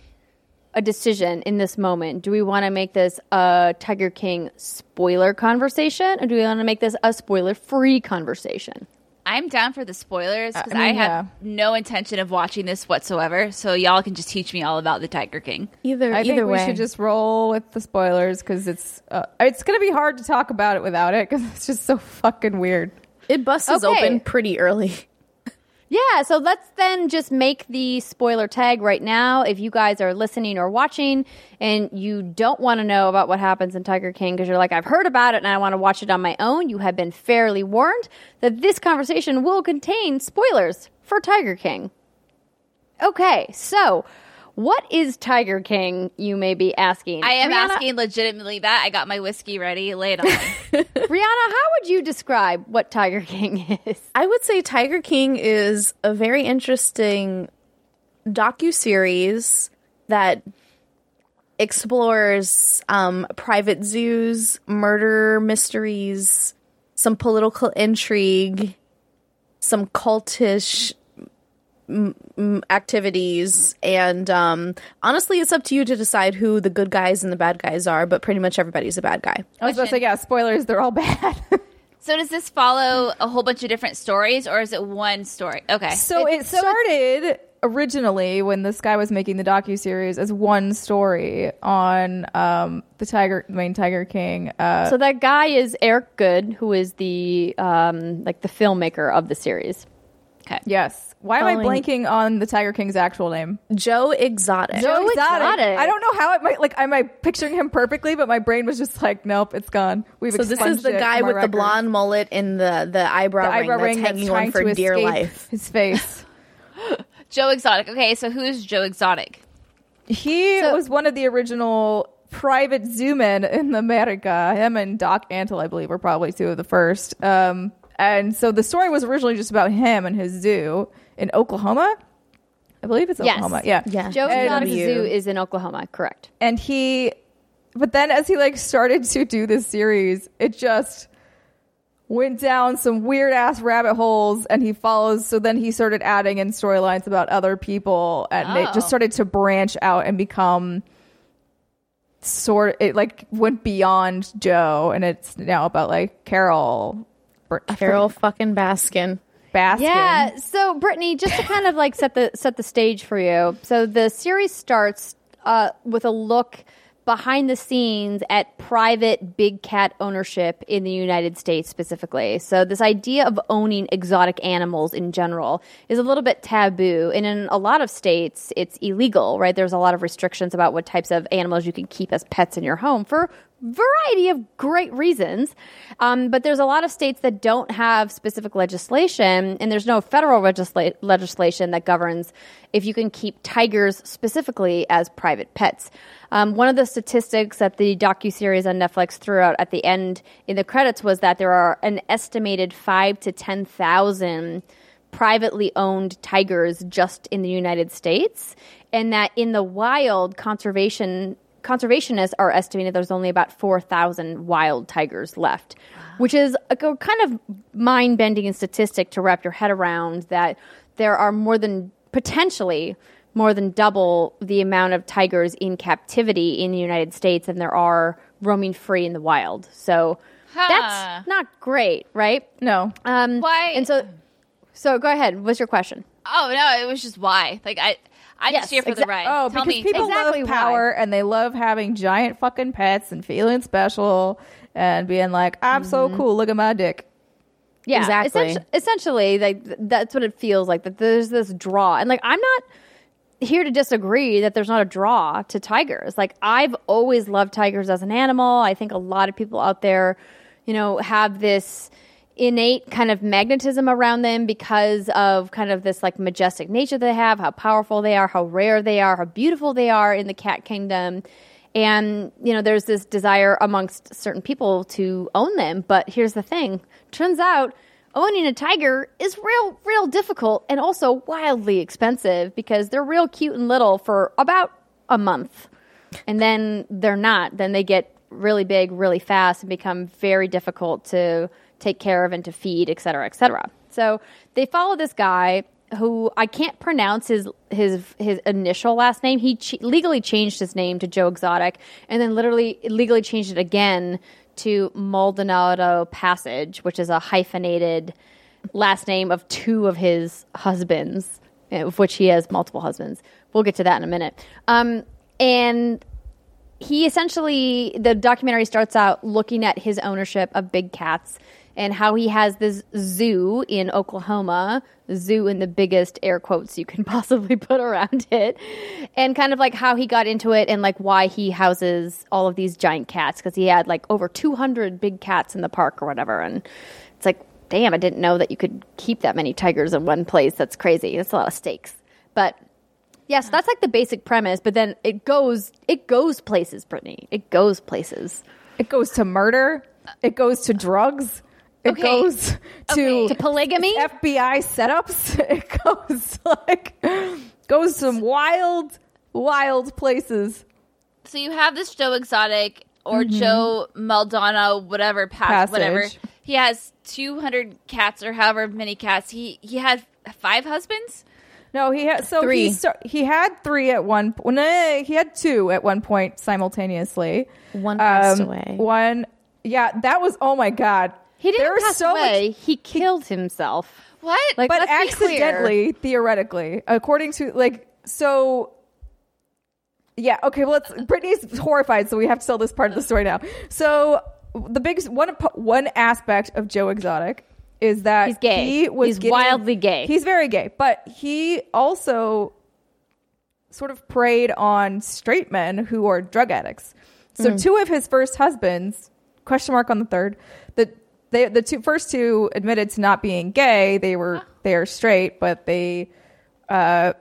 a decision in this moment. Do we want to make this a Tiger King spoiler conversation, or do we want to make this a spoiler free conversation? I'm down for the spoilers because I I, have yeah. no intention of watching this whatsoever. So y'all can just teach me all about the Tiger King. Either I either think way. we should just roll with the spoilers because it's uh, it's going to be hard to talk about it without it because it's just so fucking weird. It busts Okay. open pretty early. Yeah, so let's then just make the spoiler tag right now. If you guys are listening or watching and you don't want to know about what happens in Tiger King because you're like, I've heard about it and I want to watch it on my own, you have been fairly warned that this conversation will contain spoilers for Tiger King. Okay, so what is Tiger King, you may be asking? I am Riana, asking legitimately that. I got my whiskey ready. Lay it on. Riana, how would you describe what Tiger King is? I would say Tiger King is a very interesting docu series that explores um, private zoos, murder mysteries, some political intrigue, some cultish m- m- activities, and um, honestly, it's up to you to decide who the good guys and the bad guys are. But pretty much everybody's a bad guy. I was about to say, yeah, spoilers, they're all bad. so does this follow a whole bunch of different stories, or is it one story? Okay. so It's- it so started originally when this guy was making the docu series as one story on um, the tiger, main Tiger King. Uh, So that guy is Eric Goode, who is the um, like the filmmaker of the series. Okay. yes. Why am I blanking on the Tiger King's actual name? Joe Exotic. Joe Exotic. I don't know how it might like. Am I picturing him perfectly? But my brain was just like, nope, it's gone. We've So this is the it guy from our with the records. blonde mullet and the the eyebrow, the eyebrow ring ring that's that's hanging trying on for to dear escape life. his face. Joe Exotic. Okay, so who is Joe Exotic? He So- was one of the original private zoo men in America. Him and Doc Antle, I believe, were probably two of the first. Um, and so the story was originally just about him and his zoo in Oklahoma. I believe it's Yes. Oklahoma. Yeah. Yeah. Joe And- Exotic Zoo is in Oklahoma, correct? and he but then as he like started to do this series it just went down some weird ass rabbit holes and he follows so then he started adding in storylines about other people and it Oh. just started to branch out and become sort of it like went beyond joe and it's now about like carol Br- Carole fucking Baskin. baskin Yeah. So, Brittany, just to kind of like set the set the stage for you. So the series starts uh, with a look behind the scenes at private big cat ownership in the United States specifically. So this idea of owning exotic animals in general is a little bit taboo, and in a lot of states, it's illegal. Right? There's a lot of restrictions about what types of animals you can keep as pets in your home for variety of great reasons. Um, but there's a lot of states that don't have specific legislation, and there's no federal legisla- legislation that governs if you can keep tigers specifically as private pets. Um, one of the statistics that the docu series on Netflix threw out at the end in the credits was that there are an estimated five to ten thousand privately owned tigers just in the United States, and that in the wild, conservation conservationists are estimating there's only about 4,000 wild tigers left, which is a kind of mind bending statistic to wrap your head around that there are more than potentially more than double the amount of tigers in captivity in the United States than there are roaming free in the wild. So Huh. that's not great, right? no Um, Why- And so, so go ahead. What's your question? Oh no, it was just why. Like I, I'm Yes, just here for the exa- ride. Oh, Tell because me. people Exactly love why. power and they love having giant fucking pets and feeling special and being like, I'm so Mm-hmm. cool. Look at my dick. Yeah, Exactly. essenti- essentially, like th- that's what it feels like. That there's this draw, and like I'm not here to disagree that there's not a draw to tigers. Like I've always loved tigers as an animal. I think a lot of people out there, you know, have this innate kind of magnetism around them because of kind of this like majestic nature they have, how powerful they are, how rare they are, how beautiful they are in the cat kingdom. And, you know, there's this desire amongst certain people to own them. But here's the thing turns out owning a tiger is real, real difficult and also wildly expensive because they're real cute and little for about a month. And then they're not. Then they get really big really fast and become very difficult to take care of and to feed, et cetera, et cetera. So they follow this guy who I can't pronounce his his his initial last name. He ch- legally changed his name to Joe Exotic, and then literally legally changed it again to Maldonado Passage, which is a hyphenated last name of two of his husbands, of which he has multiple husbands. We'll get to that in a minute. Um, and he essentially the documentary starts out looking at his ownership of big cats and how he has this zoo in Oklahoma, zoo in the biggest air quotes you can possibly put around it, and kind of like how he got into it and like why he houses all of these giant cats because he had like over 200 big cats in the park or whatever. And it's like, damn, I didn't know that you could keep that many tigers in one place. That's crazy. That's a lot of stakes. But yeah, so that's like the basic premise, but then it goes it goes places, Brittany. It goes places. It goes to murder. It goes to drugs. It Okay. goes to, Okay. To polygamy? FBI setups. It goes like goes some wild, wild places. So you have this Joe Exotic or Joe Maldonado, whatever pass, Passage. whatever. He has 200 cats or however many cats. He he had five husbands. No, he had so Three. he star- he had three at one. Well, no, he had two at one point simultaneously. One passed Um, away. One, yeah, that was oh my god. He didn't pass so much- he killed himself. What? Like, but accidentally, theoretically, according to like so. Yeah. Okay. Well, let's. Brittany's horrified, so we have to tell this part of the story now. So the big one one aspect of Joe Exotic is that He's gay. He was He's getting- wildly gay. He's very gay, but he also sort of preyed on straight men who are drug addicts. So Mm. two of his first husbands, question mark on the third, they, the two first two admitted to not being gay. They were they are straight, but they uh,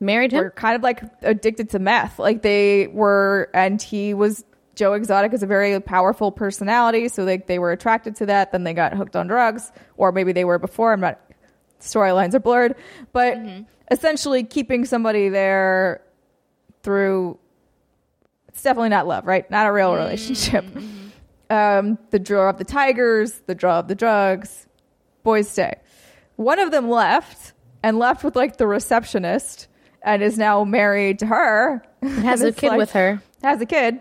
Married him. were kind of like addicted to meth. Like they were, and he was Joe Exotic is a very powerful personality, so like they were attracted to that. Then they got hooked on drugs, or maybe they were before. I'm not. Storylines are blurred, but mm-hmm. essentially keeping somebody there through. It's definitely not love, right? Not a real mm-hmm. relationship. Mm-hmm. Um, the draw of the tigers, the draw of the drugs. Boys stay. One of them left and left with like the receptionist and is now married to her. Has a kid like- with her. Has a kid.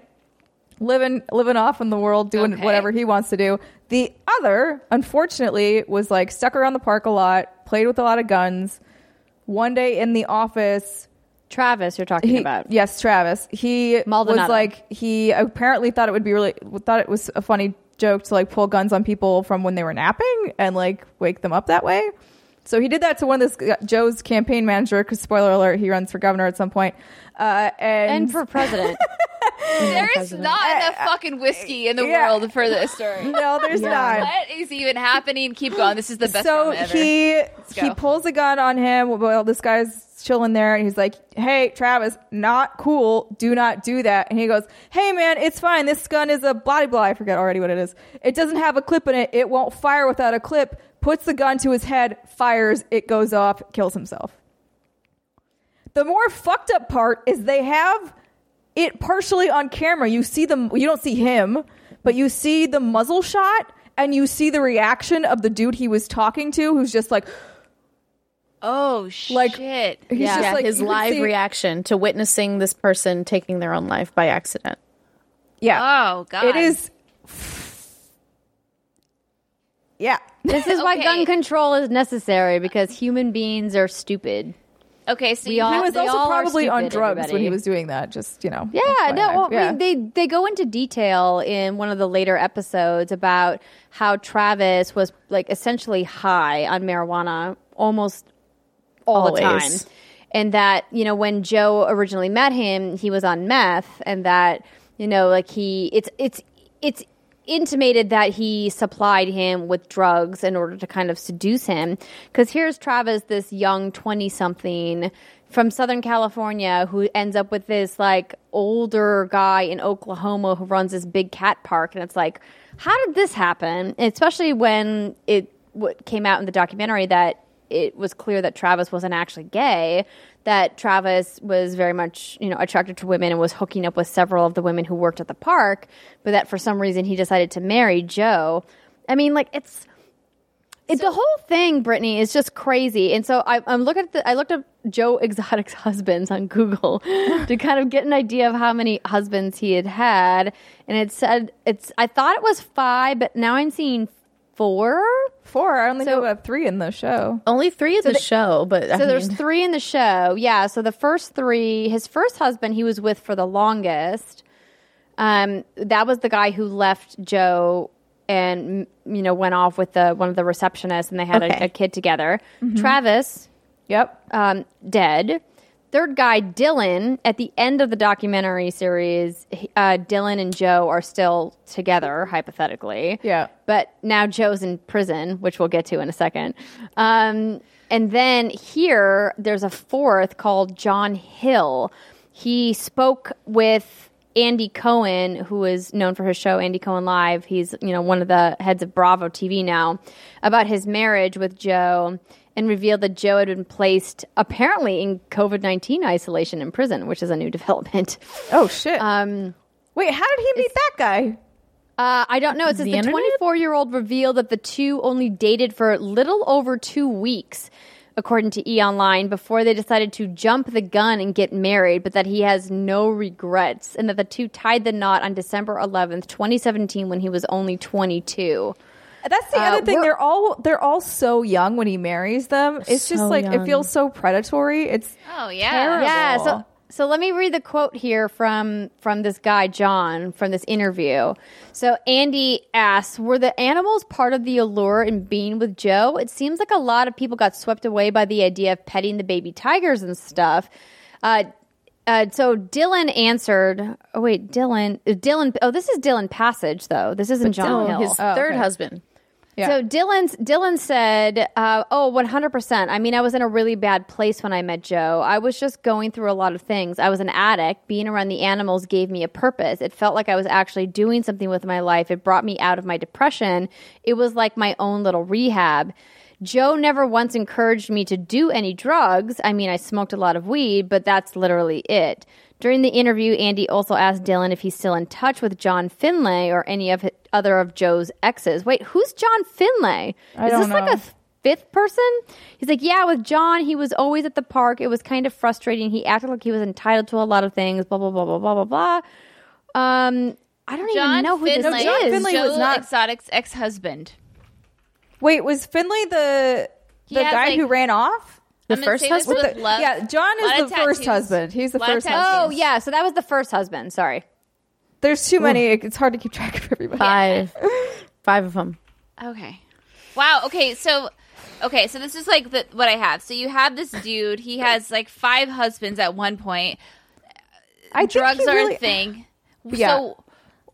Living living off in the world, doing Okay. whatever he wants to do. The other, unfortunately, was like stuck around the park a lot, played with a lot of guns. One day in the office, Travis, you're talking he, about. yes, Travis. He Maldonado. was like he apparently thought it would be really thought it was a funny joke to like pull guns on people from when they were napping and like wake them up that way. So he did that to one of this Joe's campaign manager. Because spoiler alert, he runs for governor at some point. Uh, and, And for president. There is not enough fucking whiskey in the yeah. world for this story. no, there's not. What is even happening? Keep going. This is the best so ever. he he pulls a gun on him while this guy's chilling there and he's like hey travis not cool do not do that and he goes hey man it's fine this gun is a blah blah i forget already what it is it doesn't have a clip in it it won't fire without a clip puts the gun to his head fires it goes off kills himself the more fucked up part is they have it partially on camera. You see them, you don't see him, but you see the muzzle shot and you see the reaction of the dude he was talking to who's just like, oh Like, shit! he's yeah. just yeah, like- his live see- reaction to witnessing this person taking their own life by accident. yeah, oh god, it is. Yeah. This is why gun control is necessary because human beings are stupid. Okay, so We all- He was they also all are probably on stupid, drugs when he was doing that. Just, you know. Yeah, no, FYI. well, I mean, they they go into detail in one of the later episodes about how Travis was like essentially high on marijuana almost all the time. And that, you know, when Joe originally met him, he was on meth and that, you know, like he it's it's it's intimated that he supplied him with drugs in order to kind of seduce him. Cuz here's Travis this young 20 something from Southern California who ends up with this like older guy in Oklahoma who runs this big cat park. And it's like how did this happen? Especially when it came out in the documentary that it was clear that Travis wasn't actually gay, that Travis was very much, you know, attracted to women and was hooking up with several of the women who worked at the park, but that for some reason he decided to marry Joe. I mean, like it's it, the whole thing, Brittany, is just crazy. And so I, I'm looking at the, I looked up Joe Exotic's husbands on Google to kind of get an idea of how many husbands he had had, and it said it's. I thought it was five, but now I'm seeing four. Four. I only So- know about three in the show. Only three of the the- show, but I So there's mean, three in the show. Yeah. So the first three, his first husband, he was with for the longest. Um, that was the guy who left Joe and you know went off with the one of the receptionists, and they had a, Okay. a kid together. Travis, Yep. um, dead. Third guy, Dillon. At the end of the documentary series, uh, Dillon and Joe are still together, hypothetically. Yeah. But now Joe's in prison, which we'll get to in a second. Um, and then here, there's a fourth called John Hill. He spoke with Andy Cohen, who is known for his show Andy Cohen Live. He's you know one of the heads of Bravo TV now, about his marriage with Joe, and revealed that Joe had been placed apparently in COVID nineteen isolation in prison, which is a new development. Oh, shit. Um, Wait, how did he meet that guy? uh, I don't know. It says The the 24 year old revealed that the two only dated for little over two weeks, according to E Online, before they decided to jump the gun and get married, but that he has no regrets, and that the two tied the knot on December 11th, 2017, when he was only 22. That's the Uh, other thing. They're all they're all so young when he marries them. It's just So like it feels so predatory. It's oh yeah, Terrible. Yeah, so so let me read the quote here from from this guy John from this interview. So Andy asks, "Were the animals part of the allure in being with Joe? It seems like a lot of people got swept away by the idea of petting the baby tigers and stuff." Uh, uh, so Dillon answered. Oh wait, Dillon. uh, Dillon. Oh, this is Dillon Passage though. This isn't John no, Hill. his Oh, third okay. husband. Yeah. So Dillon's Dillon said, uh, "Oh, one hundred percent. I mean, I was in a really bad place when I met Joe. I was just going through a lot of things. I was an addict. Being around the animals gave me a purpose. It felt like I was actually doing something with my life. It brought me out of my depression. It was like my own little rehab." Joe never once encouraged me to do any drugs. I mean, I smoked a lot of weed, but that's literally it. During the interview, Andy also asked Dillon if he's still in touch with John Finlay or any of hi- other of Joe's exes. Wait, who's John Finlay? I Is don't this like a th- fifth person? He's like, yeah, with John, he was always at the park. It was kind of frustrating. He acted like he was entitled to a lot of things. Blah blah blah blah blah blah blah. Um, I don't John even know who Finlay, this John is. John Finlay was not- Exotic's ex-husband. Wait, was Finlay the the guy like- who ran off? The I'm first husband? The- love. yeah, John is of the first husband. He's the first husband. Oh yeah, so that was the first husband. Sorry. There's too many. It's hard to keep track of everybody. Five. Five of them. Okay. Wow. Okay. So, okay. So this is like the, what I have. So you have this dude. He has like five husbands at one point. I think Drugs he are really- a thing. Yeah. So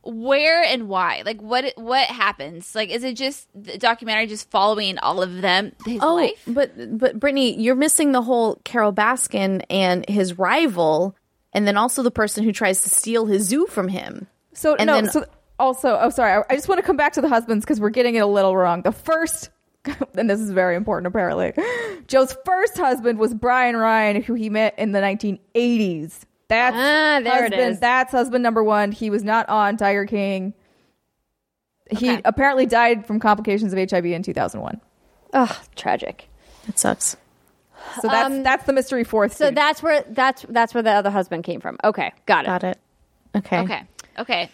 where and why? Like what? What happens? Like is it just the documentary just following all of them? His Oh, life. but but Brittany, you're missing the whole Carole Baskin and his rival, and then also the person who tries to steal his zoo from him. So And no. then- so also, oh sorry. I, I just want to come back to the husbands because we're getting it a little wrong. The first, and this is very important apparently. Joe's first husband was Brian Rhyne, who he met in the 1980s. That's Ah, there husband. is. That's husband number one. He was not on Tiger King. He Okay. apparently died from complications of HIV in 2001. Ugh, tragic. That sucks. So that's that's the mystery fourth. Um, So dude. that's where that's that's where the other husband came from. Okay, got it. Got it. Okay. Okay. Okay.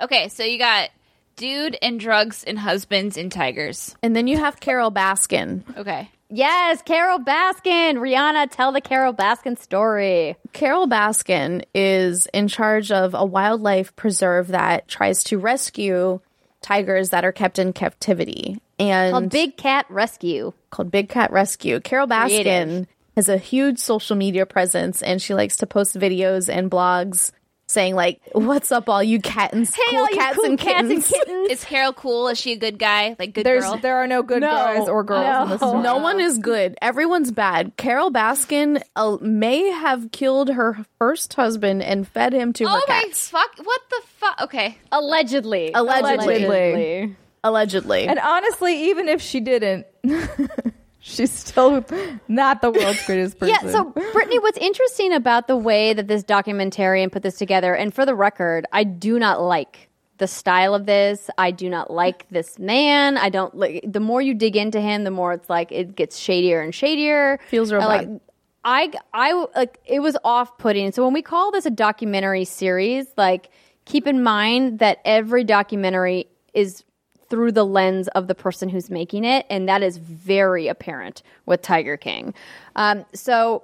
Okay. So you got dude and drugs and husbands and tigers. And then you have Carole Baskin. Okay. Yes, Carole Baskin. Riana, tell the Carole Baskin story. Carole Baskin is in charge of a wildlife preserve that tries to rescue tigers that are kept in captivity. And Called Big Cat Rescue. called Big Cat Rescue. Carole Baskin Creative. has a huge social media presence and she likes to post videos and blogs saying like, "What's up, all you cat and Hey, cool all cats, cool and, cats kittens. and kittens. Is Carole cool? Is she a good guy? Like good there's girl? there are no good No, guys or girls in this no. No one is good. Everyone's bad. Carole Baskin uh, may have killed her first husband and fed him to her oh my cats. fuck! What the fuck? Okay. Allegedly. Allegedly. Allegedly. Allegedly. And honestly, even if she didn't, she's still not the world's greatest person. Yeah, so Brittany, what's interesting about the way that this documentarian put this together, and for the record, I do not like the style of this. I do not like this man. I don't like the more you dig into him, the more it's like it gets shadier and shadier. Feels real like bad. I I like it was off putting. So when we call this a documentary series, like keep in mind that every documentary is through the lens of the person who's making it, and that is very apparent with Tiger King. Um, so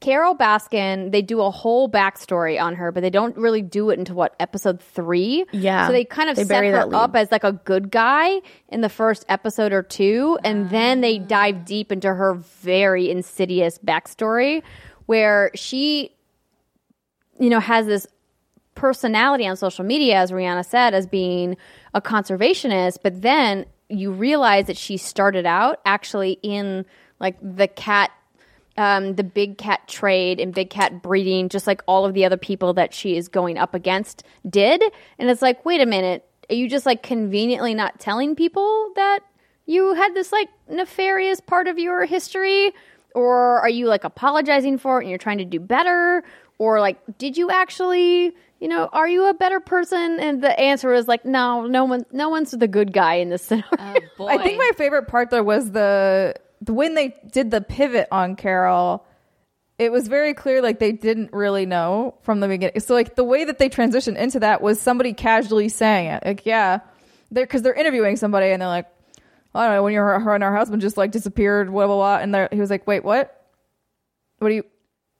Carole Baskin, they do a whole backstory on her, but they don't really do it until what episode three. Yeah. so they kind of They set her up as like a good guy in the first episode or two, and then they dive deep into her very insidious backstory, where she, you know, has this personality on social media, as Riana said, as being a conservationist, but then you realize that she started out actually in like the cat, um, the big cat trade and big cat breeding, just like all of the other people that she is going up against did. And it's like, wait a minute, are you just like conveniently not telling people that you had this like nefarious part of your history? Or are you like apologizing for it and you're trying to do better? Or like, did you actually, you know, are you a better person? And the answer is like, no, no one, no one's the good guy in this scenario. Oh boy. I think my favorite part though was the, the when they did the pivot on Carole. It was very clear like they didn't really know from the beginning. So like the way that they transitioned into that was somebody casually saying it. Like yeah, they're because they're interviewing somebody and they're like, I don't know when your her and her husband just like disappeared, blah blah blah, and they're- he was like, wait, what? What do you,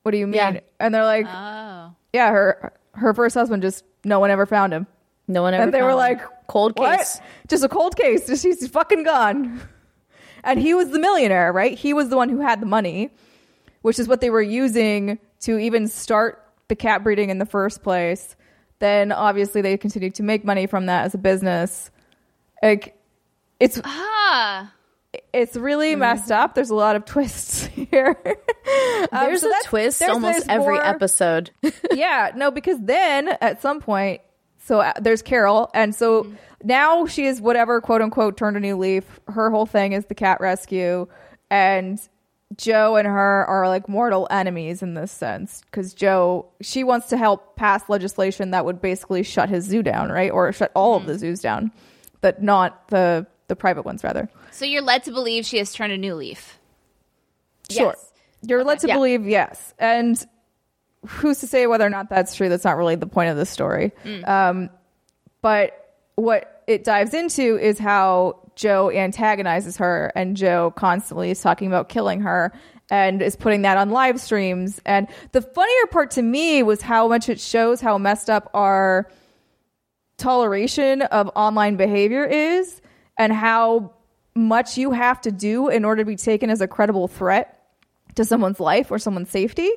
what do you mean? Yeah. And they're like, oh. yeah, her her first husband just no one ever found him. no one ever And they were found like, him. cold What? case. Just a cold case. Just he's fucking gone. And he was the millionaire, right? He was the one who had the money, which is what they were using to even start the cat breeding in the first place. Then obviously they continued to make money from that as a business. Like it's Ah. It's really messed up. There's a lot of twists here. Um, There's so a twist there's- almost there's every more- episode. yeah, no, because then at some point, so uh, there's Carole, and so now she is whatever quote unquote turned a new leaf. Her whole thing is the cat rescue, and Joe and her are like mortal enemies in this sense because Joe she wants to help pass legislation that would basically shut his zoo down, right, or shut all of the zoos down, but not the the private ones rather. So you're led to believe she has turned a new leaf. Sure. Yes. You're led to Yeah. believe yes. And who's to say whether or not that's true? That's not really the point of the story. Um, but what it dives into is how Joe antagonizes her, and Joe constantly is talking about killing her and is putting that on live streams. And the funnier part to me was how much it shows how messed up our toleration of online behavior is and how much you have to do in order to be taken as a credible threat to someone's life or someone's safety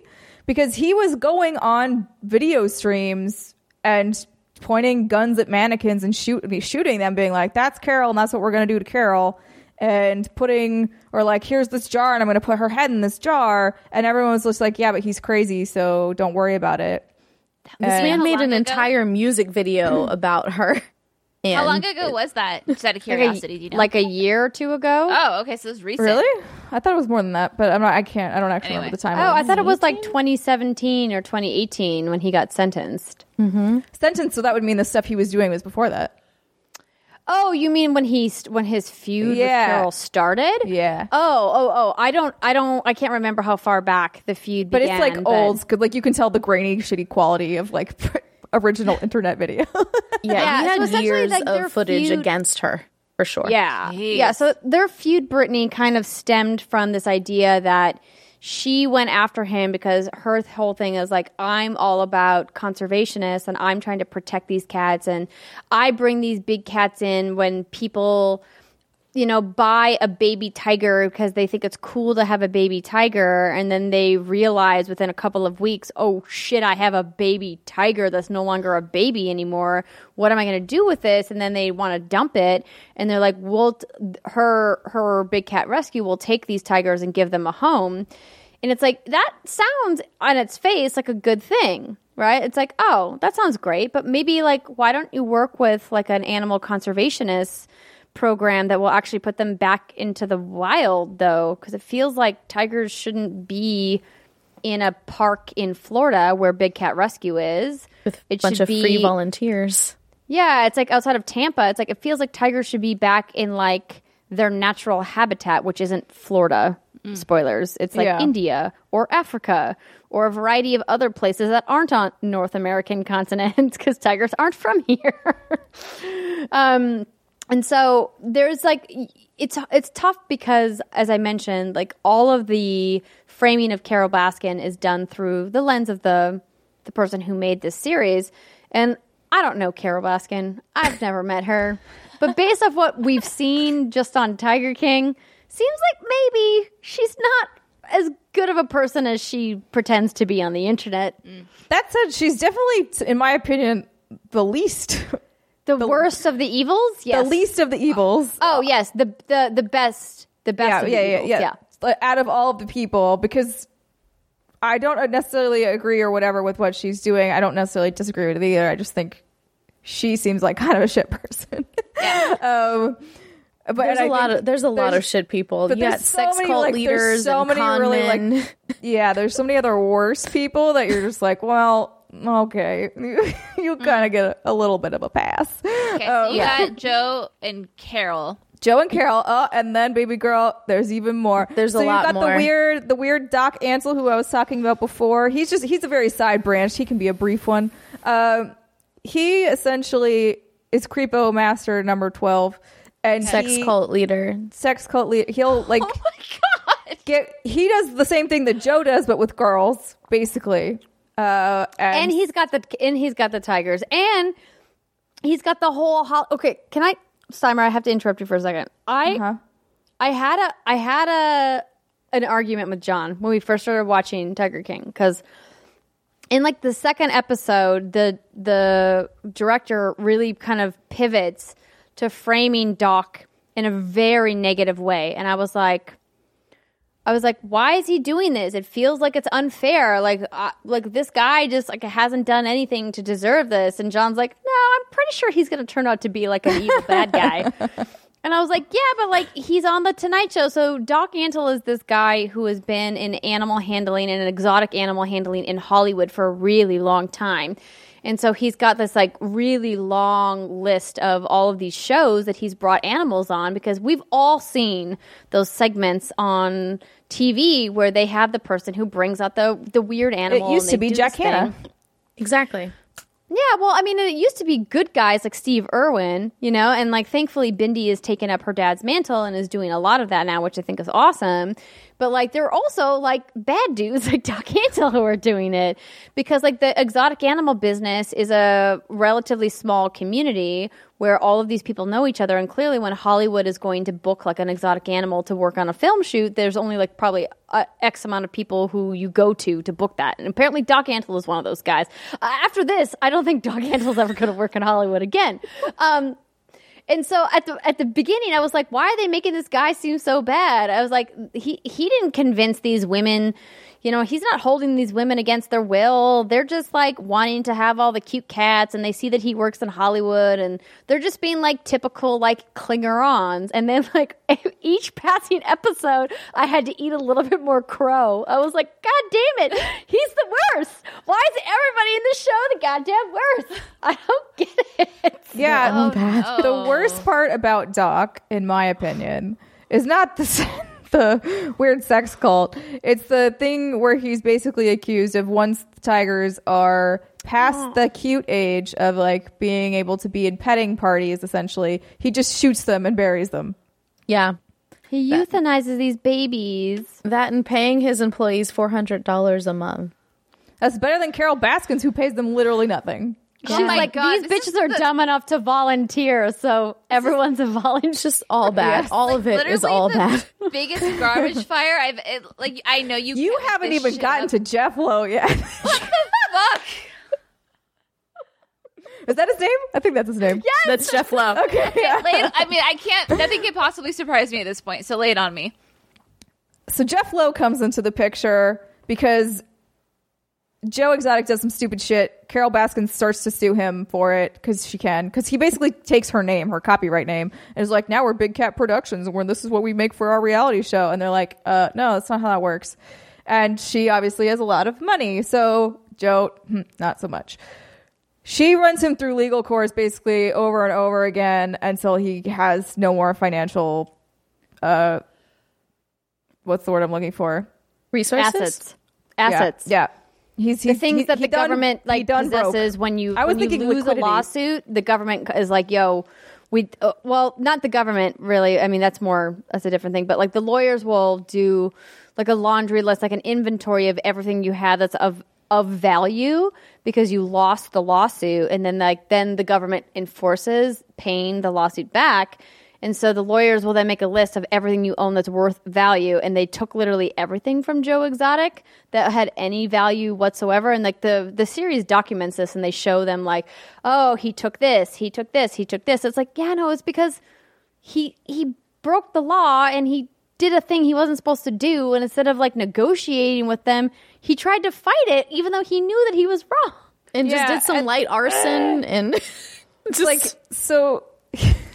because he was going on video streams and pointing guns at mannequins and shoot, shooting them being like that's Carole and that's what we're going to do to Carole and putting or like here's this jar and I'm going to put her head in this jar and everyone was just like yeah but he's crazy so don't worry about it This And- man made long an ago? entire music video about her. And How long ago was that? Just out of Like a- curiosity, do you know? like a year or two ago. oh, okay, so it's recent. really I thought it was more than that but I'm not I can't I don't actually Anyway. remember the time Oh, I thought it was like 2017 or 2018 when he got sentenced. Mm-hmm. sentence so that would mean the stuff he was doing was before that Oh, you mean when he st- when his feud Yeah. with Carole started? Yeah. Oh, oh, oh! I don't, I don't, I can't remember how far back the feud but began. it's like old cause like you can tell the grainy shitty quality of like original internet video Yeah, Yeah, he so had essentially, years like, their of footage feud- against her for sure. Yeah. Jeez. Yeah. So their feud, Brittany, kind of stemmed from this idea that she went after him because her whole thing is like, I'm all about conservationists and I'm trying to protect these cats. And I bring these big cats in when people you know, buy a baby tiger because they think it's cool to have a baby tiger. And then they realize within a couple of weeks, oh shit, I have a baby tiger that's no longer a baby anymore. What am I going to do with this? And then they want to dump it. And they're like, well, t- her, her big cat rescue will take these tigers and give them a home. And it's like, that sounds on its face like a good thing. Right? It's like, oh, that sounds great, but maybe like, why don't you work with like an animal conservationist program that will actually put them back into the wild though because it feels like tigers shouldn't be in a park in Florida where Big Cat Rescue is. With a bunch of free volunteers. Yeah, it's like outside of Tampa. It's like it feels like tigers should be back in like their natural habitat, which isn't Florida. Spoilers. It's like Yeah. India or Africa or a variety of other places that aren't on North American continent because tigers aren't from here. um, and so there's like it's it's tough because as I mentioned, like all of the framing of Carole Baskin is done through the lens of the the person who made this series. And I don't know Carole Baskin. I've never met her. But based off what we've seen just on Tiger King, seems like maybe she's not as good of a person as she pretends to be on the internet. Mm. that said she's definitely in my opinion the least The, worst of the evils? Yes. the least of the evils Oh, yes. The the the best the best yeah, yeah, the yeah, yeah, Like, Out of all of the people, because I don't necessarily agree or whatever with what she's doing. I don't necessarily disagree with it either. I just think she seems like kind of a shit person. Yeah. um, but There's a I lot of there's a lot of shit people. but You there's so sex many, cult like, leaders so and many really men. like yeah. There's so many other worse people that you're just like, well, okay, you mm-hmm. kind of get a, a little bit of a pass. Okay, so um, you got Joe and Carole. Joe and Carole. Oh, and then baby girl. There's even more. There's a so lot you got more. the weird, the weird Doc Antle who I was talking about before. He's just he's a very side branch. He can be a brief one. Um, he essentially is creepo master number twelve, and sex he- cult leader. sex cult leader. He'll oh like Oh my god! get. He does the same thing that Joe does, but with girls, basically. Uh, and, and he's got the and he's got the tigers and he's got the whole hol- okay can i Steimer, i have to interrupt you for a second i Uh-huh. i had a i had a an argument with john when we first started watching tiger king because in like the second episode the the director really kind of pivots to framing doc in a very negative way. And I was like, I was like, why is he doing this? It feels like it's unfair. Like, uh, like this guy just like hasn't done anything to deserve this. And John's like, no, I'm pretty sure he's going to turn out to be like an evil bad guy. And I was like, yeah, but like he's on the Tonight Show. So Doc Antle is this guy who has been in animal handling and exotic animal handling in Hollywood for a really long time. And so he's got this like really long list of all of these shows that he's brought animals on because we've all seen those segments on TV where they have the person who brings out the the weird animal. It used to be Jack this thing. Hanna. Exactly. Yeah, well, I mean, it used to be good guys like Steve Irwin, you know, and like thankfully Bindi has taken up her dad's mantle and is doing a lot of that now, which I think is awesome. But like, there are also like bad dudes like Doc Antle who are doing it because like the exotic animal business is a relatively small community where all of these people know each other. And clearly, when Hollywood is going to book like an exotic animal to work on a film shoot, there's only like probably a X amount of people who you go to to book that. And apparently, Doc Antle is one of those guys. Uh, after this, I don't think Doc Antle's ever going to work in Hollywood again. Um, and so at the at the beginning, I was like, why are they making this guy seem so bad? I was like, he he didn't convince these women. You know, he's not holding these women against their will. They're just like wanting to have all the cute cats, and they see that he works in Hollywood, and they're just being like typical like clinger-ons. And then like each passing episode, I had to eat a little bit more crow. I was like, God damn it, he's the worst. Why is everybody in this show the goddamn worst? I don't get it. Yeah, Oh, the worst part about Doc, in my opinion, is not the the weird sex cult. It's the thing where he's basically accused of once the tigers are past oh. the cute age of like being able to be in petting parties, essentially, he just shoots them and buries them. Yeah. He euthanizes these babies. That and paying his employees $400 a month. That's better than Carole Baskins, who pays them literally nothing. She's oh my like, God, these this bitches are the- dumb enough to volunteer, so everyone's a volunteer. It's just all bad. Yes. all of it is all the bad. biggest garbage fire I've it, like. I know you. You haven't even gotten up. to Jeff Lowe yet. What the fuck. Is that his name? I think that's his name. Yes, That's Jeff Lowe. Okay. yeah. Lay I mean, I can't. Nothing could possibly surprise me at this point. So lay it on me. So Jeff Lowe comes into the picture because Joe Exotic does some stupid shit. Carole Baskin starts to sue him for it because she can. Because he basically takes her name, her copyright name, and is like, "Now we're Big Cat Productions, and we're, this is what we make for our reality show." And they're like, "Uh, no, that's not how that works." And she obviously has a lot of money, so Joe, hmm, not so much. She runs him through legal course basically over and over again until he has no more financial. Uh, what's the word I'm looking for? Resources? assets, assets. Yeah. yeah. He's, The things he- that he the done- government like done broke. possesses when you I was when you thinking lose liquidity. a lawsuit. The government is like, "Yo, we." Uh, well, not the government really. I mean, that's more that's a different thing. But like the lawyers will do like a laundry list, like an inventory of everything you have that's of of value because you lost the lawsuit, and then like then the government enforces paying the lawsuit back. And so the lawyers will then make a list of everything you own that's worth value. And they took literally everything from Joe Exotic that had any value whatsoever. And like the, the series documents this and they show them like, oh, he took this, he took this, he took this. It's like, yeah, no, it's because he, he broke the law and he did a thing he wasn't supposed to do. And instead of like negotiating with them, he tried to fight it even though he knew that he was wrong. And Yeah, just did some and- light arson and just like so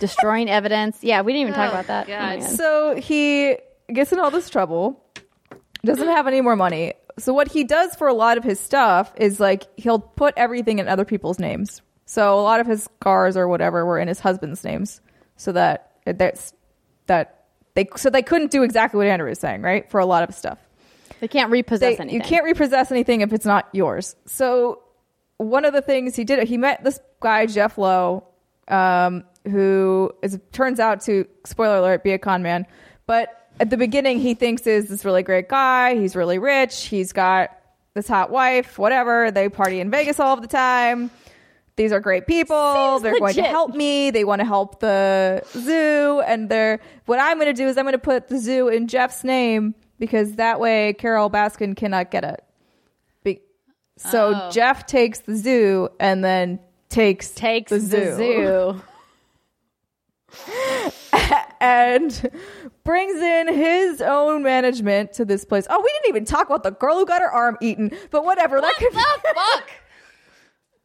Destroying evidence. Yeah, we didn't even talk about that. God. Oh, so he gets in all this trouble doesn't have any more money so what he does for a lot of his stuff is like he'll put everything in other people's names so a lot of his cars or whatever were in his husband's names so that that's that they so they couldn't do exactly what andrew was saying right for a lot of stuff They can't repossess they- anything. You can't repossess anything if it's not yours. So one of the things he did, he met this guy Jeff Lowe, um, who is turns out to spoiler alert be a con man, but at the beginning he thinks is this really great guy. He's really rich. He's got this hot wife. Whatever. They party in Vegas all the time. These are great people. Seems they're going to help me. They want to help the zoo. And they're what I'm going to do is I'm going to put the zoo in Jeff's name because that way Carole Baskin cannot get it. Be- so Oh. Jeff takes the zoo and then takes takes the the zoo. and brings in his own management to this place. Oh, we didn't even talk about the girl who got her arm eaten, but whatever. What that could the fuck?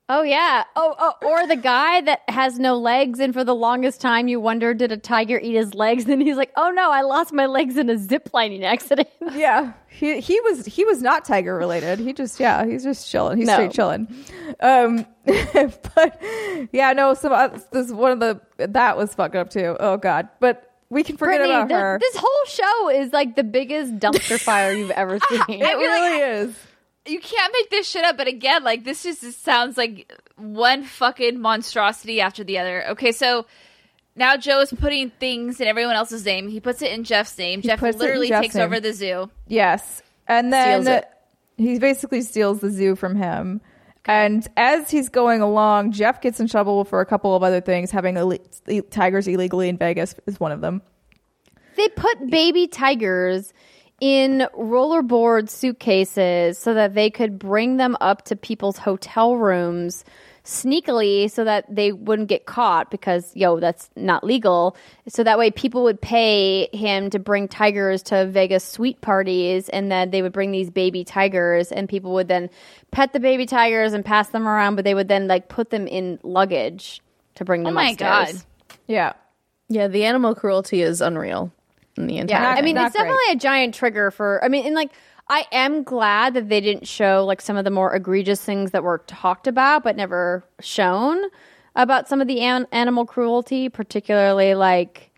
Oh yeah. Oh, oh, or the guy that has no legs, and for the longest time you wonder, did a tiger eat his legs? And he's like, oh no, I lost my legs in a ziplining accident. Yeah, he he was he was not tiger related. He just yeah, he's just chilling. He's No. straight chilling. Um, but yeah, no. Some uh, this one of the that was fucked up too. Oh god, but we can forget Brittany, about her. this whole show is like the biggest dumpster fire you've ever seen. it really is. You can't make this shit up. But again, like this just this sounds like one fucking monstrosity after the other. Okay, so now Joe is putting things in everyone else's name. He puts it in Jeff's name. Jeff puts it in literally Jeff's takes name. over the zoo. Yes, and then Steals he basically steals the zoo from him. And as he's going along, Jeff gets in trouble for a couple of other things. Having Ill- tigers illegally in Vegas is one of them. they put baby tigers in rollerboard suitcases so that they could bring them up to people's hotel rooms sneakily so that they wouldn't get caught because yo that's not legal so that way people would pay him to bring tigers to Vegas suite parties and then they would bring these baby tigers and people would then pet the baby tigers and pass them around but they would then like put them in luggage to bring them Oh my upstairs. God. Yeah, Yeah, the animal cruelty is unreal in the entire. Yeah, I mean, Not it's definitely a giant trigger for. I mean, and like, I am glad that they didn't show like some of the more egregious things that were talked about but never shown about some of the an- animal cruelty, particularly like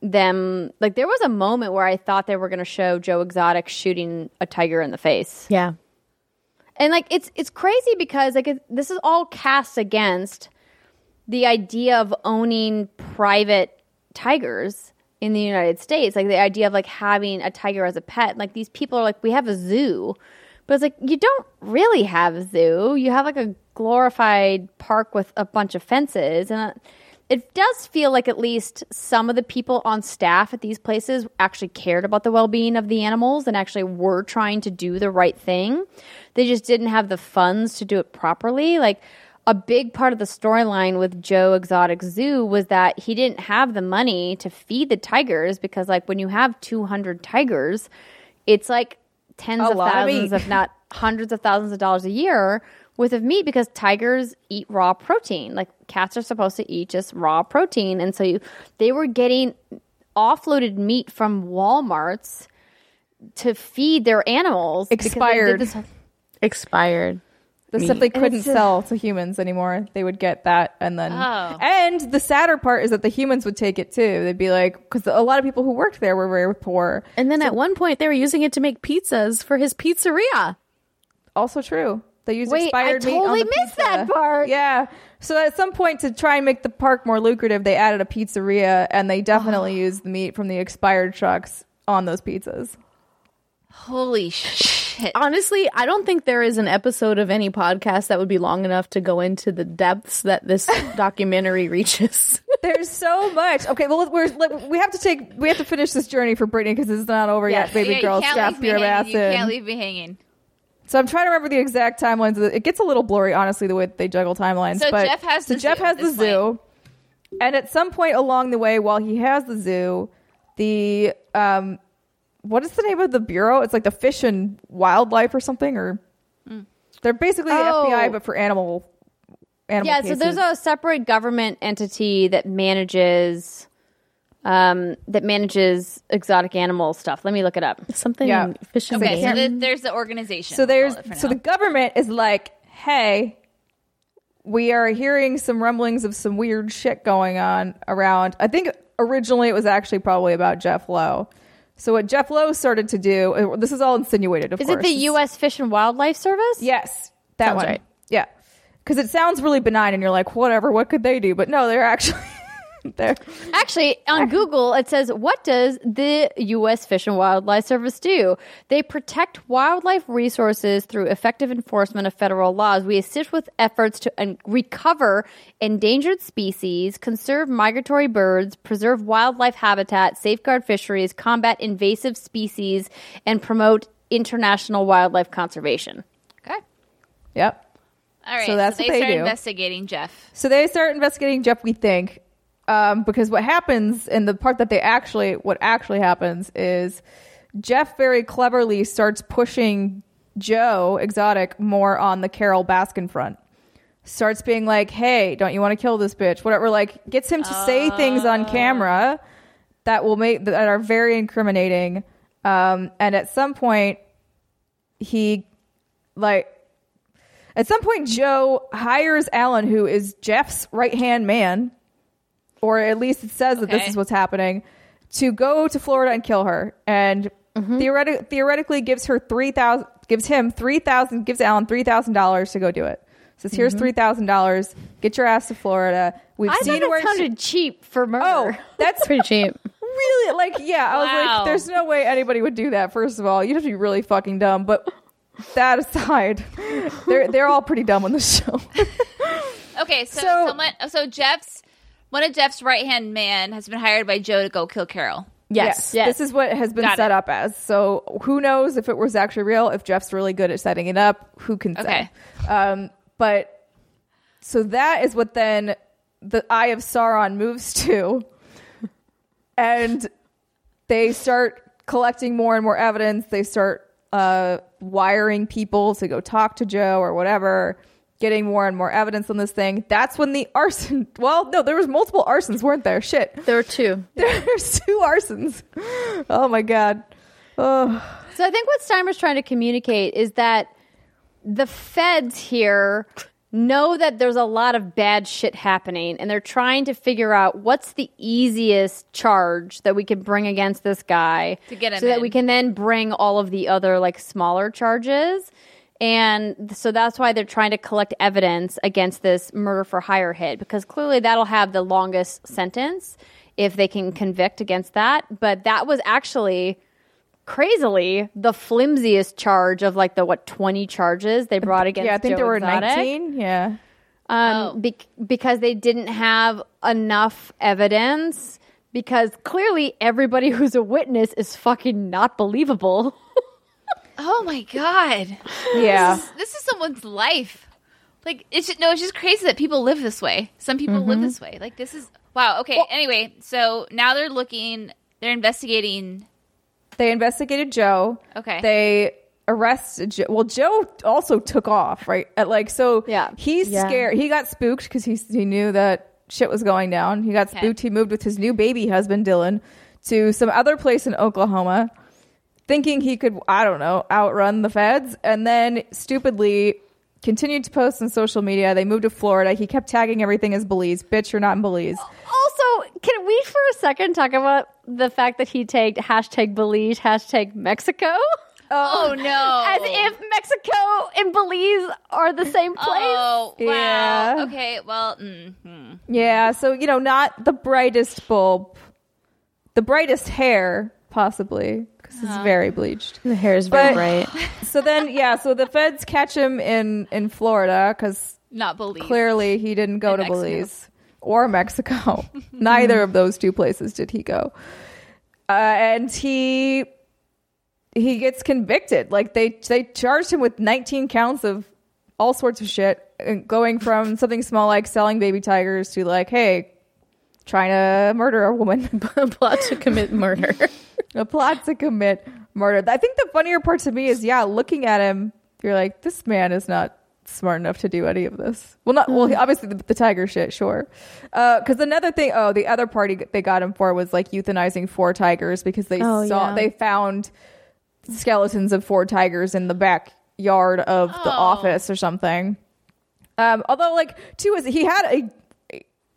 them. Like, there was a moment where I thought they were going to show Joe Exotic shooting a tiger in the face, yeah. and like it's it's crazy because like it, this is all cast against the idea of owning private tigers in the United States, like the idea of like having a tiger as a pet. Like these people are like, we have a zoo, but it's like you don't really have a zoo. You have like a glorified park with a bunch of fences, and uh, it does feel like at least some of the people on staff at these places actually cared about the well-being of the animals and actually were trying to do the right thing. They just didn't have the funds to do it properly. Like a big part of the storyline with Joe Exotic Zoo was that he didn't have the money to feed the tigers because like when you have 200 tigers, it's like tens A of lot of thousands if not hundreds of thousands of dollars a year worth of meat because tigers eat raw protein. Like cats are supposed to eat just raw protein and so you, they were getting offloaded meat from Walmarts to feed their animals because they did Expired. Expired. The meat. stuff they And couldn't sell to humans anymore. They would get that, and then Oh. and the sadder part is that the humans would take it too. They'd be like, because a lot of people who worked there were very poor. And then at one point they were using it to make pizzas for his pizzeria. Also true. They use Wait, I expired meat on totally the missed pizza. that part. Yeah. So at some point, to try and make the park more lucrative, they added a pizzeria, and they definitely oh. used the meat from the expired trucks on those pizzas. Holy shit! Honestly, I don't think there is an episode of any podcast that would be long enough to go into the depths that this documentary reaches. There's so much. Okay, well, we're let- we have to take we have to finish this journey for Brittany because it's not over Yes. yet. Baby Yeah, girl, you can't leave me your hanging. ass You can't leave me hanging. So I'm trying to remember the exact timelines. It gets a little blurry, honestly, the way that they juggle timelines. So but, Jeff has so the Jeff zoo has the this zoo, and at some point along the way, while he has the zoo, the um, what is the name of the bureau? It's like the Fish and Wildlife or something, or they're basically the Oh. FBI but for animal. Animal yeah, cases. so there's a separate government entity that manages um, that manages exotic animal stuff. Let me look it up. Something Yeah. fish and Okay, so game. th- there's the organization. So there's call it for so the government is like, hey, we are hearing some rumblings of some weird shit going on around. I think originally it was actually probably about Jeff Lowe. So what Jeff Lowe started to do, this is all insinuated, of course. Is course. it the U.S. Fish and Wildlife Service? Yes, that Sounds one. right. Yeah, because it sounds really benign, and you're like, whatever. What could they do? But no, they're actually they're Actually, on Google, it says, What does the U.S. Fish and Wildlife Service do? They protect wildlife resources through effective enforcement of federal laws. We assist with efforts to un- recover endangered species, conserve migratory birds, preserve wildlife habitat, safeguard fisheries, combat invasive species, and promote international wildlife conservation. okay. yep. All right. So that's they what they start do. investigating Jeff. So they start investigating Jeff. We think, Um, because what happens, and the part that they actually, what actually happens is Jeff very cleverly starts pushing Joe Exotic more on the Carole Baskin front. Starts being like, hey, don't you want to kill this bitch? Whatever, like, gets him to say things on camera that will make, that are very incriminating. Um, and at some point, he, like, at some point, Joe hires Alan, who is Jeff's right hand man, or at least it says that this is what's happening, to go to Florida and kill her. And mm-hmm. theoretic- theoretically gives her three thousand, gives him three thousand, gives Alan three thousand dollars to go do it. Says, "Here's mm-hmm. three thousand dollars. Get your ass to Florida." We've I seen where it she- sounded cheap for murder. Oh, that's Pretty cheap. really like yeah. I was Wow. like, "There's no way anybody would do that." First of all, you'd have to be really fucking dumb. But that aside, they're they're all pretty dumb on the show. Okay, so, So- someone, so Jeff's one of Jeff's right hand man has been hired by Joe to go kill Carole. Yes. Yes. This is what has been Got set it. up as. So who knows if it was actually real? If Jeff's really good at setting it up, who can say? Okay. Um, but so that is what then the Eye of Sauron moves to, and they start collecting more and more evidence. They start uh, wiring people to go talk to Joe or whatever. Getting more and more evidence on this thing. That's when the arson. Well, no, there was multiple arsons, weren't there? Shit. There were two. There's two arsons. Oh my god. Oh, So I think what Steimer's trying to communicate is that the feds here know that there's a lot of bad shit happening and they're trying to figure out what's the easiest charge that we can bring against this guy To get him so that we can then bring all of the other like smaller charges and so that's why they're trying to collect evidence against this murder for hire hit because clearly that'll have the longest sentence if they can convict against that but that was actually crazily the flimsiest charge of like the what 20 charges they brought against yeah, I think Joe there were Exotic. 19. Yeah. um, Oh. bec- because they didn't have enough evidence because clearly everybody who's a witness is fucking not believable Oh my god. Yeah. This is, this is someone's life. Like it's just, no, it's just crazy that people live this way. Some people Mm-hmm. live this way. Like this is wow. Okay. anyway, so now they're looking. They're investigating. They investigated Joe. Okay. They arrested Joe. Well, Joe also took off, right? At like so Yeah. he's Yeah. scared. He got spooked because he he knew that shit was going down. He got Okay. spooked. He moved with his new baby husband Dillon to some other place in Oklahoma, thinking he could I don't know outrun the feds, and then stupidly continued to post on social media. They moved to Florida. He kept tagging everything as Belize. Bitch, you're not in Belize. also can we for a second talk about the fact that he tagged hashtag Belize hashtag Mexico Oh no! as if Mexico and Belize are the same place Oh wow. Yeah. Okay. Well. Mm, hmm. Yeah, so you know, not the brightest bulb, the brightest hair, possibly, because it's very bleached. The hair is very But- bright. So then, yeah, so the feds catch him in in Florida because Not believe. clearly he didn't go In to Mexico. Belize or Mexico. Neither of those two places did he go, uh, and he he gets convicted. Like they they charged him with 19 counts of all sorts of shit, uh, going from something small like selling baby tigers to like, hey, trying to murder a woman, Plot to commit murder. A plot to commit murder. I think the funnier part to me is, yeah, looking at him, you're like, this man is not smart enough to do any of this. Well, not well. Obviously, the, the tiger shit, sure. Because another thing, oh, the other party they got him for was like euthanizing four tigers because they Oh, saw yeah. they found skeletons of four tigers in the backyard of the Oh. office or something. Um, although, like, too, is he had a-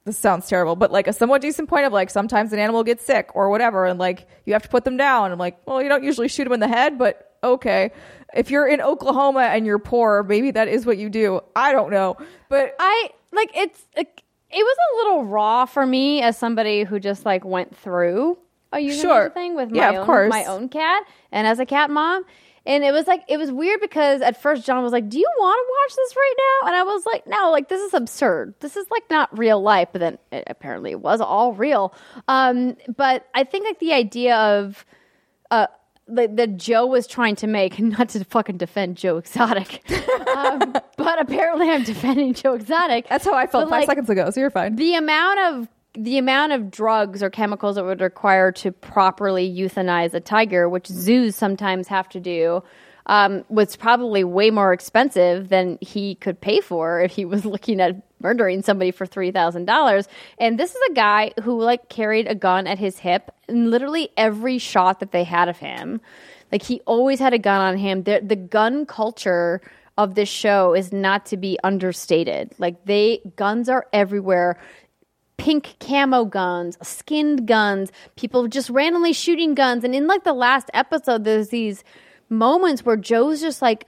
this sounds terrible, but like a somewhat decent point of like sometimes an animal gets sick or whatever, and like you have to put them down. I'm like, well, you don't usually shoot them in the head, but okay. If you're in Oklahoma and you're poor, maybe that is what you do. I don't know, but I like it's it, it was a little raw for me as somebody who just like went through a euthanasia Sure. thing with my Yeah, of own course. my own cat and as a cat mom. And it was like it was weird because at first John was like, "Do you want to watch this right now?" And I was like, "No, like this is absurd. This is like not real life." But then it, apparently it was all real. Um, but I think like the idea of uh, that that Joe was trying to make, not to fucking defend Joe Exotic, um, but apparently I'm defending Joe Exotic. that's how I felt But, five like, seconds ago. So you're fine. The amount of the amount of drugs or chemicals it would require to properly euthanize a tiger, which zoos sometimes have to do, um, was probably way more expensive than he could pay for if he was looking at murdering somebody for three thousand dollars. And this is a guy who like carried a gun at his hip, and literally every shot that they had of him, like he always had a gun on him. The, the gun culture of this show is not to be understated. Like they guns are everywhere pink camo guns, skinned guns, people just randomly shooting guns. And in like the last episode, there's these moments where Joe's just like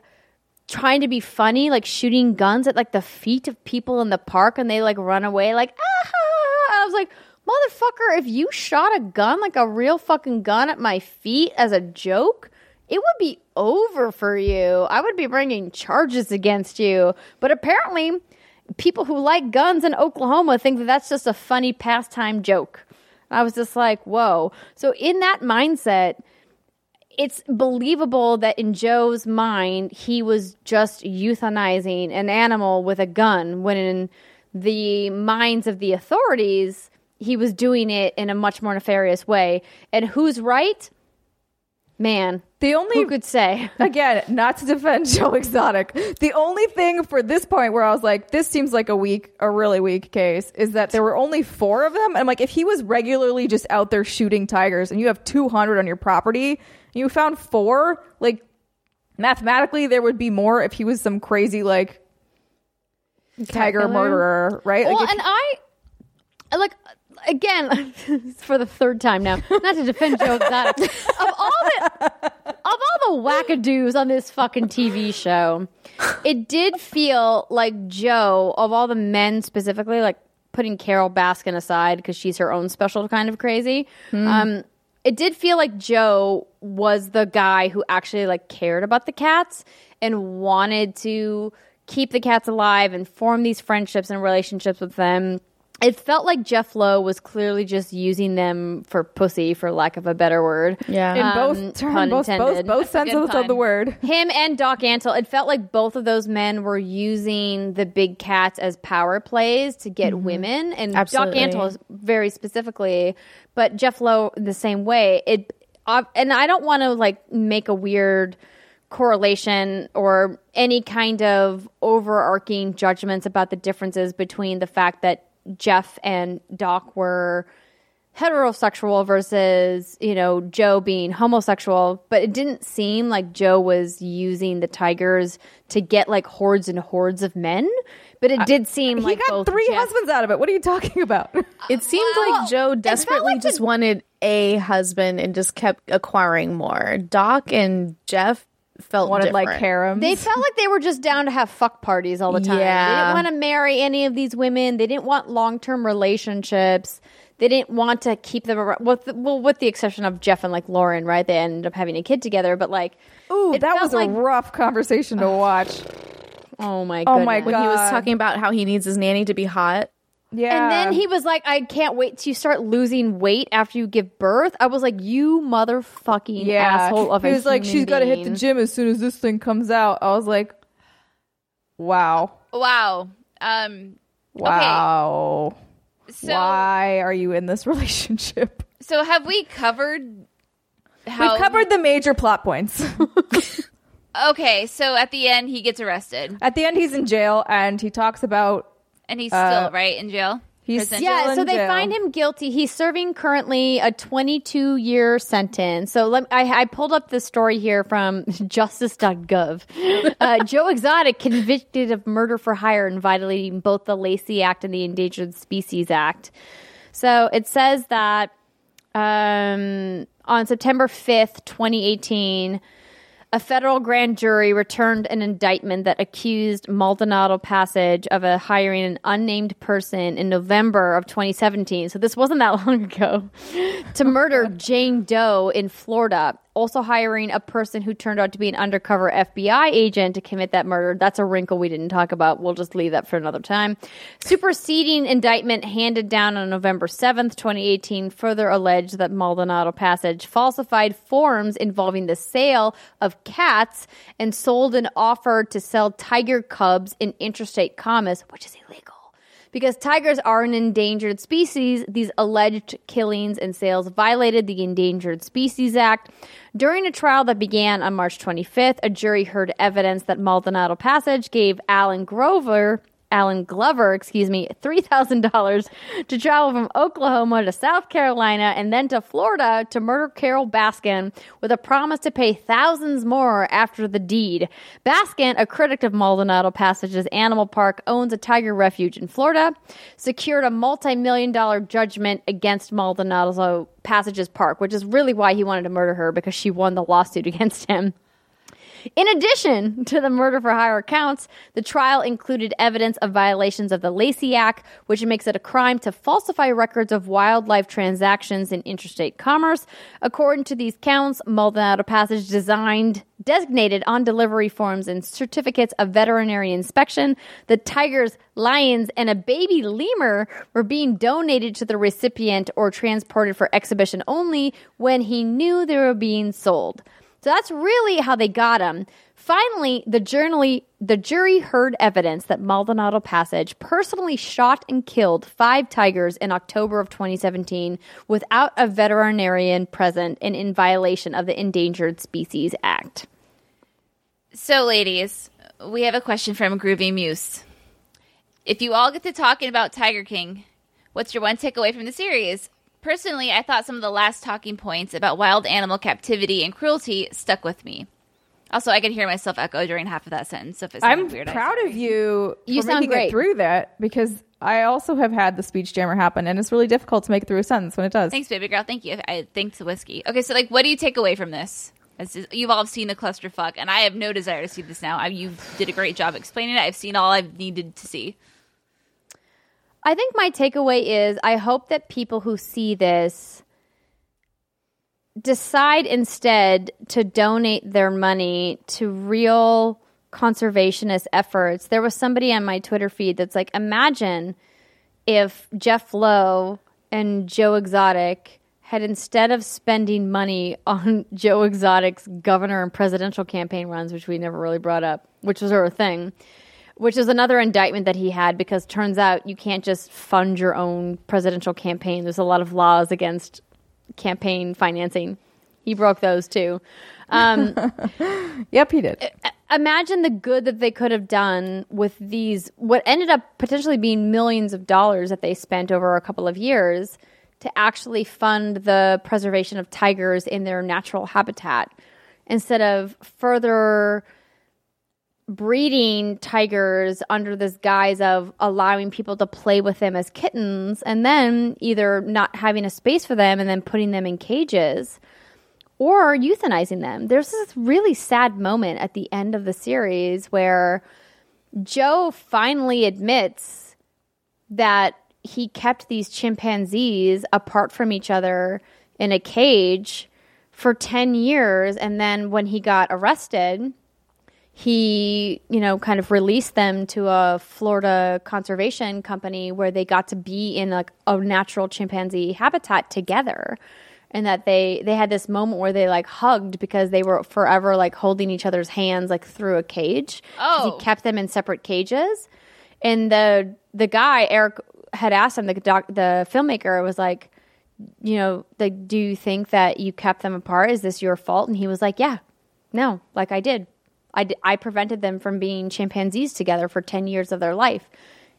trying to be funny, like shooting guns at like the feet of people in the park and they like run away like, ah, I was like, motherfucker, if you shot a gun, like a real fucking gun at my feet as a joke, it would be over for you. I would be bringing charges against you. But apparently, people who like guns in Oklahoma think that that's just a funny pastime joke. I was just like, whoa. So, in that mindset, it's believable that in Joe's mind, he was just euthanizing an animal with a gun, when in the minds of the authorities, he was doing it in a much more nefarious way. And who's right? Man, The only who could say? again, not to defend Joe Exotic. The only thing for this point where I was like, this seems like a weak, a really weak case is that there were only four of them. And I'm like, if he was regularly just out there shooting tigers and you have 200 on your property, and you found four, like mathematically there would be more if he was some crazy like tiger killer? murderer, right? Well, like if- and I like again for the third time now, not to defend Joe Exotic. of all the of all the wackadoos on this fucking TV show, it did feel like Joe of all the men specifically, like putting Carole Baskin aside because she's her own special kind of crazy. Um, it did feel like Joe was the guy who actually like cared about the cats and wanted to keep the cats alive and form these friendships and relationships with them. It felt like Jeff Lowe was clearly just using them for pussy, for lack of a better word. Yeah. in um, both terms, both, both, both senses of the word. Him and Doc Antle, it felt like both of those men were using the big cats as power plays to get women, and Absolutely. Doc Antle very specifically, but Jeff Lowe the same way. It, uh, and I don't want to like make a weird correlation or any kind of overarching judgments about the differences between the fact that Jeff and Doc were heterosexual versus you know Joe being homosexual, but it didn't seem like Joe was using the tigers to get like hordes and hordes of men. But it did seem like He got both three Jeff- husbands out of it. What are you talking about? It seemed Well, like Joe it felt desperately like the- just wanted a husband and just kept acquiring more. Doc and Jeff felt Wanted like different. harems. They felt like they were just down to have fuck parties all the time. Yeah. They didn't want to marry any of these women. They didn't want long term relationships. They didn't want to keep them around. With the, well, with the exception of Jeff and like Lauren, right? They ended up having a kid together. But like, Ooh, that felt was a rough conversation to watch. oh my, god. Oh my goodness. when he was talking about how he needs his nanny to be hot. Yeah. And then he was like, I can't wait till you start losing weight after you give birth. I was like, you motherfucking yeah. asshole of he a was like, human she's got to hit the gym as soon as this thing comes out. I was like, wow. Wow. Um. Wow. So Why are you in this relationship? so have we covered? How, We've covered the major plot points. Okay, so at the end he gets arrested, At the end, he's in jail and he talks about and he's Uh, still right in jail. he's Prison? still Yeah, in so they jail. find him guilty. He's serving currently a 22 year sentence. So let, I, I pulled up the story here from justice.gov. Uh, Joe Exotic convicted of murder for hire and violating both the Lacey Act and the Endangered Species Act. So it says that um, on September 5th, 2018, a federal grand jury returned an indictment that accused Maldonado Passage of a hiring an unnamed person in November of 2017. So this wasn't that long ago to murder Jane Doe in Florida. Also hiring a person who turned out to be an undercover FBI agent to commit that murder. That's a wrinkle we didn't talk about. We'll just leave that for another time. Superseding indictment handed down on November 7th, 2018, further alleged that Maldonado Passage falsified forms involving the sale of cats and sold an offer to sell tiger cubs in interstate commerce, which is illegal Because tigers are an endangered species, these alleged killings and sales violated the Endangered Species Act. During a trial that began on March 25th, a jury heard evidence that Maldonado Passage gave Alan Grover Alan Glover, excuse me, $3,000 to travel from Oklahoma to South Carolina and then to Florida to murder Carole Baskin with a promise to pay thousands more after the deed. Baskin, a critic of Maldonado Passage's Animal Park, owns a tiger refuge in Florida, secured a multi million dollar judgment against Maldonado Passage's park, which is really why he wanted to murder her because she won the lawsuit against him. In addition to the murder for hire counts, the trial included evidence of violations of the Lacey Act, which makes it a crime to falsify records of wildlife transactions in interstate commerce. According to these counts, Maldonado Passage designed designated on delivery forms and certificates of veterinary inspection. The tigers, lions, and a baby lemur were being donated to the recipient or transported for exhibition only when he knew they were being sold. So that's really how they got him. Finally, the, journally, the jury heard evidence that Maldonado Passage personally shot and killed five tigers in October of 2017 without a veterinarian present and in violation of the Endangered Species Act. So, ladies, we have a question from Groovy Muse. If you all get to talking about Tiger King, what's your one takeaway from the series? Personally, I thought some of the last talking points about wild animal captivity and cruelty stuck with me. Also, I could hear myself echo during half of that sentence. So if it I'm weird, proud of you. You sound great. through that because I also have had the speech jammer happen, and it's really difficult to make it through a sentence when it does. Thanks, baby girl. Thank you. I thanks to whiskey. Okay, so like, what do you take away from this? This is, you've all seen the clusterfuck, and I have no desire to see this now. I, you did a great job explaining it. I've seen all I've needed to see. I think my takeaway is I hope that people who see this decide instead to donate their money to real conservationist efforts. There was somebody on my Twitter feed that's like, imagine if Jeff Lowe and Joe Exotic had instead of spending money on Joe Exotic's governor and presidential campaign runs, which we never really brought up, which was her thing, which is another indictment that he had because turns out you can't just fund your own presidential campaign. There's a lot of laws against campaign financing. He broke those too. Um, Yep, he did. imagine the good that they could have done with these, what ended up potentially being millions of dollars that they spent over a couple of years to actually fund the preservation of tigers in their natural habitat instead of further breeding tigers under this guise of allowing people to play with them as kittens and then either not having a space for them and then putting them in cages or euthanizing them. There's this really sad moment at the end of the series where Joe finally admits that he kept these chimpanzees apart from each other in a cage for 10 years and then when he got arrested he, you know, kind of released them to a Florida conservation company where they got to be in like a natural chimpanzee habitat together. And that they they had this moment where they like hugged because they were forever like holding each other's hands like through a cage. Oh. he kept them in separate cages. And the the guy Eric had asked him the doc, the filmmaker was like, you know, like, do you think that you kept them apart? Is this your fault? And he was like, yeah, no, like I did. I, d- I prevented them from being chimpanzees together for 10 years of their life.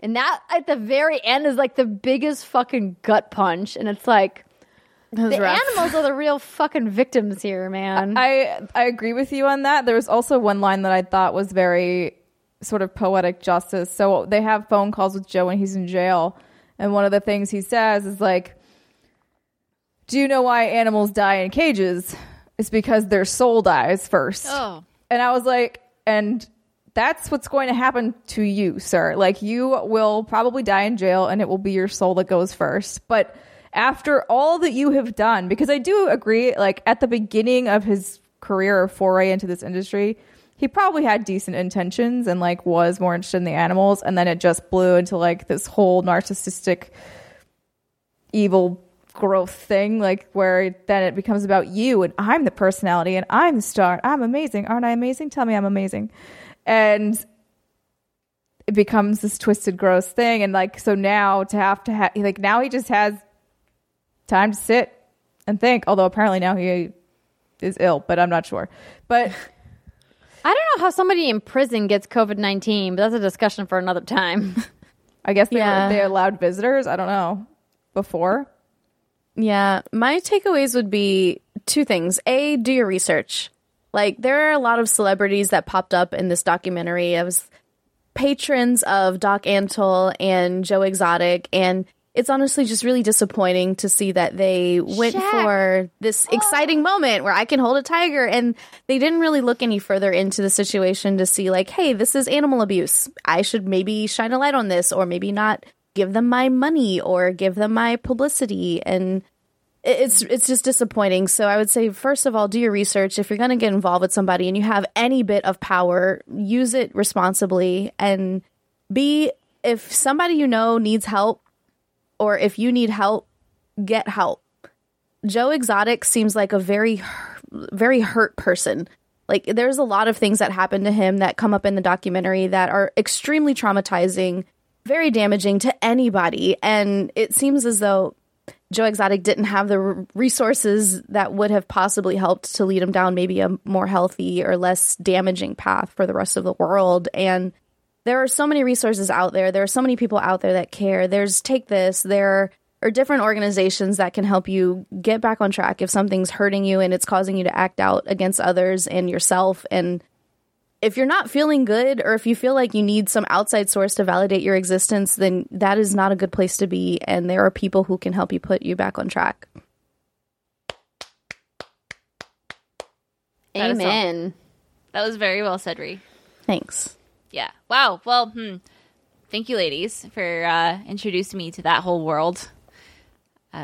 And that at the very end is like the biggest fucking gut punch. And it's like, the rough. animals are the real fucking victims here, man. I I agree with you on that. There was also one line that I thought was very sort of poetic justice. So they have phone calls with Joe when he's in jail, and one of the things he says is like, "Do you know why animals die in cages? It's because their soul dies first. Oh. And I was like, and that's what's going to happen to you, sir. Like you will probably die in jail and it will be your soul that goes first. But after all that you have done, because I do agree, like at the beginning of his career or foray into this industry, he probably had decent intentions and like was more interested in the animals. And then it just blew into like this whole narcissistic evil growth thing, like where then it becomes about you and I'm the personality and I'm the star. I'm amazing. Aren't I amazing? Tell me I'm amazing. And it becomes this twisted, gross thing. And like, so now to have to have, like, now he just has time to sit and think. Although apparently now he is ill, but I'm not sure. But I don't know how somebody in prison gets COVID 19, but that's a discussion for another time. I guess they, Yeah. they allowed visitors. I don't know. Before? Yeah, my takeaways would be two things. A, do your research. Like there are a lot of celebrities that popped up in this documentary. I was patrons of Doc Antle and Joe Exotic and it's honestly just really disappointing to see that they went Shaq. for this oh. exciting moment where I can hold a tiger and they didn't really look any further into the situation to see like, hey, this is animal abuse. I should maybe shine a light on this or maybe not give them my money or give them my publicity and it's it's just disappointing. So I would say first of all, do your research. If you're going to get involved with somebody and you have any bit of power, use it responsibly. And be if somebody you know needs help, or if you need help, get help. Joe Exotic seems like a very, very hurt person. Like there's a lot of things that happen to him that come up in the documentary that are extremely traumatizing, very damaging to anybody. And it seems as though Joe Exotic didn't have the resources that would have possibly helped to lead him down maybe a more healthy or less damaging path for the rest of the world. And there are so many resources out there. There are so many people out there that care. There's Take This. There are different organizations that can help you get back on track if something's hurting you and it's causing you to act out against others and yourself. And if you're not feeling good or if you feel like you need some outside source to validate your existence, then that is not a good place to be. And there are people who can help you put you back on track. That is all. Amen. That was very well said, Ree. Thanks. Yeah. Wow. Well, hmm. Thank you, ladies, for uh, introducing me to that whole world.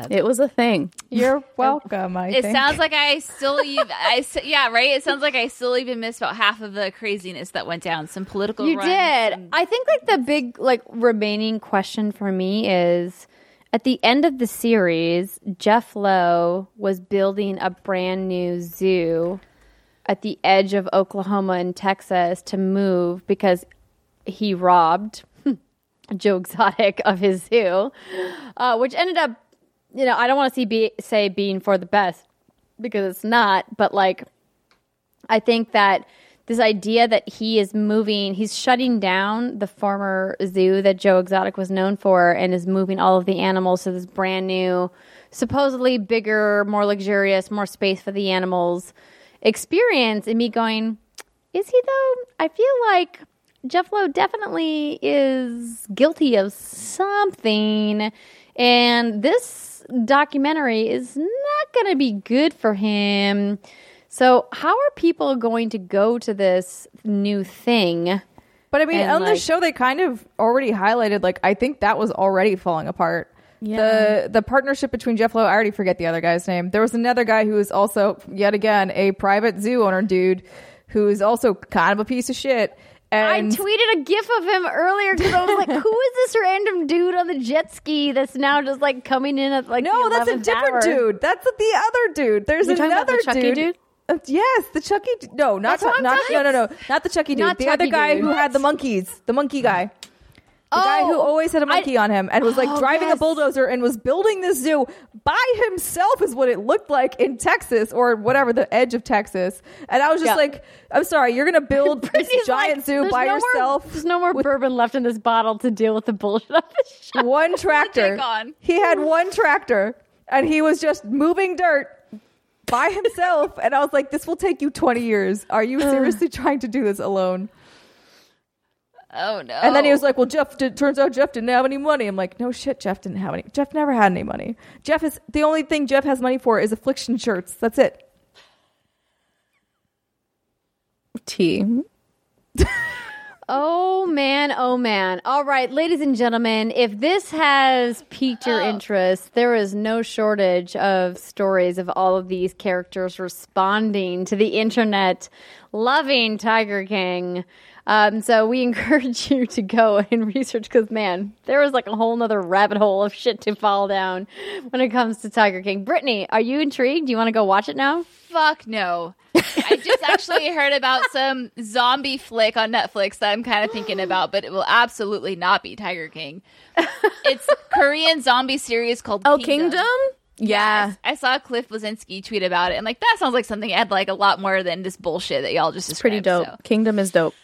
It was a thing. You're welcome. I It think. sounds like I still, even, I s- yeah, right. It sounds like I still even missed about half of the craziness that went down. Some political. You runs, did. some- I think like the big like remaining question for me is at the end of the series, Jeff Lowe was building a brand new zoo at the edge of Oklahoma and Texas to move because he robbed Joe Exotic of his zoo, uh, which ended up, you know, I don't want to see be, say being for the best because it's not, but like I think that this idea that he is moving, he's shutting down the former zoo that Joe Exotic was known for and is moving all of the animals to this brand new, supposedly bigger, more luxurious, more space for the animals experience. And me going, is he though? I feel like Jeff Lowe definitely is guilty of something. And this documentary is not going to be good for him. So, how are people going to go to this new thing? But I mean, And, on the show, they kind of already highlighted. Like, I think that was already falling apart. The the partnership between Jeff Lowe, I already forget the other guy's name. There was another guy who was also yet again a private zoo owner dude who is also kind of a piece of shit. And I tweeted a gif of him earlier because I was like, "Who is this random dude on the jet ski that's now just like coming in at like no, that's a different hour? dude. That's the other dude. There's You're another the Chucky dude? Uh, yes, the Chucky. d- No, not That's what Chuck- I'm not no no no, not the Chucky dude. Not the other Chucky guy dude. who had the monkeys, the monkey guy. The guy who Oh, always had a monkey on him and was like Oh, driving yes. a bulldozer and was building this zoo by himself is what it looked like in Texas or whatever the edge of Texas. And I was just like, I'm sorry, you're gonna build this giant like, zoo by no more- yourself. there's no more bourbon left in this bottle to deal with the bullshit of the show. one tractor. He had one tractor and he was just moving dirt by himself. and I was like, this will take you 20 years. Are you seriously trying to do this alone? Oh no. And then he was like, well, Jeff, did, turns out Jeff didn't have any money. I'm like, no shit, Jeff didn't have any. Jeff never had any money. Jeff is the only thing Jeff has money for is affliction shirts. That's it. T. Oh man, oh man. All right, ladies and gentlemen, if this has piqued your oh. interest, there is no shortage of stories of all of these characters responding to the internet, loving Tiger King. Um, so we encourage you to go and research because man, there was like a whole nother rabbit hole of shit to fall down when it comes to Tiger King. Brittany, are you intrigued? Do you want to go watch it now? Fuck no. I just actually heard about some zombie flick on Netflix that I'm kind of thinking about, but it will absolutely not be Tiger King. It's Korean zombie series called Oh, Kingdom? Yeah. Yes. I saw Cliff Bleszinski tweet about it, and like that sounds like something I'd like a lot more than this bullshit that y'all just It's pretty dope. so, Kingdom is dope.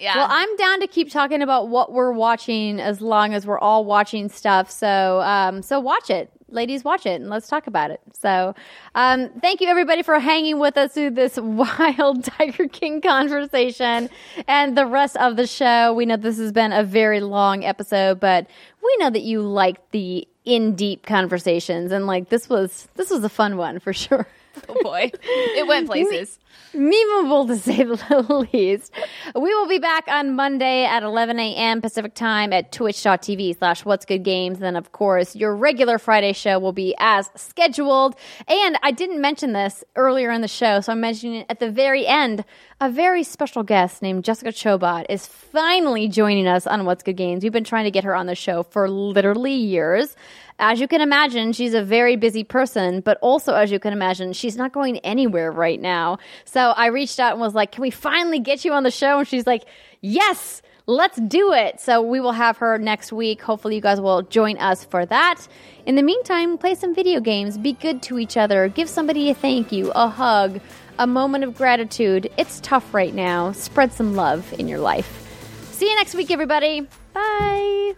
Yeah. Well, I'm down to keep talking about what we're watching as long as we're all watching stuff. So, um, so watch it, ladies, watch it, and let's talk about it. So, um, thank you everybody for hanging with us through this wild Tiger King conversation and the rest of the show. We know this has been a very long episode, but we know that you like the in deep conversations, and like this was this was a fun one for sure. Oh boy, it went places. memeable to say the least. We will be back on Monday at 11 a.m. Pacific time at twitch.tv slash what's good games. Then, of course, your regular Friday show will be as scheduled. And I didn't mention this earlier in the show, so I'm mentioning it at the very end. A very special guest named Jessica Chobot is finally joining us on What's Good Games. We've been trying to get her on the show for literally years. As you can imagine, she's a very busy person, but also, as you can imagine, she's not going anywhere right now. So I reached out and was like, Can we finally get you on the show? And she's like, Yes, let's do it. So we will have her next week. Hopefully, you guys will join us for that. In the meantime, play some video games, be good to each other, give somebody a thank you, a hug, a moment of gratitude. It's tough right now. Spread some love in your life. See you next week, everybody. Bye.